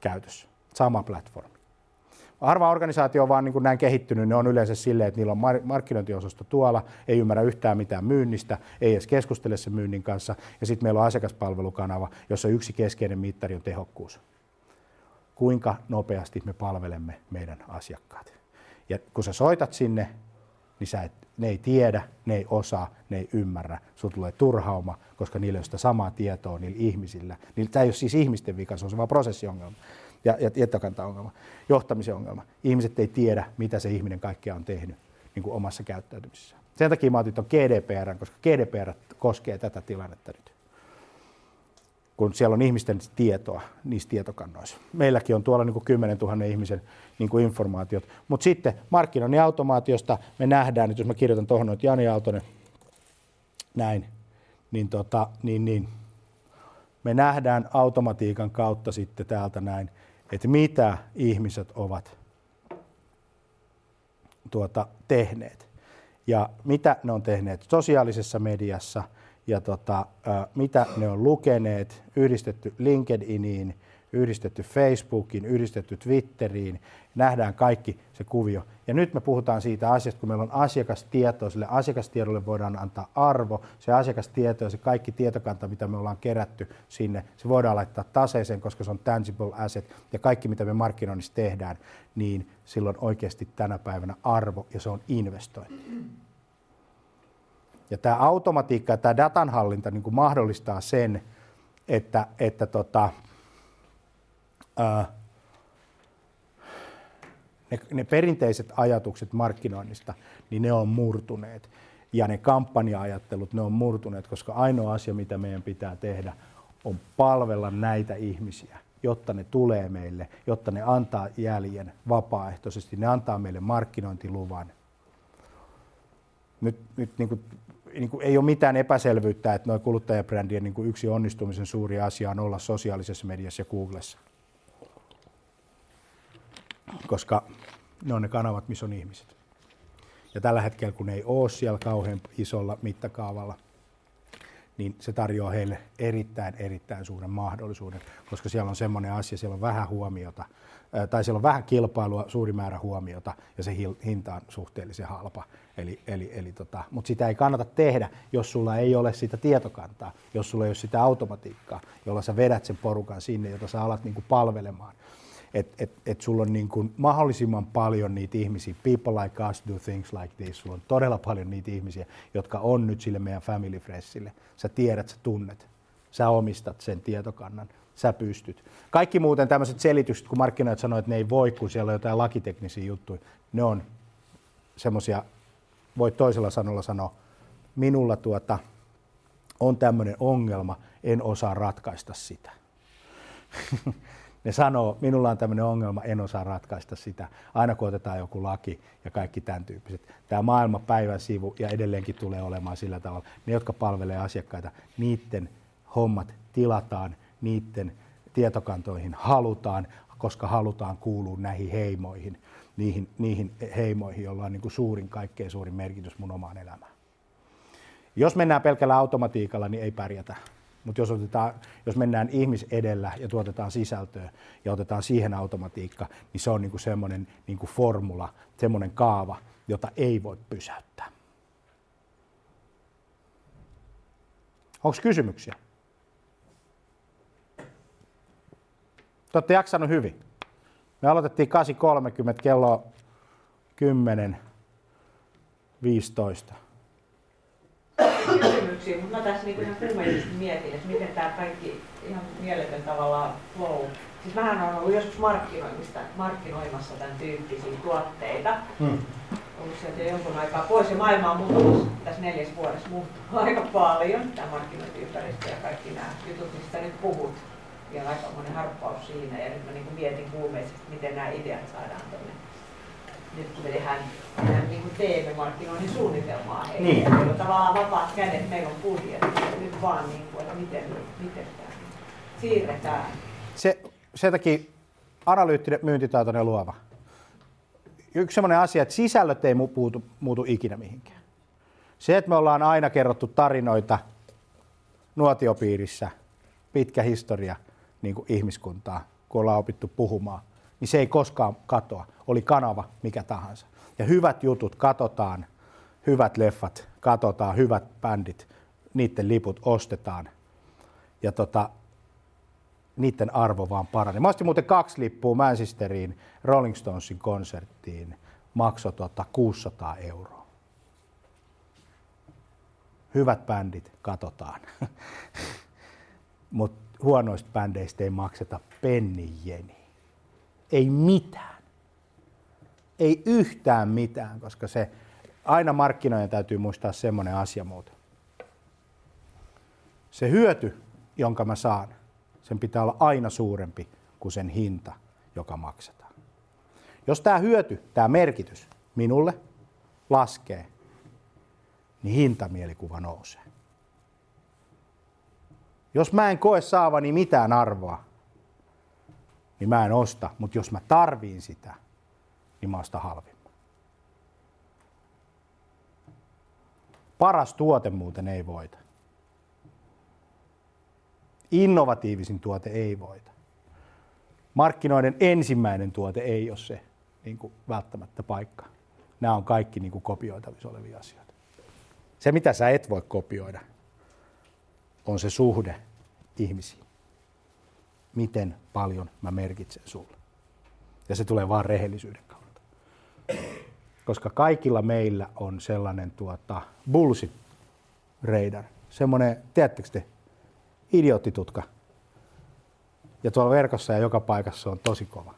käytössä. Sama platformi harva organisaatio on vaan niin kuin näin kehittynyt, ne on yleensä silleen, että niillä on markkinointiosasto tuolla, ei ymmärrä yhtään mitään myynnistä, ei edes keskustele sen myynnin kanssa, ja sitten meillä on asiakaspalvelukanava, jossa yksi keskeinen mittari on tehokkuus. Kuinka nopeasti me palvelemme meidän asiakkaat. Ja kun sä soitat sinne, niin sä et, ne ei tiedä, ne ei osaa, ne ei ymmärrä. Sulla tulee turhauma, koska niillä ei ole sitä samaa tietoa niillä ihmisillä. Tämä ei ole siis ihmisten vika, se on se vaan prosessiongelma ja, ja tietokantaongelma, johtamisen ongelma. Ihmiset ei tiedä, mitä se ihminen kaikkea on tehnyt niin kuin omassa käyttäytymisessä. Sen takia mä otin tuon GDPR, koska GDPR koskee tätä tilannetta nyt. Kun siellä on ihmisten tietoa niissä tietokannoissa. Meilläkin on tuolla niin kuin 10 000 ihmisen niin kuin informaatiot. Mutta sitten markkinoinnin automaatiosta me nähdään, nyt jos mä kirjoitan tuohon, että Jani Aaltonen, näin, niin, tota, niin, niin me nähdään automatiikan kautta sitten täältä näin, että mitä ihmiset ovat tuota, tehneet. Ja mitä ne on tehneet sosiaalisessa mediassa ja tota, mitä ne on lukeneet, yhdistetty LinkedIniin, yhdistetty Facebookiin, yhdistetty Twitteriin, nähdään kaikki se kuvio. Ja nyt me puhutaan siitä asiasta, kun meillä on asiakastieto, sille asiakastiedolle voidaan antaa arvo, se asiakastieto ja se kaikki tietokanta, mitä me ollaan kerätty sinne, se voidaan laittaa taseeseen, koska se on tangible asset, ja kaikki, mitä me markkinoinnissa tehdään, niin silloin oikeasti tänä päivänä arvo, ja se on investointi. Ja tämä automatiikka ja tämä datanhallinta niin kuin mahdollistaa sen, että, että tota, ne, ne perinteiset ajatukset markkinoinnista, niin ne on murtuneet. ja ne kampanja-ajattelut, ne on murtuneet, koska ainoa asia, mitä meidän pitää tehdä, on palvella näitä ihmisiä, jotta ne tulee meille, jotta ne antaa jäljen vapaaehtoisesti, ne antaa meille markkinointiluvan. Nyt, nyt niin kuin, niin kuin ei ole mitään epäselvyyttä, että nuo kuluttajabrändien niin kuin yksi onnistumisen suuri asia on olla sosiaalisessa mediassa ja Googlessa. Koska ne on ne kanavat, missä on ihmiset. Ja tällä hetkellä, kun ei ole siellä kauhean isolla mittakaavalla, niin se tarjoaa heille erittäin, erittäin suuren mahdollisuuden, koska siellä on semmoinen asia, siellä on vähän huomiota, tai siellä on vähän kilpailua, suuri määrä huomiota, ja se hinta on suhteellisen halpa. Eli, eli, eli tota, mutta sitä ei kannata tehdä, jos sulla ei ole sitä tietokantaa, jos sulla ei ole sitä automatiikkaa, jolla sä vedät sen porukan sinne, jota sä alat niin kuin palvelemaan että et, et sulla on niin kuin mahdollisimman paljon niitä ihmisiä, people like us do things like this, sulla on todella paljon niitä ihmisiä, jotka on nyt sille meidän family freshille. Sä tiedät, sä tunnet, sä omistat sen tietokannan, sä pystyt. Kaikki muuten tämmöiset selitykset, kun markkinoit sanoo, että ne ei voi, kun siellä on jotain lakiteknisiä juttuja, ne on semmoisia, voit toisella sanolla sanoa, minulla tuota, on tämmöinen ongelma, en osaa ratkaista sitä. <laughs> ne sanoo, minulla on tämmöinen ongelma, en osaa ratkaista sitä. Aina kun otetaan joku laki ja kaikki tämän tyyppiset. Tämä maailma päivän sivu ja edelleenkin tulee olemaan sillä tavalla. Ne, jotka palvelee asiakkaita, niiden hommat tilataan, niiden tietokantoihin halutaan, koska halutaan kuulua näihin heimoihin, niihin, niihin heimoihin, joilla on niin kuin suurin, kaikkein suurin merkitys mun omaan elämään. Jos mennään pelkällä automatiikalla, niin ei pärjätä. Mutta jos, otetaan, jos mennään ihmis edellä ja tuotetaan sisältöä ja otetaan siihen automatiikka, niin se on niinku semmoinen niinku formula, semmoinen kaava, jota ei voi pysäyttää. Onko kysymyksiä? Te olette jaksanut hyvin. Me aloitettiin 8.30, kello 10.15 kysymyksiä, mutta mä tässä niinku ihan kuumeisesti mietin, että miten tämä kaikki ihan mieletön tavallaan flow. Siis mähän on ollut joskus markkinoimista, markkinoimassa tämän tyyppisiä tuotteita. Hmm. Ollut sieltä jo jonkun aikaa pois ja maailma on muuttunut tässä neljäs vuodessa muuttunut aika paljon. Tämä markkinointiympäristö ja kaikki nämä jutut, mistä nyt puhut. Ja aika monen harppaus siinä ja nyt mä niin mietin kuumeisesti, miten nämä ideat saadaan tuonne nyt kun me tehdään, tehdään niin kuin teemme markkinoinnin suunnitelmaa heille. Niin. Meillä on tavallaan vapaat kädet, meillä on budjetti. Nyt vaan, niin kuin, että miten, miten tämä siirretään. Se, sen takia analyyttinen, myyntitaitoinen ja luova. Yksi sellainen asia, että sisällöt ei muutu, muutu ikinä mihinkään. Se, että me ollaan aina kerrottu tarinoita nuotiopiirissä, pitkä historia niin kuin ihmiskuntaa, kun ollaan opittu puhumaan, niin se ei koskaan katoa oli kanava mikä tahansa. Ja hyvät jutut katsotaan, hyvät leffat katsotaan, hyvät bändit, niiden liput ostetaan. Ja tota, niiden arvo vaan paranee. Mä ostin muuten kaksi lippua Manchesteriin Rolling Stonesin konserttiin. Maksoi tota 600 euroa. Hyvät bändit katsotaan. <laughs> Mutta huonoista bändeistä ei makseta pennijeni. Ei mitään ei yhtään mitään, koska se aina markkinoiden täytyy muistaa semmoinen asia muuten. Se hyöty, jonka mä saan, sen pitää olla aina suurempi kuin sen hinta, joka maksetaan. Jos tämä hyöty, tämä merkitys minulle laskee, niin hintamielikuva nousee. Jos mä en koe saavani mitään arvoa, niin mä en osta, mutta jos mä tarviin sitä, maasta halvimman. Paras tuote muuten ei voita. Innovatiivisin tuote ei voita. Markkinoiden ensimmäinen tuote ei ole se niin kuin välttämättä paikka. Nämä on kaikki niin kuin kopioitavissa olevia asioita. Se, mitä sä et voi kopioida, on se suhde ihmisiin. Miten paljon mä merkitsen sulle. Ja se tulee vaan rehellisyyden. Koska kaikilla meillä on sellainen tuota, bullshit radar. Semmoinen, tiedättekö te, idioottitutka. Ja tuolla verkossa ja joka paikassa on tosi kova.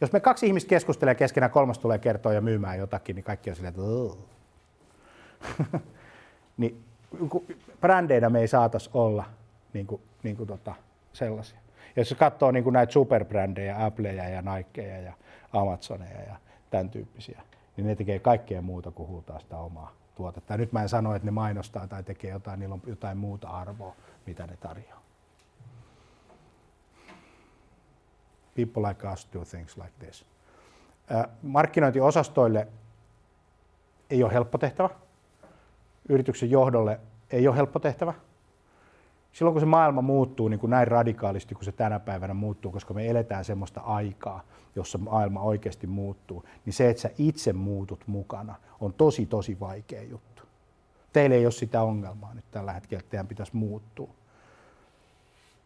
Jos me kaksi ihmistä keskustelee keskenään, kolmas tulee kertoa ja myymään jotakin, niin kaikki on silleen, että <laughs> niin brändeinä me ei saatas olla niin kuin, niin kuin tota, sellaisia. Ja jos katsoo niin kuin näitä superbrändejä, Appleja ja Nikeja ja Amazoneja ja tämän tyyppisiä, niin ne tekee kaikkea muuta kuin huutaa sitä omaa tuotetta. Ja nyt mä en sano, että ne mainostaa tai tekee jotain, niillä on jotain muuta arvoa, mitä ne tarjoaa. People like us do things like this. Markkinointiosastoille ei ole helppo tehtävä. Yrityksen johdolle ei ole helppo tehtävä. Silloin kun se maailma muuttuu niin kuin näin radikaalisti kuin se tänä päivänä muuttuu, koska me eletään semmoista aikaa, jossa maailma oikeasti muuttuu, niin se, että sä itse muutut mukana, on tosi tosi vaikea juttu. Teille ei ole sitä ongelmaa nyt tällä hetkellä, että teidän pitäisi muuttua.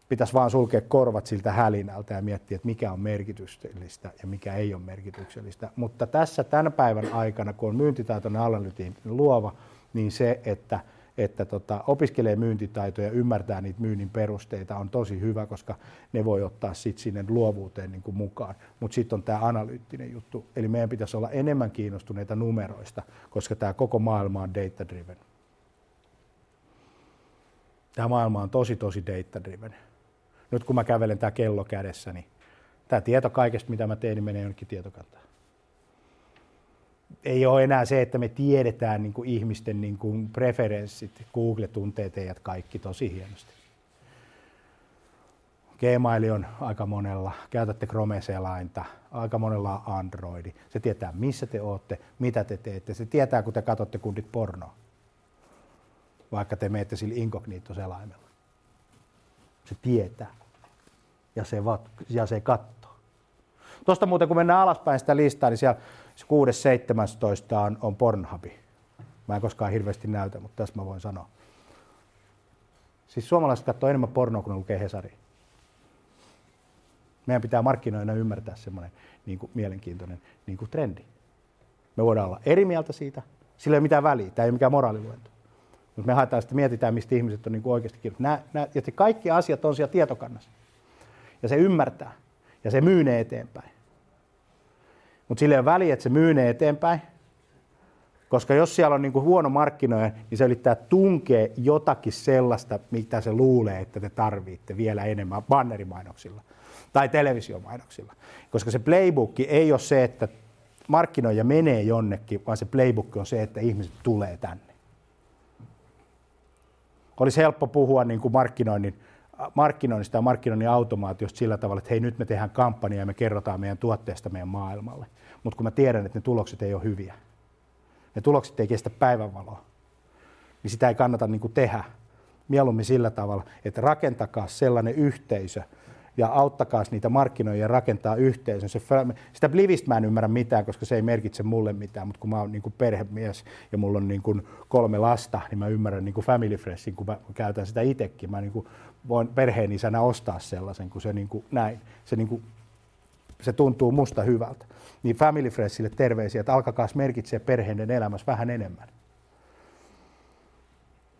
Pitäisi vaan sulkea korvat siltä hälinältä ja miettiä, että mikä on merkityksellistä ja mikä ei ole merkityksellistä. Mutta tässä tämän päivän aikana, kun on myyntitaitoinen analytiikka luova, niin se, että että tota, opiskelee myyntitaitoja ja ymmärtää niitä myynnin perusteita on tosi hyvä, koska ne voi ottaa sit sinne luovuuteen niin kuin mukaan. Mutta sitten on tämä analyyttinen juttu. Eli meidän pitäisi olla enemmän kiinnostuneita numeroista, koska tämä koko maailma on data-driven. Tämä maailma on tosi, tosi data-driven. Nyt kun mä kävelen tämä kello kädessä, niin tämä tieto kaikesta, mitä mä teen, niin menee jonnekin tietokantaan ei ole enää se, että me tiedetään niin kuin ihmisten niin kuin preferenssit. Google tuntee teidät kaikki tosi hienosti. Gmail on aika monella, käytätte Chrome-selainta, aika monella on Androidi. Se tietää, missä te olette, mitä te teette. Se tietää, kun te katsotte kundit pornoa, vaikka te menette sillä inkognito-selaimella. Se tietää ja se, vat, ja se katsoo. Tuosta muuten, kun mennään alaspäin sitä listaa, niin siellä 6.17 on, on Pornhubi. Mä en koskaan hirveästi näytä, mutta tässä mä voin sanoa. Siis suomalaiset katsoo enemmän pornoa kuin lukee Hesari. Meidän pitää markkinoina ymmärtää semmoinen niin kuin, mielenkiintoinen niin kuin trendi. Me voidaan olla eri mieltä siitä, sillä ei ole mitään väliä, tämä ei ole mikään moraaliluento. Mutta me haetaan sitten, mietitään, mistä ihmiset on niin kuin oikeasti kirjoittanut. Nämä, nämä, kaikki asiat on siellä tietokannassa. Ja se ymmärtää. Ja se myy ne eteenpäin. Mutta sillä ei ole väliä, että se myy ne eteenpäin. Koska jos siellä on niinku huono markkinoija, niin se yrittää tunkea jotakin sellaista, mitä se luulee, että te tarvitte vielä enemmän bannerimainoksilla tai televisiomainoksilla. Koska se playbook ei ole se, että markkinoija menee jonnekin, vaan se playbook on se, että ihmiset tulee tänne. Olisi helppo puhua niin kuin markkinoinnin markkinoinnista ja markkinoinnin automaatiosta sillä tavalla, että hei nyt me tehdään kampanja ja me kerrotaan meidän tuotteesta meidän maailmalle. Mutta kun mä tiedän, että ne tulokset ei ole hyviä, ne tulokset ei kestä päivänvaloa, niin sitä ei kannata niin kuin tehdä. Mieluummin sillä tavalla, että rakentakaa sellainen yhteisö, ja auttakaa niitä markkinoijia rakentaa yhteisön. Se, sitä Blivistä mä en ymmärrä mitään, koska se ei merkitse mulle mitään, mutta kun mä oon niin kuin perhemies ja mulla on niin kuin kolme lasta, niin mä ymmärrän niin kuin Family Freshin, kun mä käytän sitä itsekin. Mä niin kuin voin perheen isänä ostaa sellaisen, kun se niin kuin näin. Se, niin kuin, se tuntuu musta hyvältä. Niin Family Freshille terveisiä, että alkakaa merkitsee perheiden elämässä vähän enemmän.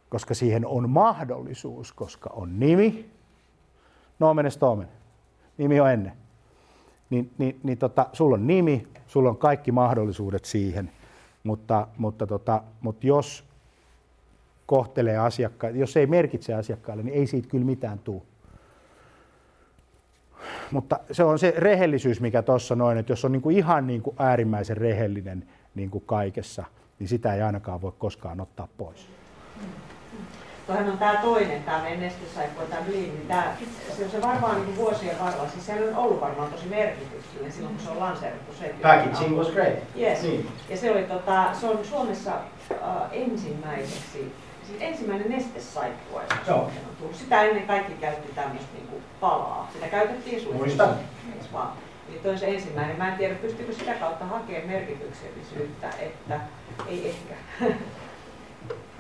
Koska siihen on mahdollisuus, koska on nimi, Nomen Stomen, nimi on ennen. Niin, niin, niin tota, sulla on nimi, sulla on kaikki mahdollisuudet siihen, mutta, mutta, tota, mutta jos kohtelee asiakkaita, jos ei merkitse asiakkaalle, niin ei siitä kyllä mitään tule. Mutta se on se rehellisyys, mikä tuossa noin, että jos on niin kuin ihan niin kuin äärimmäisen rehellinen niin kuin kaikessa, niin sitä ei ainakaan voi koskaan ottaa pois. Toihan on tämä toinen, tämä meidän nestesaippua, tämä Bleed, niin tämä, se on se varmaan niin vuosien varrella, siis sehän on ollut varmaan tosi merkityksellinen silloin, kun se on lanseerattu. Se, Packaging was great. Yes. Niin. Ja se, oli, tota, se on Suomessa uh, ensimmäiseksi siis ensimmäinen nestesaippua, joka on tullut. Sitä ennen kaikki käytti tämmöistä niin palaa. Sitä käytettiin suihkussa. Eli toi se ensimmäinen. Mä en tiedä, pystyykö sitä kautta hakemaan merkityksellisyyttä, että ei ehkä. <laughs>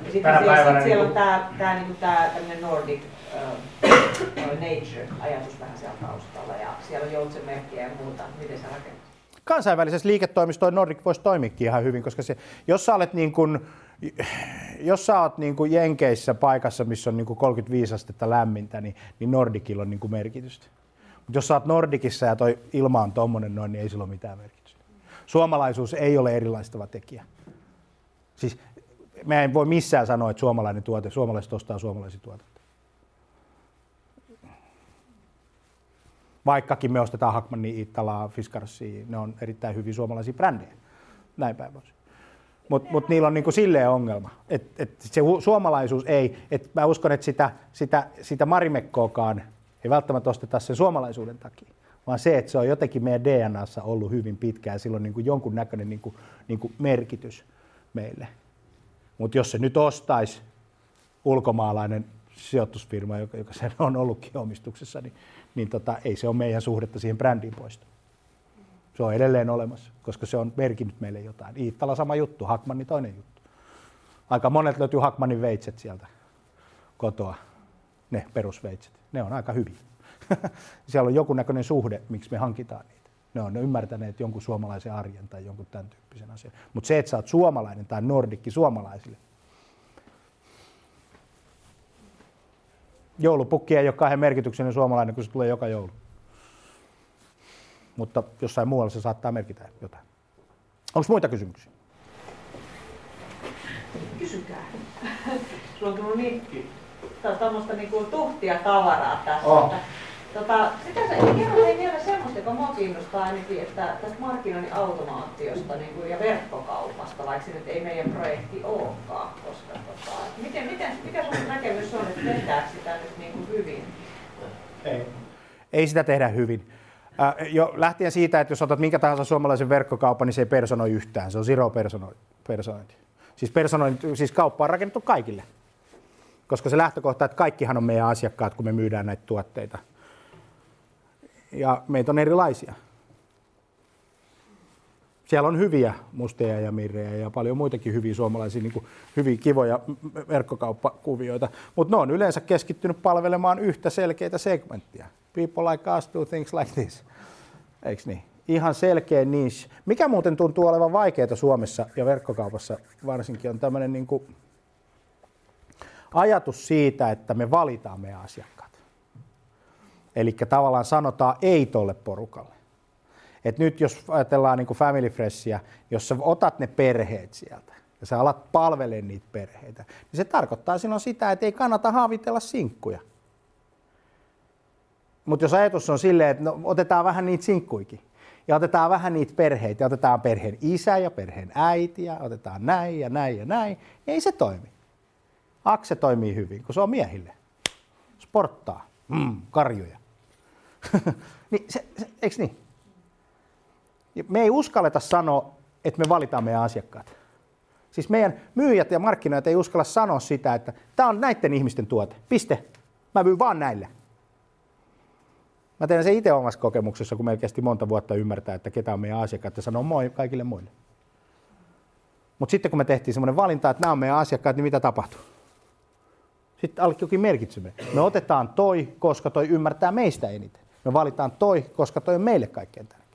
ja sitten siellä, sit siellä on tämä tää, niinku tää, Nordic uh, nature-ajatus vähän siellä taustalla ja siellä on joutsenmerkkiä ja muuta. Miten se rakentaa? Kansainvälisessä liiketoimistoissa Nordic voisi toimikin ihan hyvin, koska se, jos sä olet niin kuin, jos sä oot niin kuin Jenkeissä paikassa, missä on niin kuin 35 astetta lämmintä, niin, niin Nordicilla on niin kuin merkitystä. Mutta jos sä oot Nordicissa ja toi ilma on tommonen noin, niin ei sillä ole mitään merkitystä. Suomalaisuus ei ole erilaistava tekijä. Siis me ei voi missään sanoa, että suomalainen tuote, suomalaiset ostaa suomalaisia tuotetta. Vaikkakin me ostetaan Hackmanni, Italaa, Fiskarsia, ne on erittäin hyviä suomalaisia brändejä. Näin päin pois. Mutta mut niillä on niinku silleen ongelma, että et se suomalaisuus ei, että mä uskon, että sitä, sitä, sitä marimekkoakaan ei välttämättä osteta sen suomalaisuuden takia, vaan se, että se on jotenkin meidän DNAssa ollut hyvin pitkään ja sillä on niinku jonkun näköinen niinku, niinku merkitys meille. Mutta jos se nyt ostaisi ulkomaalainen sijoitusfirma, joka, joka sen on ollutkin omistuksessa, niin, niin tota, ei se ole meidän suhdetta siihen brändiin poista. Se on edelleen olemassa, koska se on merkinnyt meille jotain. Iittala sama juttu, Hakmanni toinen juttu. Aika monet löytyy Hakmanin veitset sieltä kotoa, ne perusveitset. Ne on aika hyviä. <laughs> Siellä on joku näköinen suhde, miksi me hankitaan niitä. Ne on ne ymmärtäneet jonkun suomalaisen arjen tai jonkun tämän tyyppisen asian. Mutta se, että sä oot suomalainen tai nordikki suomalaisille, joulupukki ei ole kahden merkityksinen suomalainen, kun se tulee joka joulu mutta jossain muualla se saattaa merkitä jotain. Onko muita kysymyksiä? Kysykää. <laughs> Sulla on tullut niin tämmöistä niinku tuhtia tavaraa tässä. Oh. Tota, sitä se, kerro hei vielä semmoista, joka mua kiinnostaa ainakin, että tästä markkinoinnin automaatiosta niin kuin, ja verkkokaupasta, vaikka se nyt ei meidän projekti olekaan. Koska, tota, miten, miten, mikä sun näkemys on, että tehdään sitä nyt niin kuin hyvin? Ei. Ei sitä tehdä hyvin. Äh, jo lähtien siitä, että jos otat minkä tahansa suomalaisen verkkokaupan, niin se ei personoi yhtään. Se on zero personointi. Siis, personointi, siis kauppa on rakennettu kaikille. Koska se lähtökohta, että kaikkihan on meidän asiakkaat, kun me myydään näitä tuotteita. Ja meitä on erilaisia. Siellä on hyviä musteja ja mirrejä ja paljon muitakin hyviä suomalaisia, niin kuin hyviä kivoja verkkokauppakuvioita, mutta ne on yleensä keskittynyt palvelemaan yhtä selkeitä segmenttiä. People like us do things like this. Eikö niin? Ihan selkeä niche. Mikä muuten tuntuu olevan vaikeaa Suomessa ja verkkokaupassa varsinkin on tämmöinen niin kuin ajatus siitä, että me valitaan meidän asiakkaat. Eli tavallaan sanotaan ei tolle porukalle. Et nyt jos ajatellaan niin kuin Family Freshia, jos sä otat ne perheet sieltä ja sä alat palvelemaan niitä perheitä, niin se tarkoittaa silloin sitä, että ei kannata haavitella sinkkuja. Mutta jos ajatus on silleen, että no, otetaan vähän niitä sinkkuikin, ja otetaan vähän niitä perheitä, ja otetaan perheen isä ja perheen äiti, ja otetaan näin ja näin ja näin, niin ei se toimi. Akse toimii hyvin, kun se on miehille. Sporttaa, mm, karjuja. <laughs> niin se, se, eikö niin? Me ei uskalleta sanoa, että me valitaan meidän asiakkaat. Siis meidän myyjät ja markkinoijat ei uskalla sanoa sitä, että tämä on näiden ihmisten tuote. Piste. Mä myyn vaan näille. Mä teen se itse omassa kokemuksessa, kun meillä kesti monta vuotta ymmärtää, että ketä on meidän asiakkaat ja sanoo moi kaikille muille. Mutta sitten kun me tehtiin semmoinen valinta, että nämä on meidän asiakkaat, niin mitä tapahtuu? Sitten alkoi jokin merkitseminen. Me otetaan toi, koska toi ymmärtää meistä eniten. Me valitaan toi, koska toi on meille kaikkein tärkein.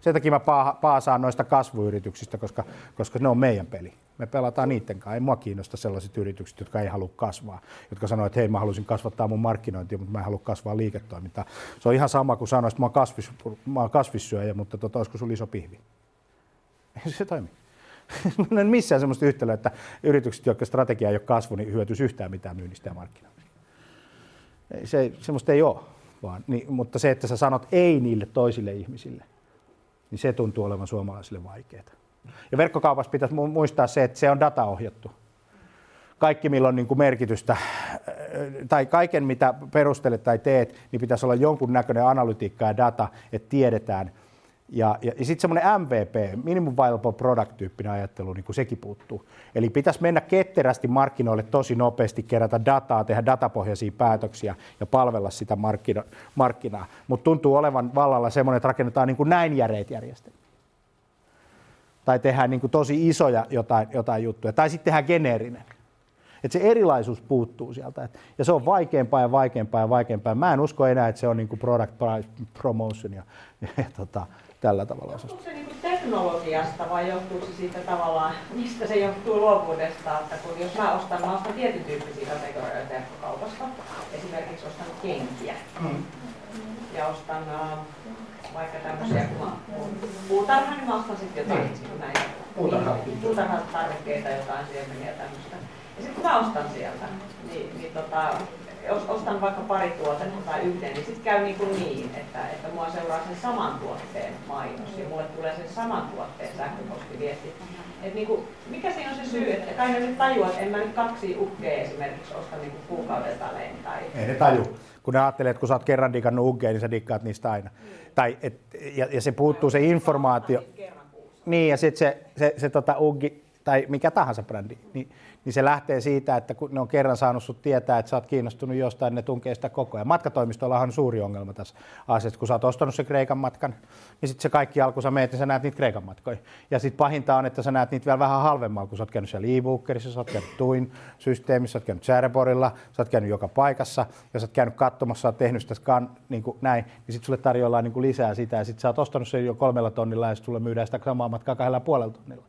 Sen takia mä paasaan noista kasvuyrityksistä, koska, koska ne on meidän peli. Me pelataan niiden kanssa. Ei mua kiinnosta sellaiset yritykset, jotka ei halua kasvaa. Jotka sanoo, että hei mä haluaisin kasvattaa mun markkinointia, mutta mä en halua kasvaa liiketoimintaa. Se on ihan sama kuin sanoisit, että mä oon, kasvis, mä oon kasvissyöjä, mutta tota, olisiko sulla iso pihvi? Ei se toimi. Mä <laughs> en missään sellaista yhtälöä, että yritykset, jotka strategia ei ole kasvu, niin hyötyisi yhtään mitään myynnistä ja markkinoinnista. Se, semmoista ei ole. Vaan, niin, mutta se, että sä sanot ei niille toisille ihmisille, niin se tuntuu olevan suomalaisille vaikeaa. Ja verkkokaupassa pitäisi muistaa se, että se on dataohjattu. Kaikki, millä on niin kuin merkitystä, äh, tai kaiken mitä perustelet tai teet, niin pitäisi olla jonkun näköinen analytiikka ja data, että tiedetään – ja, ja, ja sitten semmoinen MVP, minimum viable product-tyyppinen ajattelu, niin kuin sekin puuttuu. Eli pitäisi mennä ketterästi markkinoille tosi nopeasti, kerätä dataa, tehdä datapohjaisia päätöksiä ja palvella sitä markkino, markkinaa. Mutta tuntuu olevan vallalla semmoinen, että rakennetaan niin kuin näin järeät järjestelmät. Tai tehdään niin kuin tosi isoja jotain, jotain juttuja. Tai sitten tehdään geneerinen. Että se erilaisuus puuttuu sieltä. Ja se on vaikeampaa ja vaikeampaa ja vaikeampaa. Mä en usko enää, että se on niin kuin product price promotion ja, ja, ja tota, tällä tavalla. Johtuuko se niin teknologiasta vai johtuuko se siitä tavallaan, mistä se johtuu luovuudesta, että kun jos mä ostan, mä ostan tietyn tyyppisiä kategorioita verkkokaupasta, esimerkiksi ostan kenkiä mm. ja ostan vaikka tämmöisiä, kun mä puutarha, niin mä ostan sitten jotain mm. näin puutarhatarvikkeita, jotain siemeniä tämmöistä. Ja sitten kun mä ostan sieltä, niin, niin tota, ostan vaikka pari tuotetta tai yhden, niin sitten käy niin, kuin niin että, että mua seuraa sen saman tuotteen mainos ja mulle tulee sen saman tuotteen sähköpostiviesti. Et niin kuin, mikä siinä on se syy, että kai ne nyt tajua, että en mä nyt kaksi ukkeja esimerkiksi osta niin kuin kuukauden välein. Tai... Ei ne taju. Kun ne ajattelee, että kun sä oot kerran digannut ukkeja, niin sä dikkaat niistä aina. Mm. Tai, et, ja, ja, se puuttuu se informaatio. Niin, ja sitten se, se, se tota, uggi, tai mikä tahansa brändi, niin niin se lähtee siitä, että kun ne on kerran saanut sut tietää, että sä oot kiinnostunut jostain, ne tunkee sitä koko ajan. Matkatoimistolla on suuri ongelma tässä asiassa, kun sä oot ostanut sen Kreikan matkan, niin sitten se kaikki alku sä meet, niin sä näet niitä Kreikan matkoja. Ja sitten pahinta on, että sä näet niitä vielä vähän halvemmalla, kun sä oot käynyt siellä e-bookerissa, sä oot käynyt Tuin systeemissä, sä oot käynyt Chareborilla, sä oot käynyt joka paikassa, ja sä oot käynyt katsomassa, sä oot tehnyt sitä skan, niin kuin näin, niin sitten sulle tarjoillaan niin kuin lisää sitä, ja sitten sä oot ostanut sen jo kolmella tonnilla, ja sulle myydään sitä samaa matkaa kahdella puolella tonnilla.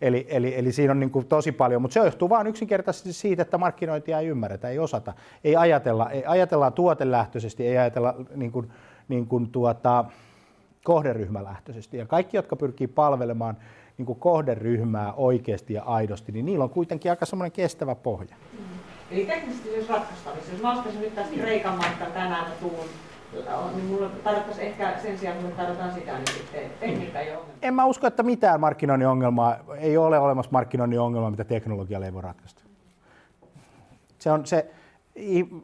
Eli, eli, eli siinä on niin kuin tosi paljon, mutta se johtuu vain yksinkertaisesti siitä, että markkinointia ei ymmärretä, ei osata, ei ajatella, ei ajatella tuotelähtöisesti, ei ajatella niin kuin, niin kuin tuota, kohderyhmälähtöisesti. Ja kaikki, jotka pyrkii palvelemaan niin kuin kohderyhmää oikeasti ja aidosti, niin niillä on kuitenkin aika semmoinen kestävä pohja. Mm. Eli teknisesti jos ratkaistavissa, jos mä ostaisin nyt tästä Kreikan matka tänään ja tuun niin sitä, niin En mä usko, että mitään markkinoinnin ongelmaa, ei ole olemassa markkinoinnin ongelmaa, mitä teknologialla ei voi ratkaista. Se on se,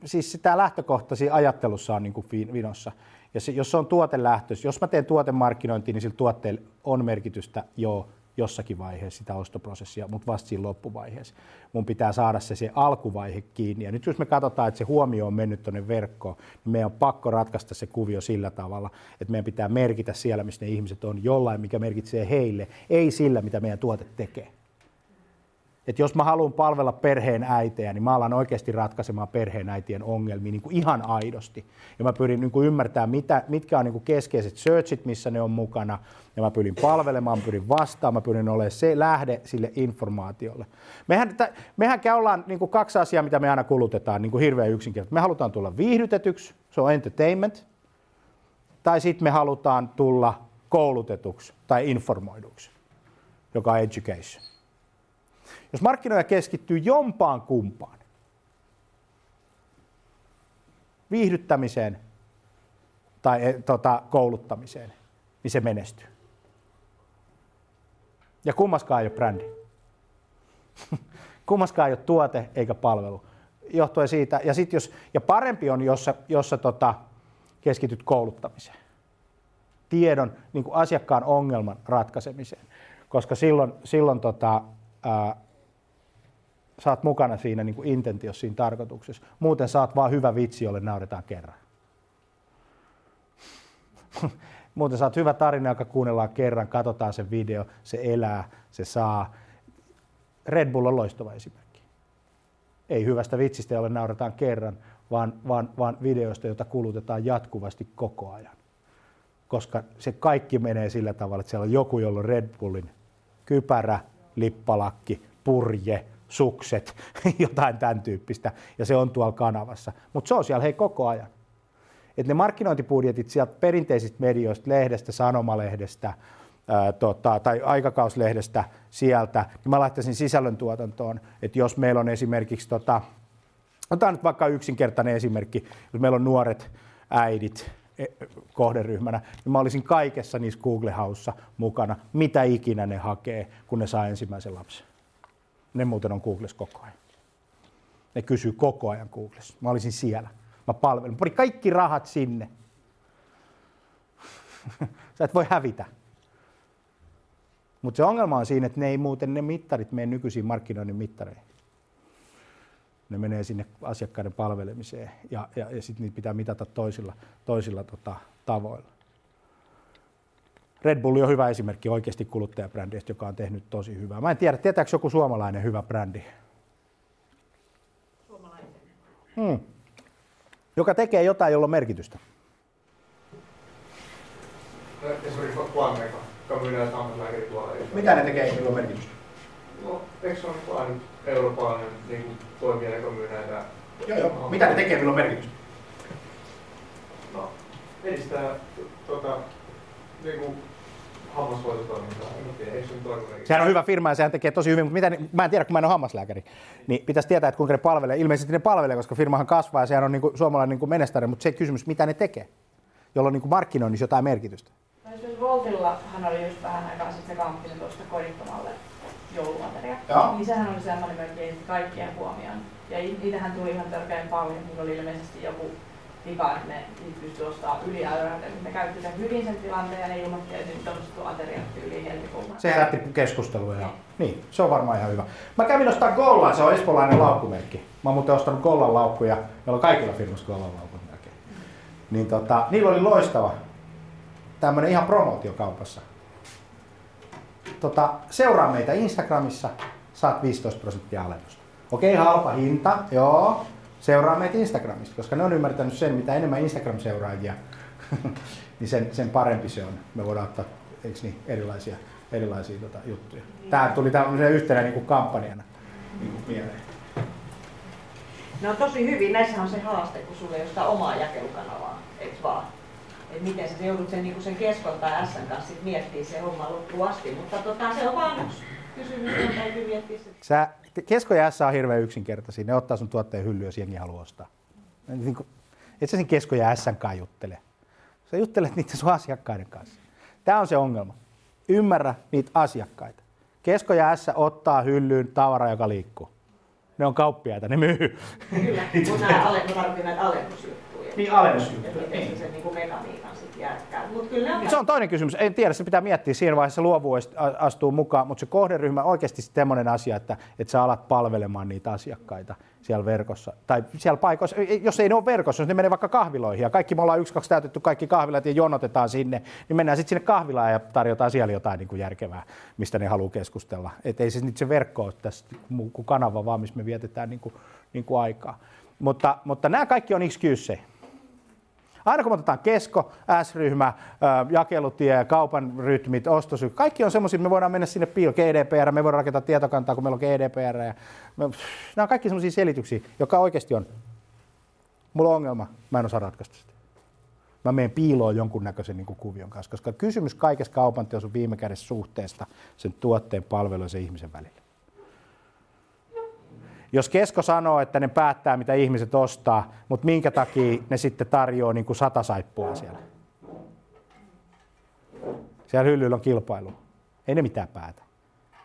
siis tämä lähtökohtaisia ajattelussa on niin kuin vinossa. Ja se, jos se on tuotelähtöis, jos mä teen tuotemarkkinointia, niin sillä tuotteella on merkitystä, joo, jossakin vaiheessa sitä ostoprosessia, mutta vasta siinä loppuvaiheessa. Mun pitää saada se, se alkuvaihe kiinni. Ja nyt jos me katsotaan, että se huomio on mennyt tuonne verkkoon, niin meidän on pakko ratkaista se kuvio sillä tavalla, että meidän pitää merkitä siellä, missä ne ihmiset on, jollain, mikä merkitsee heille, ei sillä, mitä meidän tuote tekee että jos mä haluan palvella perheen äitejä, niin mä alan oikeasti ratkaisemaan perheen äitien ongelmia niin kuin ihan aidosti. Ja mä pyrin niin kuin ymmärtämään, mitä, mitkä on niin kuin keskeiset searchit, missä ne on mukana. Ja mä pyrin palvelemaan, mä pyrin vastaamaan, mä pyrin olemaan se lähde sille informaatiolle. Mehän, t- mehän ollaan niin kuin kaksi asiaa, mitä me aina kulutetaan niin kuin hirveän yksinkertaisesti. Me halutaan tulla viihdytetyksi, se on entertainment. Tai sitten me halutaan tulla koulutetuksi tai informoiduksi, joka on education. Jos markkinoija keskittyy jompaan kumpaan, viihdyttämiseen tai e, tota, kouluttamiseen, niin se menestyy. Ja kummaskaan ei ole brändi. <laughs> kummaskaan ei ole tuote eikä palvelu. Johtuen siitä, ja, sit jos, ja parempi on, jos jos tota, keskityt kouluttamiseen. Tiedon, niin kuin asiakkaan ongelman ratkaisemiseen. Koska silloin, silloin tota, ää, oot mukana siinä niin kuin intentiossa, siinä tarkoituksessa. Muuten saat vaan hyvä vitsi, jolle nauretaan kerran. <laughs> Muuten saat hyvä tarina, joka kuunnellaan kerran, katsotaan se video, se elää, se saa. Red Bull on loistava esimerkki. Ei hyvästä vitsistä, jolle nauretaan kerran, vaan, vaan, vaan videoista, jota kulutetaan jatkuvasti koko ajan. Koska se kaikki menee sillä tavalla, että siellä on joku, jolla on Red Bullin kypärä, lippalakki, purje, sukset, <laughs> jotain tämän tyyppistä, ja se on tuolla kanavassa. Mutta se on siellä hei koko ajan. Et ne markkinointibudjetit sieltä perinteisistä medioista, lehdestä, sanomalehdestä ää, tota, tai aikakauslehdestä sieltä, niin mä laittaisin sisällöntuotantoon, että jos meillä on esimerkiksi, tota, otetaan nyt vaikka yksinkertainen esimerkki, jos meillä on nuoret äidit, e, kohderyhmänä, niin mä olisin kaikessa niissä Google Haussa mukana, mitä ikinä ne hakee, kun ne saa ensimmäisen lapsen. Ne muuten on Googlessa koko ajan. Ne kysyy koko ajan Googlessa. Mä olisin siellä. Mä palvelen. Mä kaikki rahat sinne. <laughs> Sä et voi hävitä. Mutta se ongelma on siinä, että ne ei muuten ne mittarit mene nykyisiin markkinoinnin mittareihin. Ne menee sinne asiakkaiden palvelemiseen ja, ja, ja sitten niitä pitää mitata toisilla, toisilla tota, tavoilla. Red Bull on hyvä esimerkki oikeasti kuluttajabrändistä, joka on tehnyt tosi hyvää. Mä en tiedä, tietääkö joku suomalainen hyvä brändi? Suomalainen. Hmm. Joka tekee jotain, jolla on merkitystä. Esimerkiksi Planmeka, joka myy näitä hammaslääkärituoleja. Mitä ne tekee, jolla on merkitystä? No, eikö se ole vain eurooppalainen niin toimija, joka myy näitä... Joo, joo. Mitä ne tekee, millä on merkitystä? No, edistää tota, niin kuin hammashoitotoimintaa. Sehän on hyvä firma ja sehän tekee tosi hyvin, mutta mitä, mä en tiedä, kun mä en ole hammaslääkäri, niin pitäisi tietää, että kuinka ne palvelee. Ilmeisesti ne palvelee, koska firmahan kasvaa ja sehän on niin kuin suomalainen niin kuin menestäjä, mutta se kysymys, mitä ne tekee, jolloin niin kuin markkinoinnissa jotain merkitystä. No Esimerkiksi Voltillahan oli just vähän aikaa sitten se kamppis tuosta kodittomalle jouluateria. Joo. Niin sehän oli semmoinen, kiinnitti kaikkien huomioon. Ja niitähän tuli ihan törkeän paljon. Niillä oli ilmeisesti joku vika, että ne pystyi ostamaan yli. Ne käytti sen hyvin sen tilanteen ja ne ilmoitti, että nyt on ostettu ateriat yli helmikuulla. Se herätti keskustelua ja niin, se on varmaan ihan hyvä. Mä kävin ostaa Gollan, se on espoolainen laukkumerkki. Mä oon muuten ostanut Gollan laukkuja, meillä on kaikilla firmassa Gollan laukut melkein. Niin tota, niillä oli loistava tämmönen ihan promootio kaupassa. Tota, seuraa meitä Instagramissa, saat 15 prosenttia alennusta. Okei, halpa hinta, joo. Seuraa meitä Instagramista, koska ne on ymmärtänyt sen, mitä enemmän Instagram-seuraajia, <laughs> niin sen, sen parempi se on. Me voidaan ottaa eikö niin, erilaisia, erilaisia tota, juttuja. Tämä tuli tämmöisen yhtenä niin kuin kampanjana niin kuin mieleen. Ne on tosi hyvin. Näissä on se haaste, kun sulla ei ole sitä omaa jakelukanavaa, eikö vaan? Et miten sä joudut sen, niin sen keskon tai Sn kanssa sit miettiä se homma loppuun asti. Mutta tota, se on vaan yksi kysymys, johon täytyy miettiä. Sä, Kesko ja S on hirveän yksinkertaisia. Ne ottaa sun tuotteen hyllyä, jos jengi haluaa ostaa. Niin kuin, et sä sen Kesko ja S kanssa juttele. Sä juttelet niiden sun asiakkaiden kanssa. Tämä on se ongelma. Ymmärrä niitä asiakkaita. Kesko ja S ottaa hyllyyn tavara, joka liikkuu. Ne on kauppiaita, ne myy. Kyllä, mutta nämä ale, alennusjuttuja. Niin, alennusjuttuja, Ja miten se sen niin kuin mekaniikan Mutta kyllä on Niin Se on toinen kysymys. En tiedä, se pitää miettiä. Siinä vaiheessa luovuus astuu mukaan, mutta se kohderyhmä on oikeasti semmoinen asia, että, että sä alat palvelemaan niitä asiakkaita siellä verkossa. Tai siellä paikoissa, jos ei ne ole verkossa, jos ne menee vaikka kahviloihin ja kaikki me ollaan yksi, kaksi täytetty kaikki kahvilat ja jonotetaan sinne, niin mennään sitten sinne kahvilaan ja tarjotaan siellä jotain niin kuin järkevää, mistä ne haluaa keskustella. Että ei se nyt se verkko ole tässä kuin kanava, vaan missä me vietetään niin kuin, niin kuin aikaa. Mutta, mutta nämä kaikki on excuse. Aina kun otetaan kesko, S-ryhmä, jakelutie, kaupan rytmit, ostosyy, kaikki on semmoisia, me voidaan mennä sinne piilo, GDPR, me voidaan rakentaa tietokantaa, kun meillä on GDPR. Ja me, nämä on kaikki semmoisia selityksiä, joka oikeasti on. Mulla on ongelma, mä en osaa ratkaista sitä. Mä menen piiloon jonkunnäköisen niin kuin kuvion kanssa, koska kysymys kaikessa kaupanteossa on viime kädessä suhteesta sen tuotteen, palvelun ja sen ihmisen välillä. Jos Kesko sanoo, että ne päättää, mitä ihmiset ostaa, mutta minkä takia ne sitten tarjoaa niin kuin sata saippua siellä? Siellä hyllyllä on kilpailu. Ei ne mitään päätä.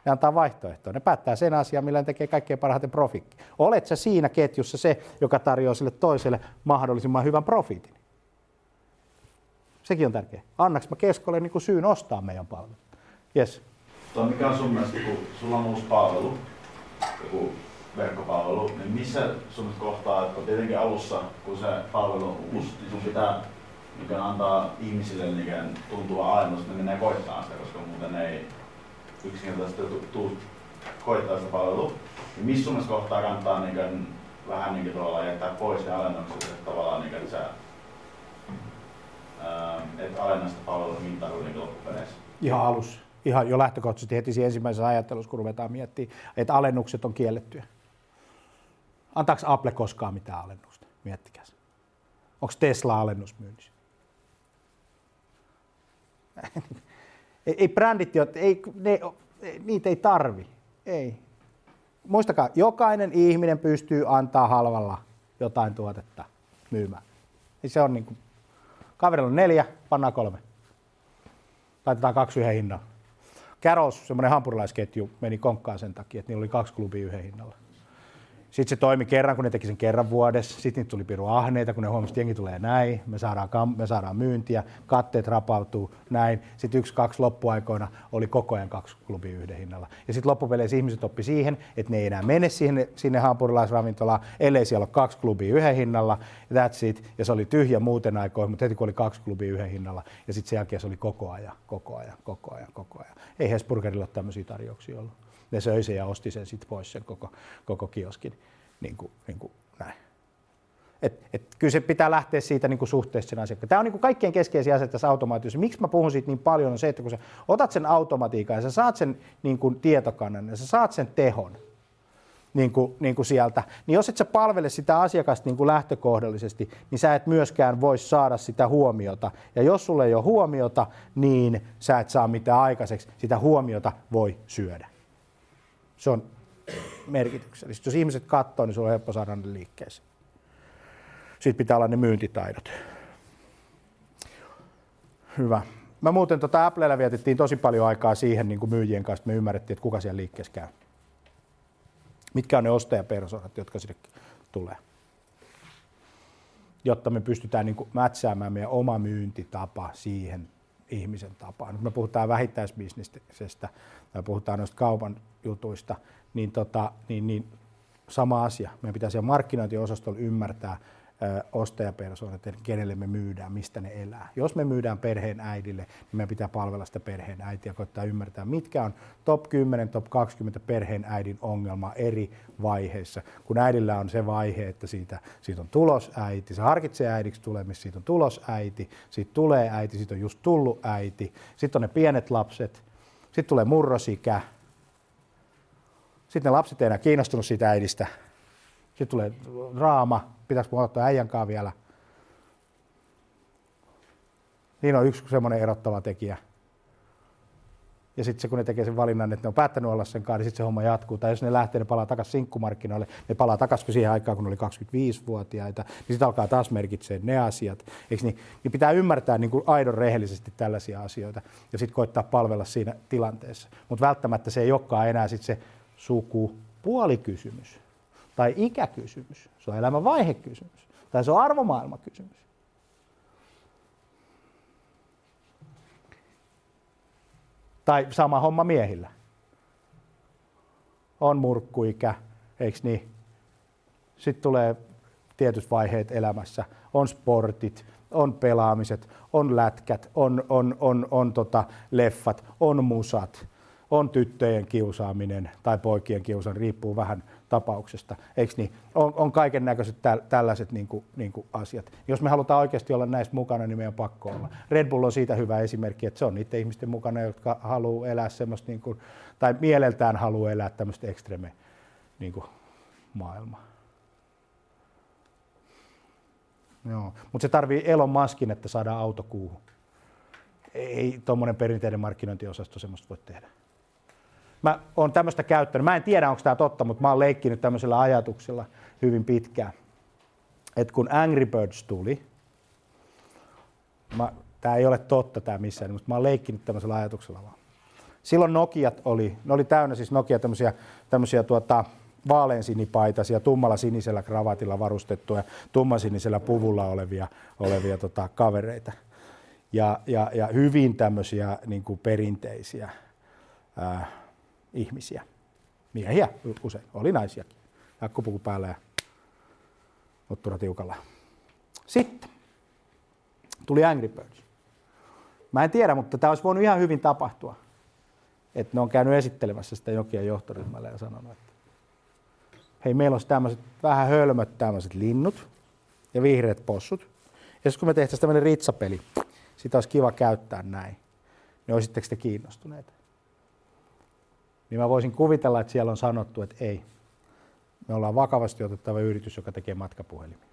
Ne antaa vaihtoehtoja. Ne päättää sen asian, millä ne tekee kaikkein parhaiten profiikki. Olet sä siinä ketjussa se, joka tarjoaa sille toiselle mahdollisimman hyvän profiitin? Sekin on tärkeää. Annaks mä Keskolle niin syyn ostaa meidän palvelu? Yes. Tuo mikä on sun mielestä, kun sulla on uusi palvelu, joku verkkopalvelu, niin missä sun kohtaa, että tietenkin alussa, kun se palvelu on uusi, niin sun pitää niin antaa ihmisille niin tuntua alennus, että ne menee koittaa sitä, koska muuten ei yksinkertaisesti tu- tuu koittaa sitä palvelua. Niin missä sun kohtaa kannattaa niin kuin, vähän niin tavallaan jättää pois ne alennukset, että tavallaan niin kuin, että sä ää, et alenna sitä palvelun hintaa kuitenkin loppupeleissä. Ihan alussa. Ihan jo lähtökohtaisesti heti ensimmäisessä ajattelussa, kun ruvetaan miettimään, että alennukset on kiellettyjä. Antaako Apple koskaan mitään alennusta? Miettikää se. Onko Tesla alennusmyynnissä? <laughs> ei, ei brändit, ei, ne, niitä ei tarvi. Ei. Muistakaa, jokainen ihminen pystyy antaa halvalla jotain tuotetta myymään. Niin se on niin kuin, kaverilla on neljä, pannaan kolme. Laitetaan kaksi yhden hinnalla. Carols, semmoinen hampurilaisketju, meni konkkaan sen takia, että niillä oli kaksi klubia yhden hinnalla. Sitten se toimi kerran, kun ne teki sen kerran vuodessa. Sitten niitä tuli piru ahneita, kun ne huomasi, että jengi tulee näin. Me saadaan, kam- me saadaan myyntiä, katteet rapautuu, näin. Sitten yksi, kaksi loppuaikoina oli koko ajan kaksi klubia yhden hinnalla. Ja sitten loppupeleissä ihmiset oppi siihen, että ne ei enää mene siihen, sinne hampurilaisravintolaan, ellei siellä ole kaksi klubia yhden hinnalla. That's it. Ja se oli tyhjä muuten aikoihin, mutta heti kun oli kaksi klubia yhden hinnalla. Ja sitten sen jälkeen se oli koko ajan, koko ajan, koko ajan, koko ajan. Ei Hesburgerilla ole tämmöisiä tarjouksia ollut ne söi sen ja osti sen sitten pois sen koko, koko kioskin. Niin kuin, niin kuin näin. Et, et, kyllä se pitää lähteä siitä niin kuin suhteesta sen asiakkaan. Tämä on niin kuin kaikkein keskeisin asia tässä automaatiossa. Miksi mä puhun siitä niin paljon on se, että kun sä otat sen automatiikan ja sä saat sen niin kuin tietokannan ja sä saat sen tehon, niin kuin, niin kuin sieltä, niin jos et sä palvele sitä asiakasta niin kuin lähtökohdallisesti, niin sä et myöskään voi saada sitä huomiota. Ja jos sulle ei ole huomiota, niin sä et saa mitään aikaiseksi. Sitä huomiota voi syödä. Se on merkityksellistä. Jos ihmiset katsoo, niin sulla on helppo saada ne liikkeeseen. Sitten pitää olla ne myyntitaidot. Hyvä. Mä muuten tota Applella vietettiin tosi paljon aikaa siihen niin kuin myyjien kanssa, että me ymmärrettiin, että kuka siellä liikkeessä käy. Mitkä on ne ostajapersonat, jotka sinne tulee. Jotta me pystytään niin kuin mätsäämään meidän oma myyntitapa siihen ihmisen tapaan. Nyt me puhutaan vähittäisbisnesestä tai puhutaan noista kaupan jutuista, niin, tota, niin, niin sama asia. Meidän pitää siellä markkinointiosastolla ymmärtää, ostajapersoonat, että kenelle me myydään, mistä ne elää. Jos me myydään perheen äidille, niin meidän pitää palvella sitä perheen äitiä koittaa ymmärtää, mitkä on top 10, top 20 perheen äidin ongelma eri vaiheissa. Kun äidillä on se vaihe, että siitä, siitä on tulos äiti, se harkitsee äidiksi tulemista, siitä on tulos äiti, siitä tulee äiti, siitä on just tullut äiti, sitten on ne pienet lapset, sitten tulee murrosikä, sitten ne lapset ei enää kiinnostunut siitä äidistä, sitten tulee raama, pitäisikö mun ottaa äijän kanssa vielä. Niin on yksi semmoinen erottava tekijä. Ja sitten se, kun ne tekee sen valinnan, että ne on päättänyt olla sen kanssa, niin sitten se homma jatkuu. Tai jos ne lähtee, ne palaa takaisin sinkkumarkkinoille, ne palaa takaisin siihen aikaan, kun ne oli 25-vuotiaita, niin sitten alkaa taas merkitsee ne asiat. Eikö niin? niin pitää ymmärtää niin kuin aidon rehellisesti tällaisia asioita ja sitten koittaa palvella siinä tilanteessa. Mutta välttämättä se ei olekaan enää sit se sukupuolikysymys tai ikäkysymys, se on elämän vaihekysymys tai se on arvomaailmakysymys. Tai sama homma miehillä. On murkkuikä, eikö niin? Sitten tulee tietyt vaiheet elämässä. On sportit, on pelaamiset, on lätkät, on, on, on, on tota leffat, on musat, on tyttöjen kiusaaminen tai poikien kiusaaminen, riippuu vähän tapauksesta, eikö niin? On, on kaiken näköiset täl, tällaiset niin kuin, niin kuin asiat. Jos me halutaan oikeasti olla näistä mukana, niin meidän on pakko olla. Red Bull on siitä hyvä esimerkki, että se on niiden ihmisten mukana, jotka haluaa elää semmoista, niin kuin, tai mieleltään haluaa elää tämmöistä ekstreme niin kuin, maailmaa. Joo. Mutta se tarvii Elon Muskin, että saadaan auto kuuhun. Ei tuommoinen perinteinen markkinointiosasto semmoista voi tehdä mä oon tämmöistä käyttänyt. Mä en tiedä, onko tämä totta, mutta mä oon leikkinyt tämmöisellä ajatuksella hyvin pitkään. Että kun Angry Birds tuli, tämä ei ole totta tämä missään, mutta mä oon leikkinyt tämmöisellä ajatuksella vaan. Silloin Nokiat oli, ne oli täynnä siis Nokia tämmöisiä, tämmöisiä tuota, vaaleansinipaitaisia, tummalla sinisellä kravatilla varustettuja, tummansinisellä puvulla olevia, olevia tota, kavereita. Ja, ja, ja hyvin tämmöisiä niin kuin perinteisiä ää, ihmisiä. Miehiä usein, oli naisiakin. Jakkupuku päällä ja ottura tiukalla. Sitten tuli Angry Birds. Mä en tiedä, mutta tämä olisi voinut ihan hyvin tapahtua. Että ne on käynyt esittelemässä sitä jokia johtoryhmälle ja sanonut, että hei, meillä olisi tämmöiset vähän hölmöt tämmöiset linnut ja vihreät possut. Ja kun me tehtäisiin tämmöinen ritsapeli, sitä olisi kiva käyttää näin. Niin olisitteko te kiinnostuneita? Niin mä voisin kuvitella, että siellä on sanottu, että ei. Me ollaan vakavasti otettava yritys, joka tekee matkapuhelimia.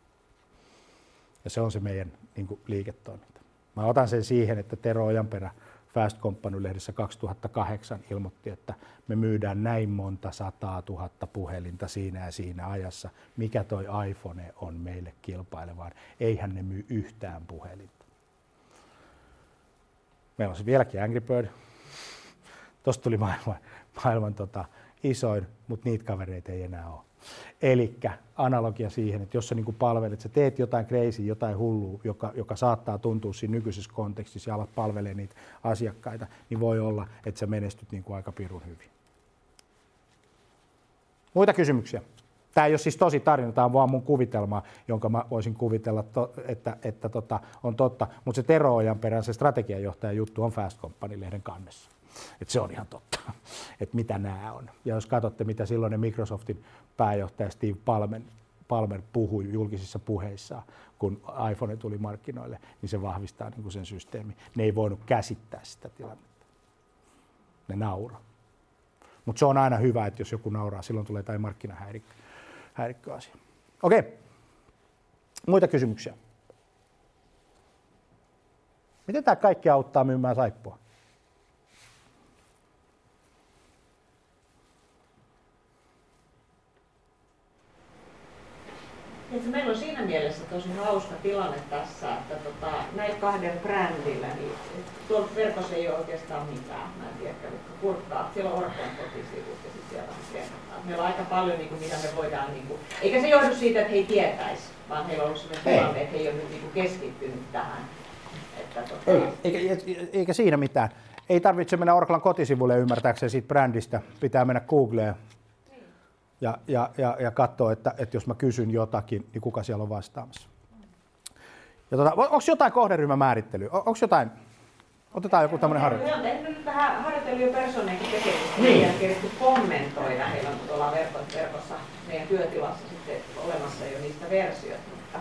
Ja se on se meidän niin kuin, liiketoiminta. Mä otan sen siihen, että Tero Ojanperä Fast Company-lehdessä 2008 ilmoitti, että me myydään näin monta sataa tuhatta puhelinta siinä ja siinä ajassa. Mikä toi iPhone on meille kilpailevaan? Eihän ne myy yhtään puhelinta. Meillä on se vieläkin Angry Bird. Tuosta tuli maailman maailman tota, isoin, mutta niitä kavereita ei enää ole. Eli analogia siihen, että jos sä niin palvelet, sä teet jotain crazy, jotain hullua, joka, joka saattaa tuntua siinä nykyisessä kontekstissa ja alat palvelee niitä asiakkaita, niin voi olla, että sä menestyt niin kuin aika pirun hyvin. Muita kysymyksiä? Tämä ei ole siis tosi tarina, tämä on vaan mun kuvitelma, jonka mä voisin kuvitella, että, että tota, on totta. Mutta se Tero perään se strategiajohtajan juttu on Fast Company-lehden kannessa. Että se on ihan totta, <laughs> että mitä nämä on. Ja jos katsotte, mitä silloin Microsoftin pääjohtaja Steve Palmer, Palmer puhui julkisissa puheissaan, kun iPhone tuli markkinoille, niin se vahvistaa niin kuin sen systeemi. Ne ei voinut käsittää sitä tilannetta. Ne nauro. Mutta se on aina hyvä, että jos joku nauraa, silloin tulee jotain markkinahäirikköasia. Okei. Muita kysymyksiä? Miten tämä kaikki auttaa myymään saippua? Että meillä on siinä mielessä tosi hauska tilanne tässä, että tota, näillä kahdella brändillä, niin tuolla verkossa ei ole oikeastaan mitään. Mä en tiedä, kävitkö kurkkaa. Siellä on Orpon kotisivut ja sitten siellä on kerrotaan. Meillä on aika paljon, niin kuin, mitä me voidaan, niin kuin, eikä se johdu siitä, että he ei tietäisi, vaan heillä on ollut sellainen tilanne, että he ei ole nyt niin kuin, keskittynyt tähän. Että, tota... ei, eikä, eikä siinä mitään. Ei tarvitse mennä Orklan kotisivulle ymmärtääkseen siitä brändistä. Pitää mennä Googleen ja, ja, ja, ja katsoa, että, että jos mä kysyn jotakin, niin kuka siellä on vastaamassa. Ja tota, onko jotain kohderyhmämäärittelyä? On, onko jotain? Otetaan joku tämmöinen harjoitus. Me on tehnyt nyt vähän harjoitellut jo persooneenkin tekemistä. Niin. Keritty kommentoida. Heillä on tuolla verkossa, meidän työtilassa sitten olemassa jo niistä versiot. Mutta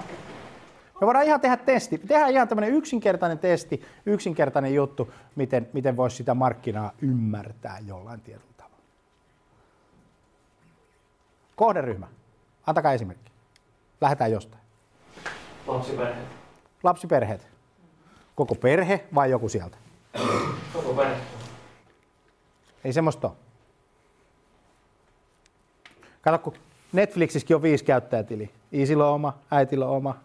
Me voidaan ihan tehdä testi. Tehdään ihan tämmöinen yksinkertainen testi, yksinkertainen juttu, miten, miten voisi sitä markkinaa ymmärtää jollain tietyllä tavalla. Kohderyhmä. Antakaa esimerkki. Lähdetään jostain. Lapsiperheet. Lapsiperheet. Koko perhe vai joku sieltä? Koko perhe. Ei semmoista ole. Kato, kun Netflixissäkin on viisi käyttäjätili. Isillä on oma, äitillä on oma,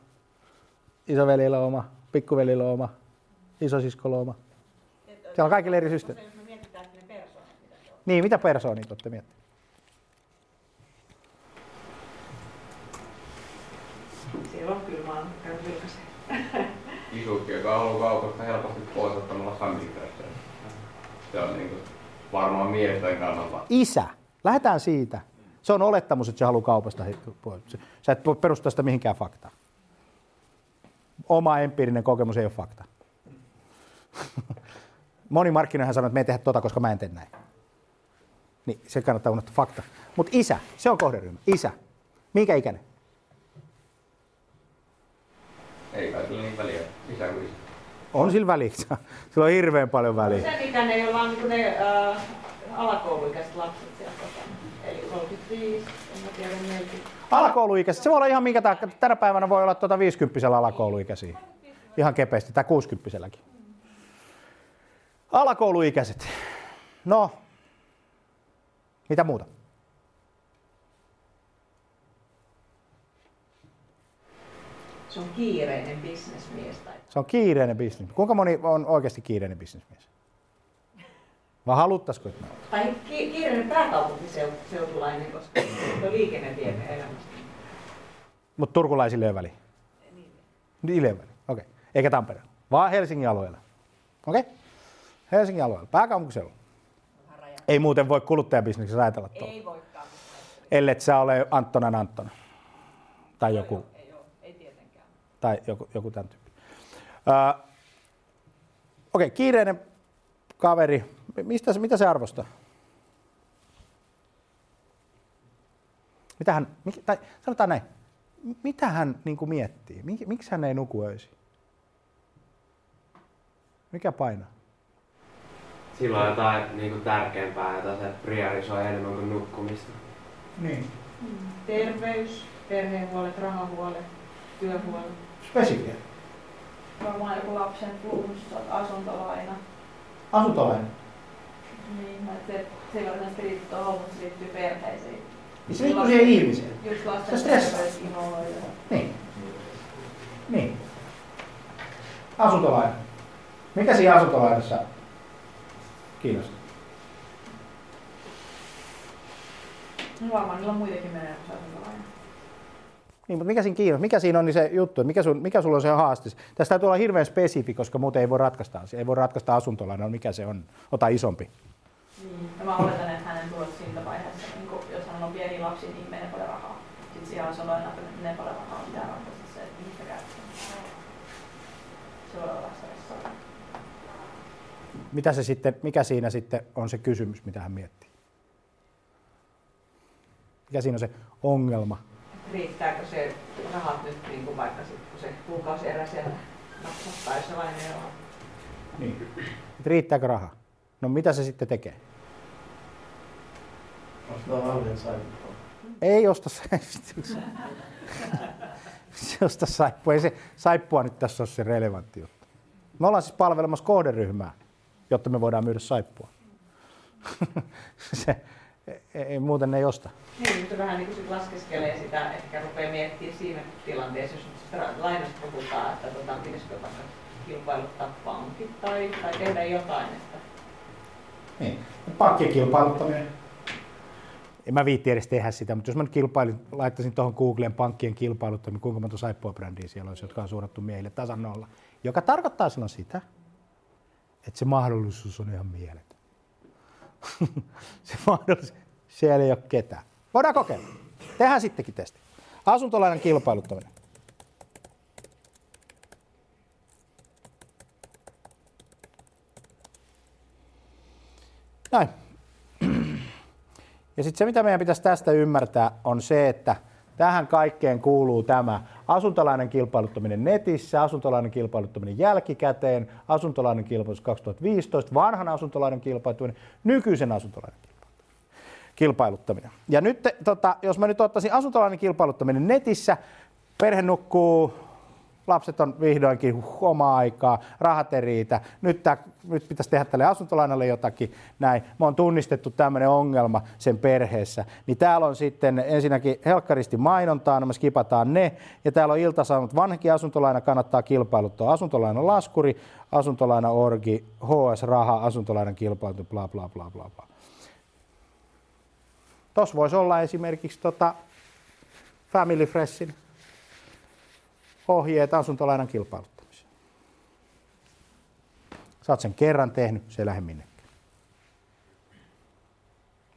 isovelillä on oma, pikkuvelillä on oma, isosiskolla on oma. Siellä on kaikille eri systeemi. jos me mietitään ne persoonat, mitä se on. Niin, mitä persoonit olette miettineet? Siellä on kyllä, mä oon käynyt vilkaisen. Isukki, joka haluaa kaupasta helposti pois ottamalla sammikressejä. Se on niinku varmaan miesten kannalta. Isä. Lähdetään siitä. Se on olettamus, että se haluaa kaupasta pois. Sä et perustaa sitä mihinkään faktaan. Oma empiirinen kokemus ei ole fakta. <laughs> Moni markkinoihan sanoo, että me ei tehdä tota, koska mä en tee näin. Niin, se kannattaa unohtaa fakta. Mutta isä, se on kohderyhmä. Isä. Minkä ikäinen? Ei kai niin väliä, kuin. On sillä väliä. <laughs> Sillä on hirveän paljon väliä. Sen ikäinen, jolla on niin ne äh, alakouluikäiset lapset siellä kotona. Eli 35, en mä tiedä 40. Alakouluikäiset, se voi olla ihan minkä tahansa. Tänä päivänä voi olla tuota 50 alakouluikäisiä. Ihan kepeästi, tai 60 Alakouluikäiset. No, mitä muuta? Se on kiireinen bisnesmies. Tai... Se on kiireinen bisnes. Kuinka moni on oikeasti kiireinen bisnesmies? Vai haluttaisiko, että me? Tai ki- kiireinen pääkaupunkiseutulainen, koska se on liikenne vie meidän elämästä. Mutta turkulaisille ei ole väliä? Niille ei ole väliä, okei. Okay. Eikä Tampereella, vaan Helsingin alueella. Okei? Okay? Helsingin alueella, pääkaupunkiseudulla. Ei muuten voi kuluttajabisneksessä ajatella tuolla. Ei voikaan. Ellet sä ole Anttonan Anttona. Tai joku. Ei, ole, ei tietenkään. Tai joku, joku tämän tyyppi. Öö, Okei, okay, kiireinen kaveri. Mistä, se- mitä se arvostaa? Mitä hän, tai sanotaan näin, mitä hän niin kuin miettii? Mik, miksi hän ei nuku öisin? Mikä painaa? Sillä on jotain niin kuin tärkeämpää, jota se priorisoi enemmän kuin nukkumista. Niin. Terveys, perhehuolet, rahahuolet, työhuolet. Spesifiä. Varmaan joku lapsen flunssat, asuntolaina. Asuntolainen. Niin, mä se, se ei varsinaisesti liitty tuohon, mutta se liittyy perheisiin. Niin se liittyy siihen ihmiseen. Just lasten ja... Niin. Niin. Asuntolaina. Mikä siinä asuntolainassa kiinnostaa? No varmaan niillä on muitakin asuntolaina. Niin, mutta mikä siinä kiinnostaa? Mikä siinä on niin se juttu? Mikä, sun, mikä sulla on se haaste? Tästä täytyy olla hirveän spesifi, koska muuten ei voi ratkaista asiaa. Ei voi ratkaista asuntolainaa, mikä se on. Ota isompi. Niin. Ja mä oletan, että hänen tulot siinä vaiheessa, niin kun, jos hän on pieni lapsi, niin menee paljon rahaa. Sitten siihen on sellainen, että menee paljon rahaa, pitää ratkaista se, että mistä käyttää. Se voi olla. Mitä se sitten, mikä siinä sitten on se kysymys, mitä hän miettii? Mikä siinä on se ongelma? Riittääkö se rahat nyt niin kuin vaikka sit, kun se kuukausierä siellä jos se vain ei ole. Niin. Et riittääkö raha? No mitä se sitten tekee? Ostaa saippua. Ei osta se. se osta saippua. Ei se saippua nyt tässä ole se relevantti juttu. Me ollaan siis palvelemassa kohderyhmää, jotta me voidaan myydä saippua. <laughs> se, ei, ei, muuten ne ei osta. Niin, mutta vähän niin kuin sit laskeskelee sitä, ehkä rupeaa miettimään siinä tilanteessa, jos nyt lainasta puhutaan, että tota, pitäisikö vaikka kilpailuttaa pankit tai, tai tehdä jotain. Että... Niin. Pankkien kilpailuttaminen. En mä viitti edes tehdä sitä, mutta jos mä nyt kilpailin, laittaisin tuohon Googleen pankkien kilpailuttaminen, niin kuinka monta saippua-brändiä siellä olisi, jotka on suunnattu miehille tasan nolla. Joka tarkoittaa silloin sitä, että se mahdollisuus on ihan mieletön. <laughs> se mahdollisuus, siellä ei ole ketään. Voidaan kokeilla. Tehdään sittenkin testi. Asuntolainan kilpailuttaminen. Näin. Ja sitten se, mitä meidän pitäisi tästä ymmärtää, on se, että tähän kaikkeen kuuluu tämä asuntolainen kilpailuttaminen netissä, asuntolainen kilpailuttaminen jälkikäteen, asuntolainen kilpailutus 2015, vanhan asuntolainen kilpailuttaminen, nykyisen asuntolainen. Ja nyt, tota, jos mä nyt ottaisin asuntolainen kilpailuttaminen netissä, perhe nukkuu lapset on vihdoinkin omaa aikaa, rahat ei riitä, nyt, tää, nyt pitäisi tehdä tälle asuntolainalle jotakin, näin. Me on tunnistettu tämmöinen ongelma sen perheessä. Niin täällä on sitten ensinnäkin helkkaristi mainontaa, no me skipataan ne, ja täällä on iltasanot, vanhankin asuntolaina kannattaa kilpailuttaa, asuntolainan laskuri, asuntolaina orgi, HS-raha, asuntolainan kilpailutus, bla bla bla bla bla. Tuossa voisi olla esimerkiksi tota Family Freshin ohjeet asuntolainan kilpailuttamiseen. Sä oot sen kerran tehnyt, se ei lähde minnekään.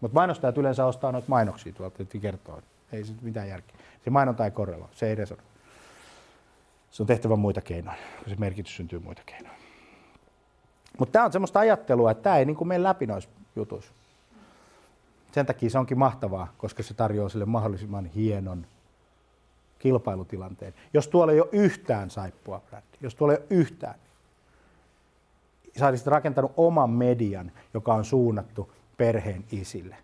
Mutta mainostajat yleensä ostaa noita mainoksia tuolta, että kertoo. Ei se mitään järkeä. Se mainonta ei korreloi, se ei resonoi. Se on tehtävä muita keinoja, se merkitys syntyy muita keinoja. Mutta tämä on semmoista ajattelua, että tämä ei niin mene läpi noissa jutuissa. Sen takia se onkin mahtavaa, koska se tarjoaa sille mahdollisimman hienon kilpailutilanteen. Jos tuolla ei ole yhtään saippua brändi, jos tuolla ei ole yhtään, sä olisit rakentanut oman median, joka on suunnattu perheen isille.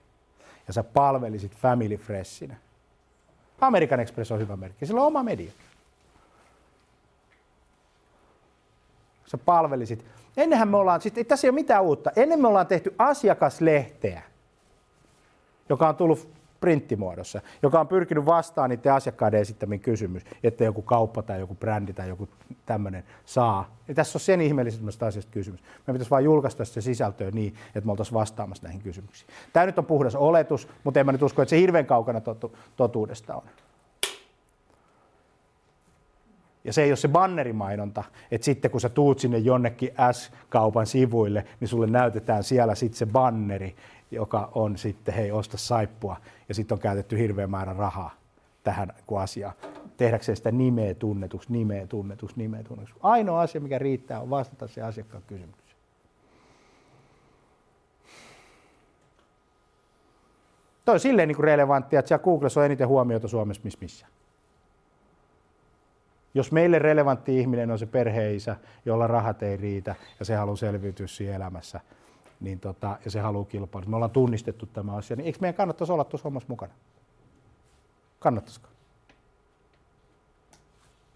Ja sä palvelisit Family Freshinä. American Express on hyvä merkki. Sillä on oma media. Sä palvelisit. Ennenhän me ollaan, siis tässä ei ole mitään uutta. Ennen me ollaan tehty asiakaslehteä, joka on tullut printtimuodossa, joka on pyrkinyt vastaan niiden asiakkaiden esittämiin kysymys, että joku kauppa tai joku brändi tai joku tämmöinen saa. Ja tässä on sen ihmeellisemmästä asiasta kysymys. Me pitäisi vain julkaista se sisältöä niin, että me oltaisiin vastaamassa näihin kysymyksiin. Tämä nyt on puhdas oletus, mutta en mä nyt usko, että se hirveän kaukana totu- totuudesta on. Ja se ei ole se bannerimainonta, että sitten kun sä tuut sinne jonnekin S-kaupan sivuille, niin sulle näytetään siellä sitten se banneri, joka on sitten, hei, osta saippua, ja sitten on käytetty hirveän määrä rahaa tähän asiaan, tehdäkseen sitä nimeä tunnetuksi, nimeä tunnetuksi, nimeä tunnetuksi. Ainoa asia, mikä riittää, on vastata se asiakkaan kysymykseen. Toi on silleen niin relevanttia, että siellä Googlessa on eniten huomiota Suomessa missä. Jos meille relevantti ihminen on se perheisä, jolla rahat ei riitä ja se haluaa selviytyä siinä elämässä, niin tota, ja se haluaa kilpailla. Me ollaan tunnistettu tämä asia, niin eikö meidän kannattaisi olla tuossa hommassa mukana? Kannattaisiko?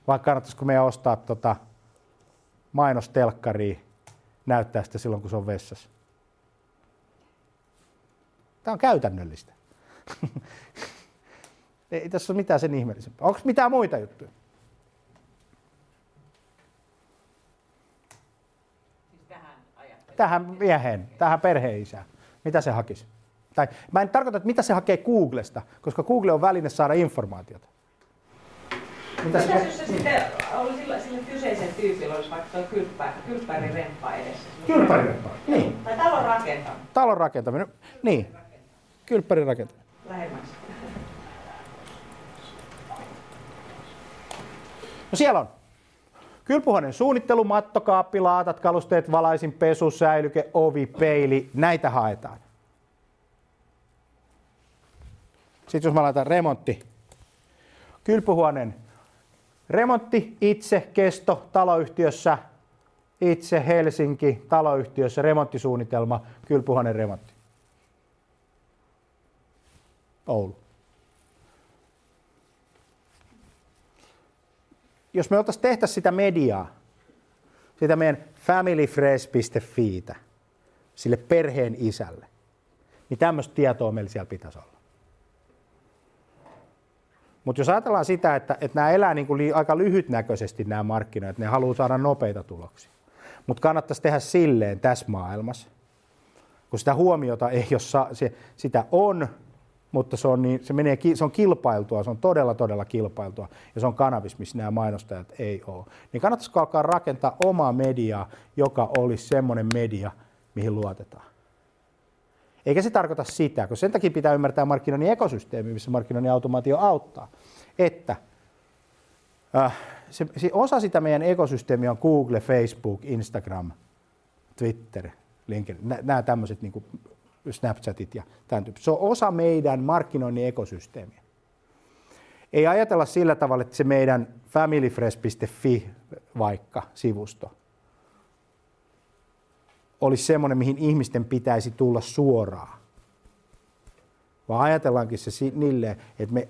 Vai kannattaisiko meidän ostaa tota mainostelkkaria, näyttää sitä silloin, kun se on vessassa? Tämä on käytännöllistä. <laughs> Ei tässä ole mitään sen ihmeellisempää. Onko mitään muita juttuja? Tähän mieheen, tähän perheisään. Mitä se hakisi? Tai mä en tarkoita, että mitä se hakee Googlesta, koska Google on väline saada informaatiota. Mitä se, jos se sitten oli sillä, sillä kyseisen tyypillä olisi vaikka tuo kylppä, kylppäriremppa edessä? Kylppäriremppa, niin. Tai talon rakentaminen. Talon rakentaminen, niin. Kylppärin rakentaminen. Lähemmäksi. No siellä on Kylpyhuoneen suunnittelu, mattokaappi, laatat, kalusteet, valaisin, pesu, säilyke, ovi, peili, näitä haetaan. Sitten jos mä laitan remontti. Kylpyhuoneen remontti, itse, kesto, taloyhtiössä, itse, Helsinki, taloyhtiössä, remonttisuunnitelma, kylpyhuoneen remontti. Oulu. Jos me oltaisiin tehtä sitä mediaa, sitä meidän familyfresh.fiitä, sille perheen isälle, niin tämmöistä tietoa meillä siellä pitäisi olla. Mutta jos ajatellaan sitä, että, että nämä elää niin kuin li, aika lyhytnäköisesti nämä markkinat, ne haluaa saada nopeita tuloksia. Mutta kannattaisi tehdä silleen tässä maailmassa, kun sitä huomiota ei se, sitä on, mutta se on, niin, se, menee, se on kilpailtua, se on todella todella kilpailtua ja se on kanavis, missä nämä mainostajat ei ole. Niin kannattaisiko alkaa rakentaa omaa mediaa, joka olisi semmoinen media, mihin luotetaan. Eikä se tarkoita sitä, koska sen takia pitää ymmärtää markkinoinnin ekosysteemi, missä markkinoinnin automaatio auttaa, että äh, se, se, osa sitä meidän ekosysteemiä on Google, Facebook, Instagram, Twitter, LinkedIn, nämä tämmöiset niin Snapchatit ja tämän tyyppiset. Se on osa meidän markkinoinnin ekosysteemiä. Ei ajatella sillä tavalla, että se meidän familyfresh.fi vaikka sivusto olisi semmoinen, mihin ihmisten pitäisi tulla suoraan. Vaan ajatellaankin se niille, että me,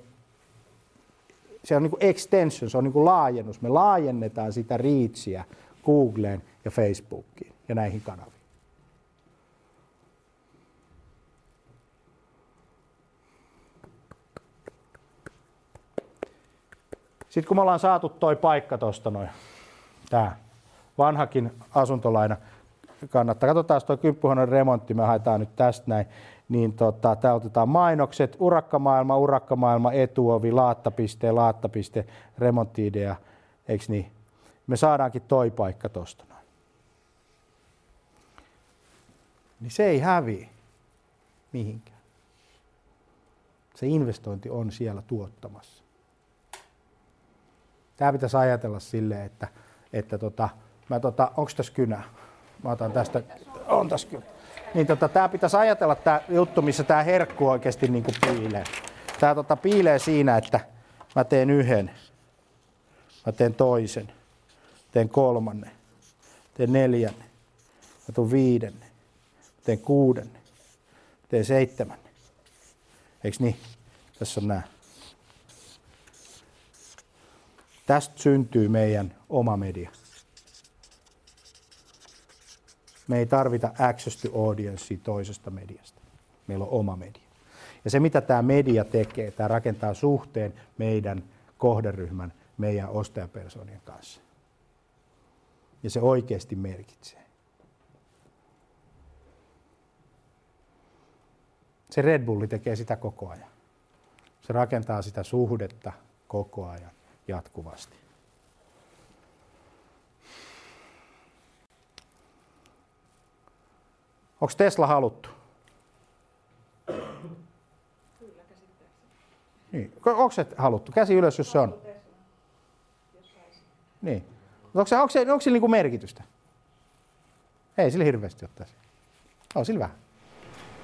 se on niin kuin extension, se on niin kuin laajennus. Me laajennetaan sitä reachia Googleen ja Facebookiin ja näihin kanaviin. Sitten kun me ollaan saatu toi paikka tuosta noin, tämä vanhakin asuntolaina, kannattaa. Katsotaan tuo kymppuhuoneen remontti, me haetaan nyt tästä näin. Niin tota, tää otetaan mainokset, urakkamaailma, urakkamaailma, etuovi, laattapiste, laattapiste, remonttiidea, eikö niin? Me saadaankin toi paikka tuosta noin. Niin se ei häviä mihinkään. Se investointi on siellä tuottamassa. Tämä pitäisi ajatella silleen, että, että tota, mä tota, onko tässä kynää? Mä otan tästä, on tässä kyllä. Niin tota, tää pitäisi ajatella tämä juttu, missä tämä herkku oikeasti niin kuin piilee. Tämä tota, piilee siinä, että mä teen yhden, mä teen toisen, teen kolmannen, teen neljännen, mä tuun viidennen, teen kuudennen, teen seitsemännen. Eiks niin? Tässä on nämä. Tästä syntyy meidän oma media. Me ei tarvita access to audience toisesta mediasta. Meillä on oma media. Ja se, mitä tämä media tekee, tämä rakentaa suhteen meidän kohderyhmän, meidän ostajapersonien kanssa. Ja se oikeasti merkitsee. Se Red Bulli tekee sitä koko ajan. Se rakentaa sitä suhdetta koko ajan jatkuvasti. Onko Tesla haluttu? Niin. Onko se haluttu? Käsi ylös, jos se on. Niin. Onko, se, onko, se, onko sillä niinku merkitystä? Ei sillä hirveästi ottaisi. On sillä vähän.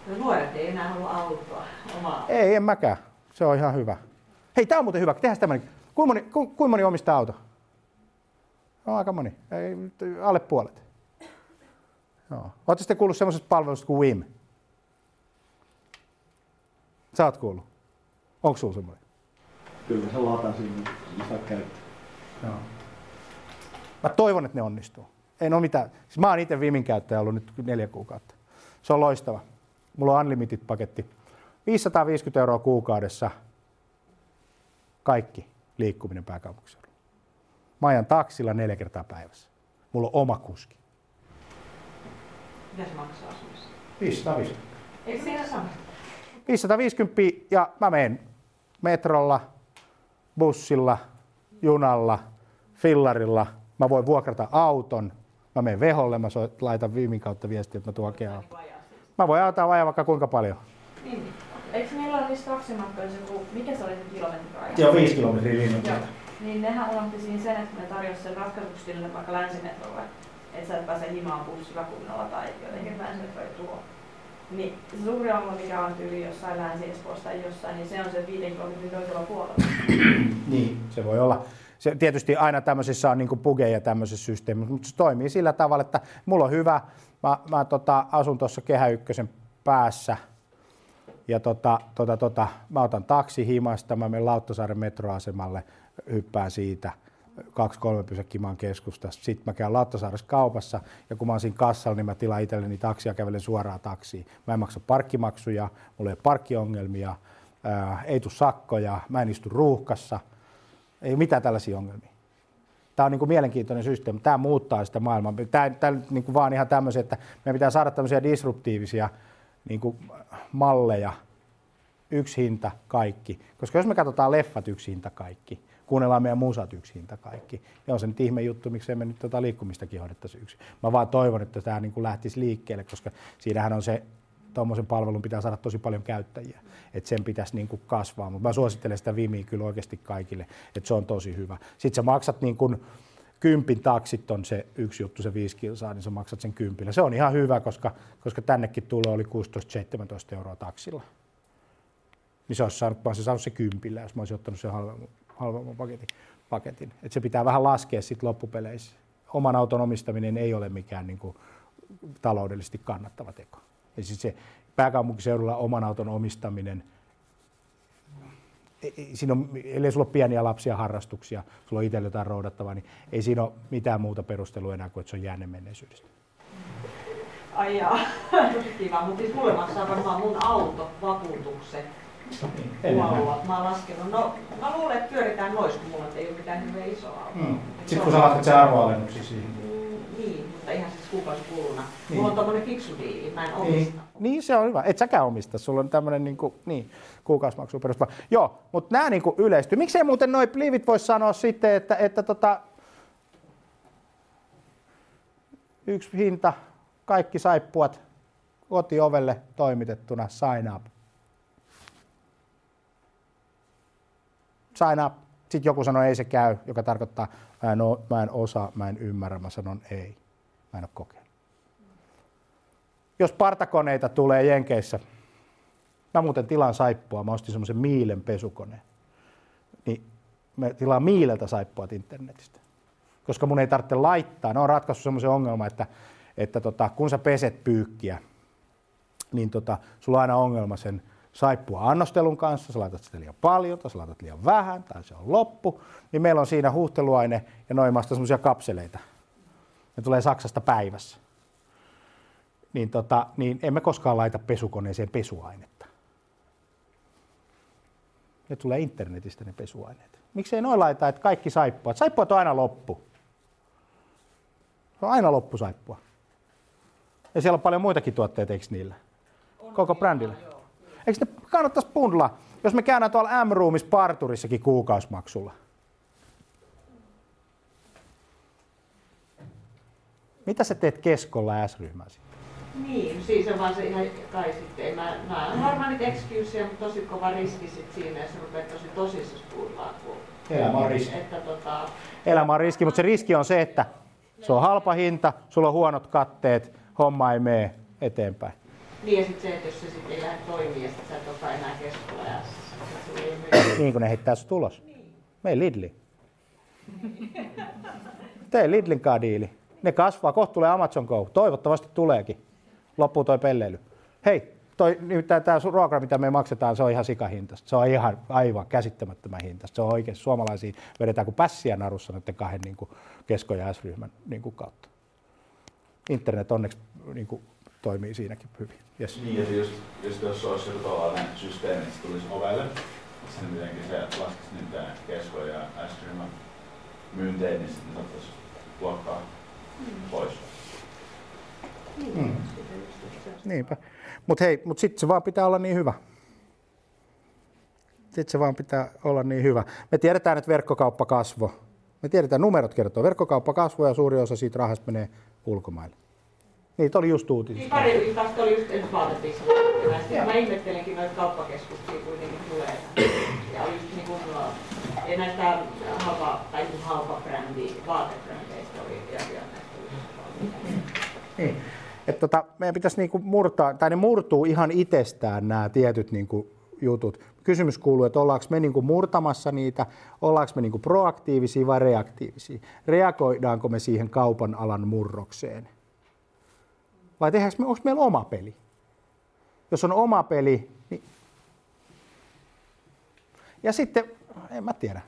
No nuoret ei enää halua autoa omaa. Ei, en mäkään. Se on ihan hyvä. Hei, tää on muuten hyvä. Tehdään tämmöinen. Kuinka moni, ku, kuinka moni omistaa auto? No, aika moni. Ei, alle puolet. Joo. Oletko sitten kuullut semmoisesta palvelusta kuin WIM? Sä oot kuullut. Onko sulla semmoinen? Kyllä se lataa sinne, niin saa käyttää. Joo. Mä toivon, että ne onnistuu. Ei ole mitään. Siis mä oon itse Wimin käyttäjä ollut nyt neljä kuukautta. Se on loistava. Mulla on Unlimited-paketti. 550 euroa kuukaudessa kaikki liikkuminen pääkaupunkiseudulla. Mä ajan taksilla neljä kertaa päivässä. Mulla on oma kuski. Mitä se maksaa asuissa? 550. Eikö siinä sama? 550 ja mä menen metrolla, bussilla, junalla, fillarilla. Mä voin vuokrata auton. Mä menen veholle, mä laitan viimin kautta viestiä, että mä tuon hakea Mä voin ajaa vajaa vaikka kuinka paljon. Niin. Eikö niillä ole niissä taksimatkoissa joku, mikä se oli se kilometriraja? Joo, viisi kilometriä linjaa. Niin nehän unohti siinä sen, että ne tarjosi sen ratkaisuksi vaikka länsimetrolle että sä et pääse himaan bussilla kunnolla tai jotenkin länsimetro ei tuo. Niin se suuri ongelma, mikä on tyyli jossain Länsi-Espoossa tai jossain, niin se on se viiden kilometrin toisella puolella. <clears throat> niin, se voi olla. Se, tietysti aina tämmöisissä on niin pugeja tämmöisessä systeemissä, mutta se toimii sillä tavalla, että mulla on hyvä, mä, mä tota, asun tuossa Kehä Ykkösen päässä Ja tota, tota, tota, mä otan taksi himasta, mä menen Lauttasaaren metroasemalle, hyppään siitä kaksi-kolme pysäkkiä maan keskustasta. Sitten mä käyn Lauttasaaressa kaupassa ja kun mä oon siinä kassalla, niin mä tilaan itselleni taksia ja kävelen suoraan taksiin. Mä en maksa parkkimaksuja, mulla ei ole parkkiongelmia, ää, ei tule sakkoja, mä en istu ruuhkassa, ei mitään tällaisia ongelmia. Tämä on niin kuin mielenkiintoinen systeemi. Tämä muuttaa sitä maailmaa. Tämä, tämä niin kuin vaan ihan tämmöisiä, että meidän pitää saada tämmöisiä disruptiivisia niin kuin malleja. Yksi hinta, kaikki. Koska jos me katsotaan leffat yksi hinta, kaikki, kuunnellaan meidän musat yksi hinta, kaikki, niin on se nyt ihme juttu, miksei me nyt tota liikkumistakin hoidettaisi yksi. Mä vaan toivon, että tämä niin kuin lähtisi liikkeelle, koska siinähän on se tuommoisen palvelun pitää saada tosi paljon käyttäjiä, että sen pitäisi niin kuin kasvaa, mutta mä suosittelen sitä Vimiä kyllä oikeasti kaikille, että se on tosi hyvä. Sitten sä maksat niin kuin, kympin taksit on se yksi juttu, se viisi kilsaa, niin sä maksat sen kympillä. Se on ihan hyvä, koska, koska tännekin tulo oli 16-17 euroa taksilla. Niin se olisi saanut, mä olisin saanut se kympillä, jos mä olisin ottanut sen halvemman, halvemman paketin. paketin. Et se pitää vähän laskea sitten loppupeleissä. Oman auton omistaminen ei ole mikään niin kuin, taloudellisesti kannattava teko. Ja siis se pääkaupunkiseudulla oman auton omistaminen, siinä on, ellei sulla ole pieniä lapsia harrastuksia, sulla on itsellä jotain roudattavaa, niin ei siinä ole mitään muuta perustelua enää kuin, että se on jääne menneisyydestä. Ai jaa, <laughs> tosi kiva. Mutta siis mulle maksaa varmaan mun auto vakuutukset kuolua. Mä oon laskenut. No, mä luulen, että pyöritään nois, kun mulla ei ole mitään hirveän isoa autoa. Mm. Sitten kun sä lasket sen arvoalennuksen siihen. Niin, mutta ihan siis kuukausikuluna. Niin. Mulla on tommonen fiksu diili, mä en omista. Niin, niin, se on hyvä. Et säkään omista, sulla on tämmöinen niin kuin, niin, kuukausimaksu perustuva. Joo, mutta nämä niin yleistyy. Miksei muuten noi liivit voisi sanoa sitten, että, että tota, yksi hinta, kaikki saippuat kotiovelle toimitettuna, sign up. Sign up. Sitten joku sanoo, ei se käy, joka tarkoittaa, mä en, o, mä en osaa, mä en ymmärrä. Mä sanon, ei, mä en ole kokeillut. Jos partakoneita tulee Jenkeissä, mä muuten tilaan saippua, mä ostin semmoisen Miilen pesukoneen, niin mä tilaan Miileltä saippuat internetistä. Koska mun ei tarvitse laittaa, ne on ratkaissut semmoisen ongelman, että, että tota, kun sä peset pyykkiä, niin tota, sulla on aina ongelma sen saippua annostelun kanssa, sä laitat sitä liian paljon tai sä laitat liian vähän tai se on loppu, niin meillä on siinä huuhteluaine ja noin maasta semmoisia kapseleita. Ne tulee Saksasta päivässä. Niin, tota, niin emme koskaan laita pesukoneeseen pesuainetta. Ne tulee internetistä ne pesuaineet. Miksei noin laita, että kaikki saippuat. Saippuat on aina loppu. Se on aina loppu saippua. Ja siellä on paljon muitakin tuotteita, eikö niillä? Koko brändillä. Eikö ne kannattaisi bundlaa, jos me käydään tuolla M-Roomissa parturissakin kuukausimaksulla? Mitä sä teet keskolla S-ryhmään Niin, siis on vaan se ihan kai sitten. Mä, mä olen varmaan niitä excuseja, mutta tosi kova riski sit siinä, jos rupeat tosi tosissaan puhutaan. Elämä on riski. Että, tota... Elämä on riski, mutta se riski on se, että se on halpa hinta, sulla on huonot katteet, homma ei mene eteenpäin. Niin ja sitten se, että jos se sitten ei lähde toimia, ja sitten sä et olekaan enää keskolla ja <clears throat> Niin kuin ne heittää sut ulos. Niin. Mei Lidli. <laughs> Tee Lidlin kanssa diili. Ne kasvaa, kohta tulee Amazon Go. Toivottavasti tuleekin. Loppuu toi pelleily. Hei, toi, nimittäin tämä ruoka, mitä me maksetaan, se on ihan sikahintaista. Se on ihan aivan käsittämättömän hintaista. Se on oikein suomalaisia vedetään kuin pässiä narussa näiden kahden niin kuin kesko- ja S-ryhmän niin kuin kautta. Internet onneksi niin kuin, toimii siinäkin hyvin. Yes. Niin, ja just jos olisi joku tällainen systeemi, että se tulisi ovelle, sen mitenkin se laskisi niitä kesko- ja S-ryhmän myynteen, niin sitten saattaisi luokkaa pois. Mm. Niinpä. Mutta hei, mut sitten se vaan pitää olla niin hyvä. Sitten se vaan pitää olla niin hyvä. Me tiedetään, että verkkokauppa kasvo. Me tiedetään, numerot kertoo. Verkkokauppa kasvoi ja suuri osa siitä rahasta menee ulkomaille. Niitä oli just uutisissa. Niin pari viikosta oli just ensi vaatetisma. Mä ihmettelenkin noita kauppakeskuksia kuitenkin tulee. Ja oli just niin kuin, ja näistä halpa, tai niin halpa brändi, vaatebrändeistä oli ja, ja näistä niin. Että tota, meidän pitäisi niinku murtaa, tai ne murtuu ihan itsestään nämä tietyt niinku jutut. Kysymys kuuluu, että ollaanko me niinku murtamassa niitä, ollaanko me niinku proaktiivisia vai reaktiivisia. Reagoidaanko me siihen kaupan alan murrokseen? Vai tehdäänkö me, onko meillä oma peli? Jos on oma peli, niin... Ja sitten, en mä tiedä.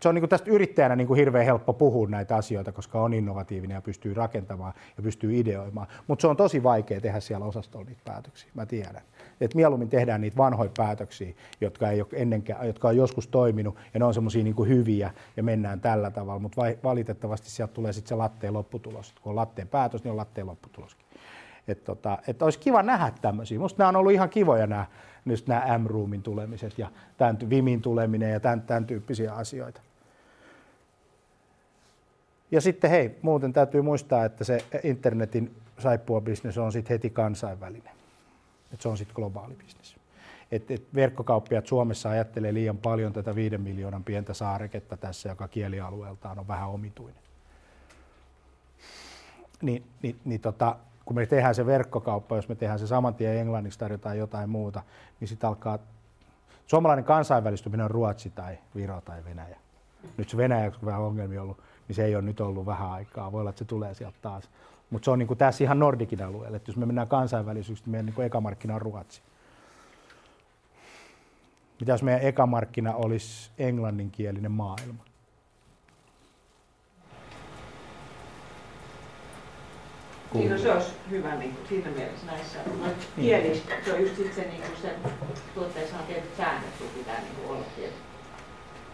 Se on niin tästä yrittäjänä niin hirveän helppo puhua näitä asioita, koska on innovatiivinen ja pystyy rakentamaan ja pystyy ideoimaan. Mutta se on tosi vaikea tehdä siellä osastolla niitä päätöksiä, mä tiedän. Et mieluummin tehdään niitä vanhoja päätöksiä, jotka, ei ole ennenkään, jotka on joskus toiminut ja ne on semmoisia niin hyviä ja mennään tällä tavalla, mutta valitettavasti sieltä tulee sitten se latteen lopputulos. Kun on latteen päätös, niin on latteen lopputuloskin. Että tota, et olisi kiva nähdä tämmöisiä. Musta nämä on ollut ihan kivoja nämä, nämä M-roomin tulemiset ja tämän, Vimin tuleminen ja tämän, tämän tyyppisiä asioita. Ja sitten hei, muuten täytyy muistaa, että se internetin saippua-bisnes on sitten heti kansainvälinen. Että se on sitten globaali bisnes. Et, et verkkokauppiat Suomessa ajattelee liian paljon tätä viiden miljoonan pientä saareketta tässä, joka kielialueeltaan on vähän omituinen. Niin, niin, niin tota, kun me tehdään se verkkokauppa, jos me tehdään se saman tien englanniksi, tarjotaan jotain muuta, niin sitten alkaa, suomalainen kansainvälistyminen on Ruotsi tai Viro tai Venäjä. Nyt se Venäjä, kun vähän ongelmia ollut, niin se ei ole nyt ollut vähän aikaa. Voi olla, että se tulee sieltä taas. Mutta se on niin kuin tässä ihan Nordikin alueelle. Että jos me mennään kansainvälisyydestä, niin meidän niin kuin ekamarkkina on Ruotsi. Mitä jos meidän ekamarkkina olisi englanninkielinen maailma? Niin, no se olisi hyvä niin kuin, siinä mielessä näissä kieli, se on just sit se, niin kuin sen tuotteessa on tietyt säännöt, sun pitää niin kuin olla tietyt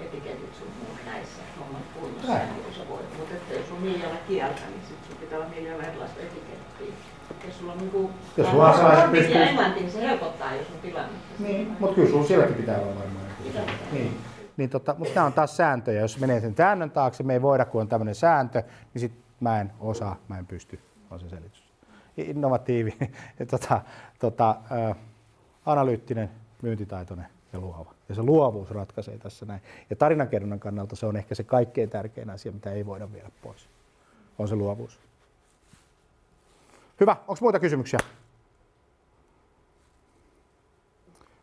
etiketit sun muut näissä hommat kunnossa, niin kuin sä voit. Mutta että jos on miljoona kieltä, niin sit sun pitää olla miljoona erilaista etikettiä. Jos sulla on niin kuin, jos sulla saa pystyy... ja englanti, niin se helpottaa, jos on tilanne. Niin, mutta kyllä sulla sielläkin pitää olla varmaan. Niin. Niin tota, mutta nämä on taas sääntöjä. Jos menee sen säännön taakse, me ei voida, kun on tämmöinen sääntö, niin sit mä en osaa, mä en pysty on se selitys. Innovatiivinen, <laughs> tota, tota, ä, analyyttinen, myyntitaitoinen ja luova. Ja se luovuus ratkaisee tässä näin. Ja tarinankerronnan kannalta se on ehkä se kaikkein tärkein asia, mitä ei voida viedä pois. On se luovuus. Hyvä. Onko muita kysymyksiä?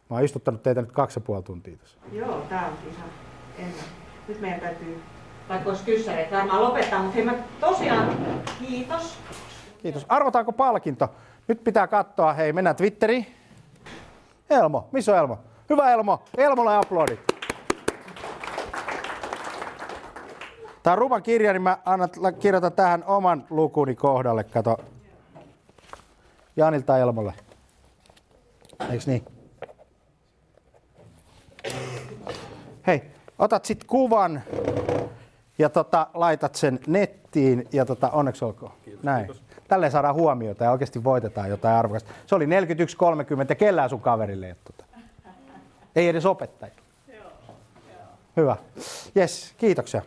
Mä oon istuttanut teitä nyt kaksi ja puoli tuntia tässä. Joo, tää on ihan ennen. Nyt meidän täytyy, vaikka olisi kyssäreitä, varmaan lopettaa, mutta hei mä tosiaan kiitos. Kiitos. Arvotaanko palkinto? Nyt pitää katsoa. Hei, mennään Twitteriin. Elmo. Missä on Elmo? Hyvä Elmo. Elmolle aplodit. Tämä on Ruban kirja, niin mä annan, kirjoitan tähän oman lukuni kohdalle. Kato. Janilta Elmolle. Eiks niin? Hei, otat sit kuvan ja tota, laitat sen nettiin ja tota, onneksi olkoon. Kiitos, Näin. Kiitos. Tälleen saadaan huomiota ja oikeasti voitetaan jotain arvokasta. Se oli 41.30 ja kellään sun kaverille ei tota. Ei edes opettaja. Hyvä. Yes, kiitoksia.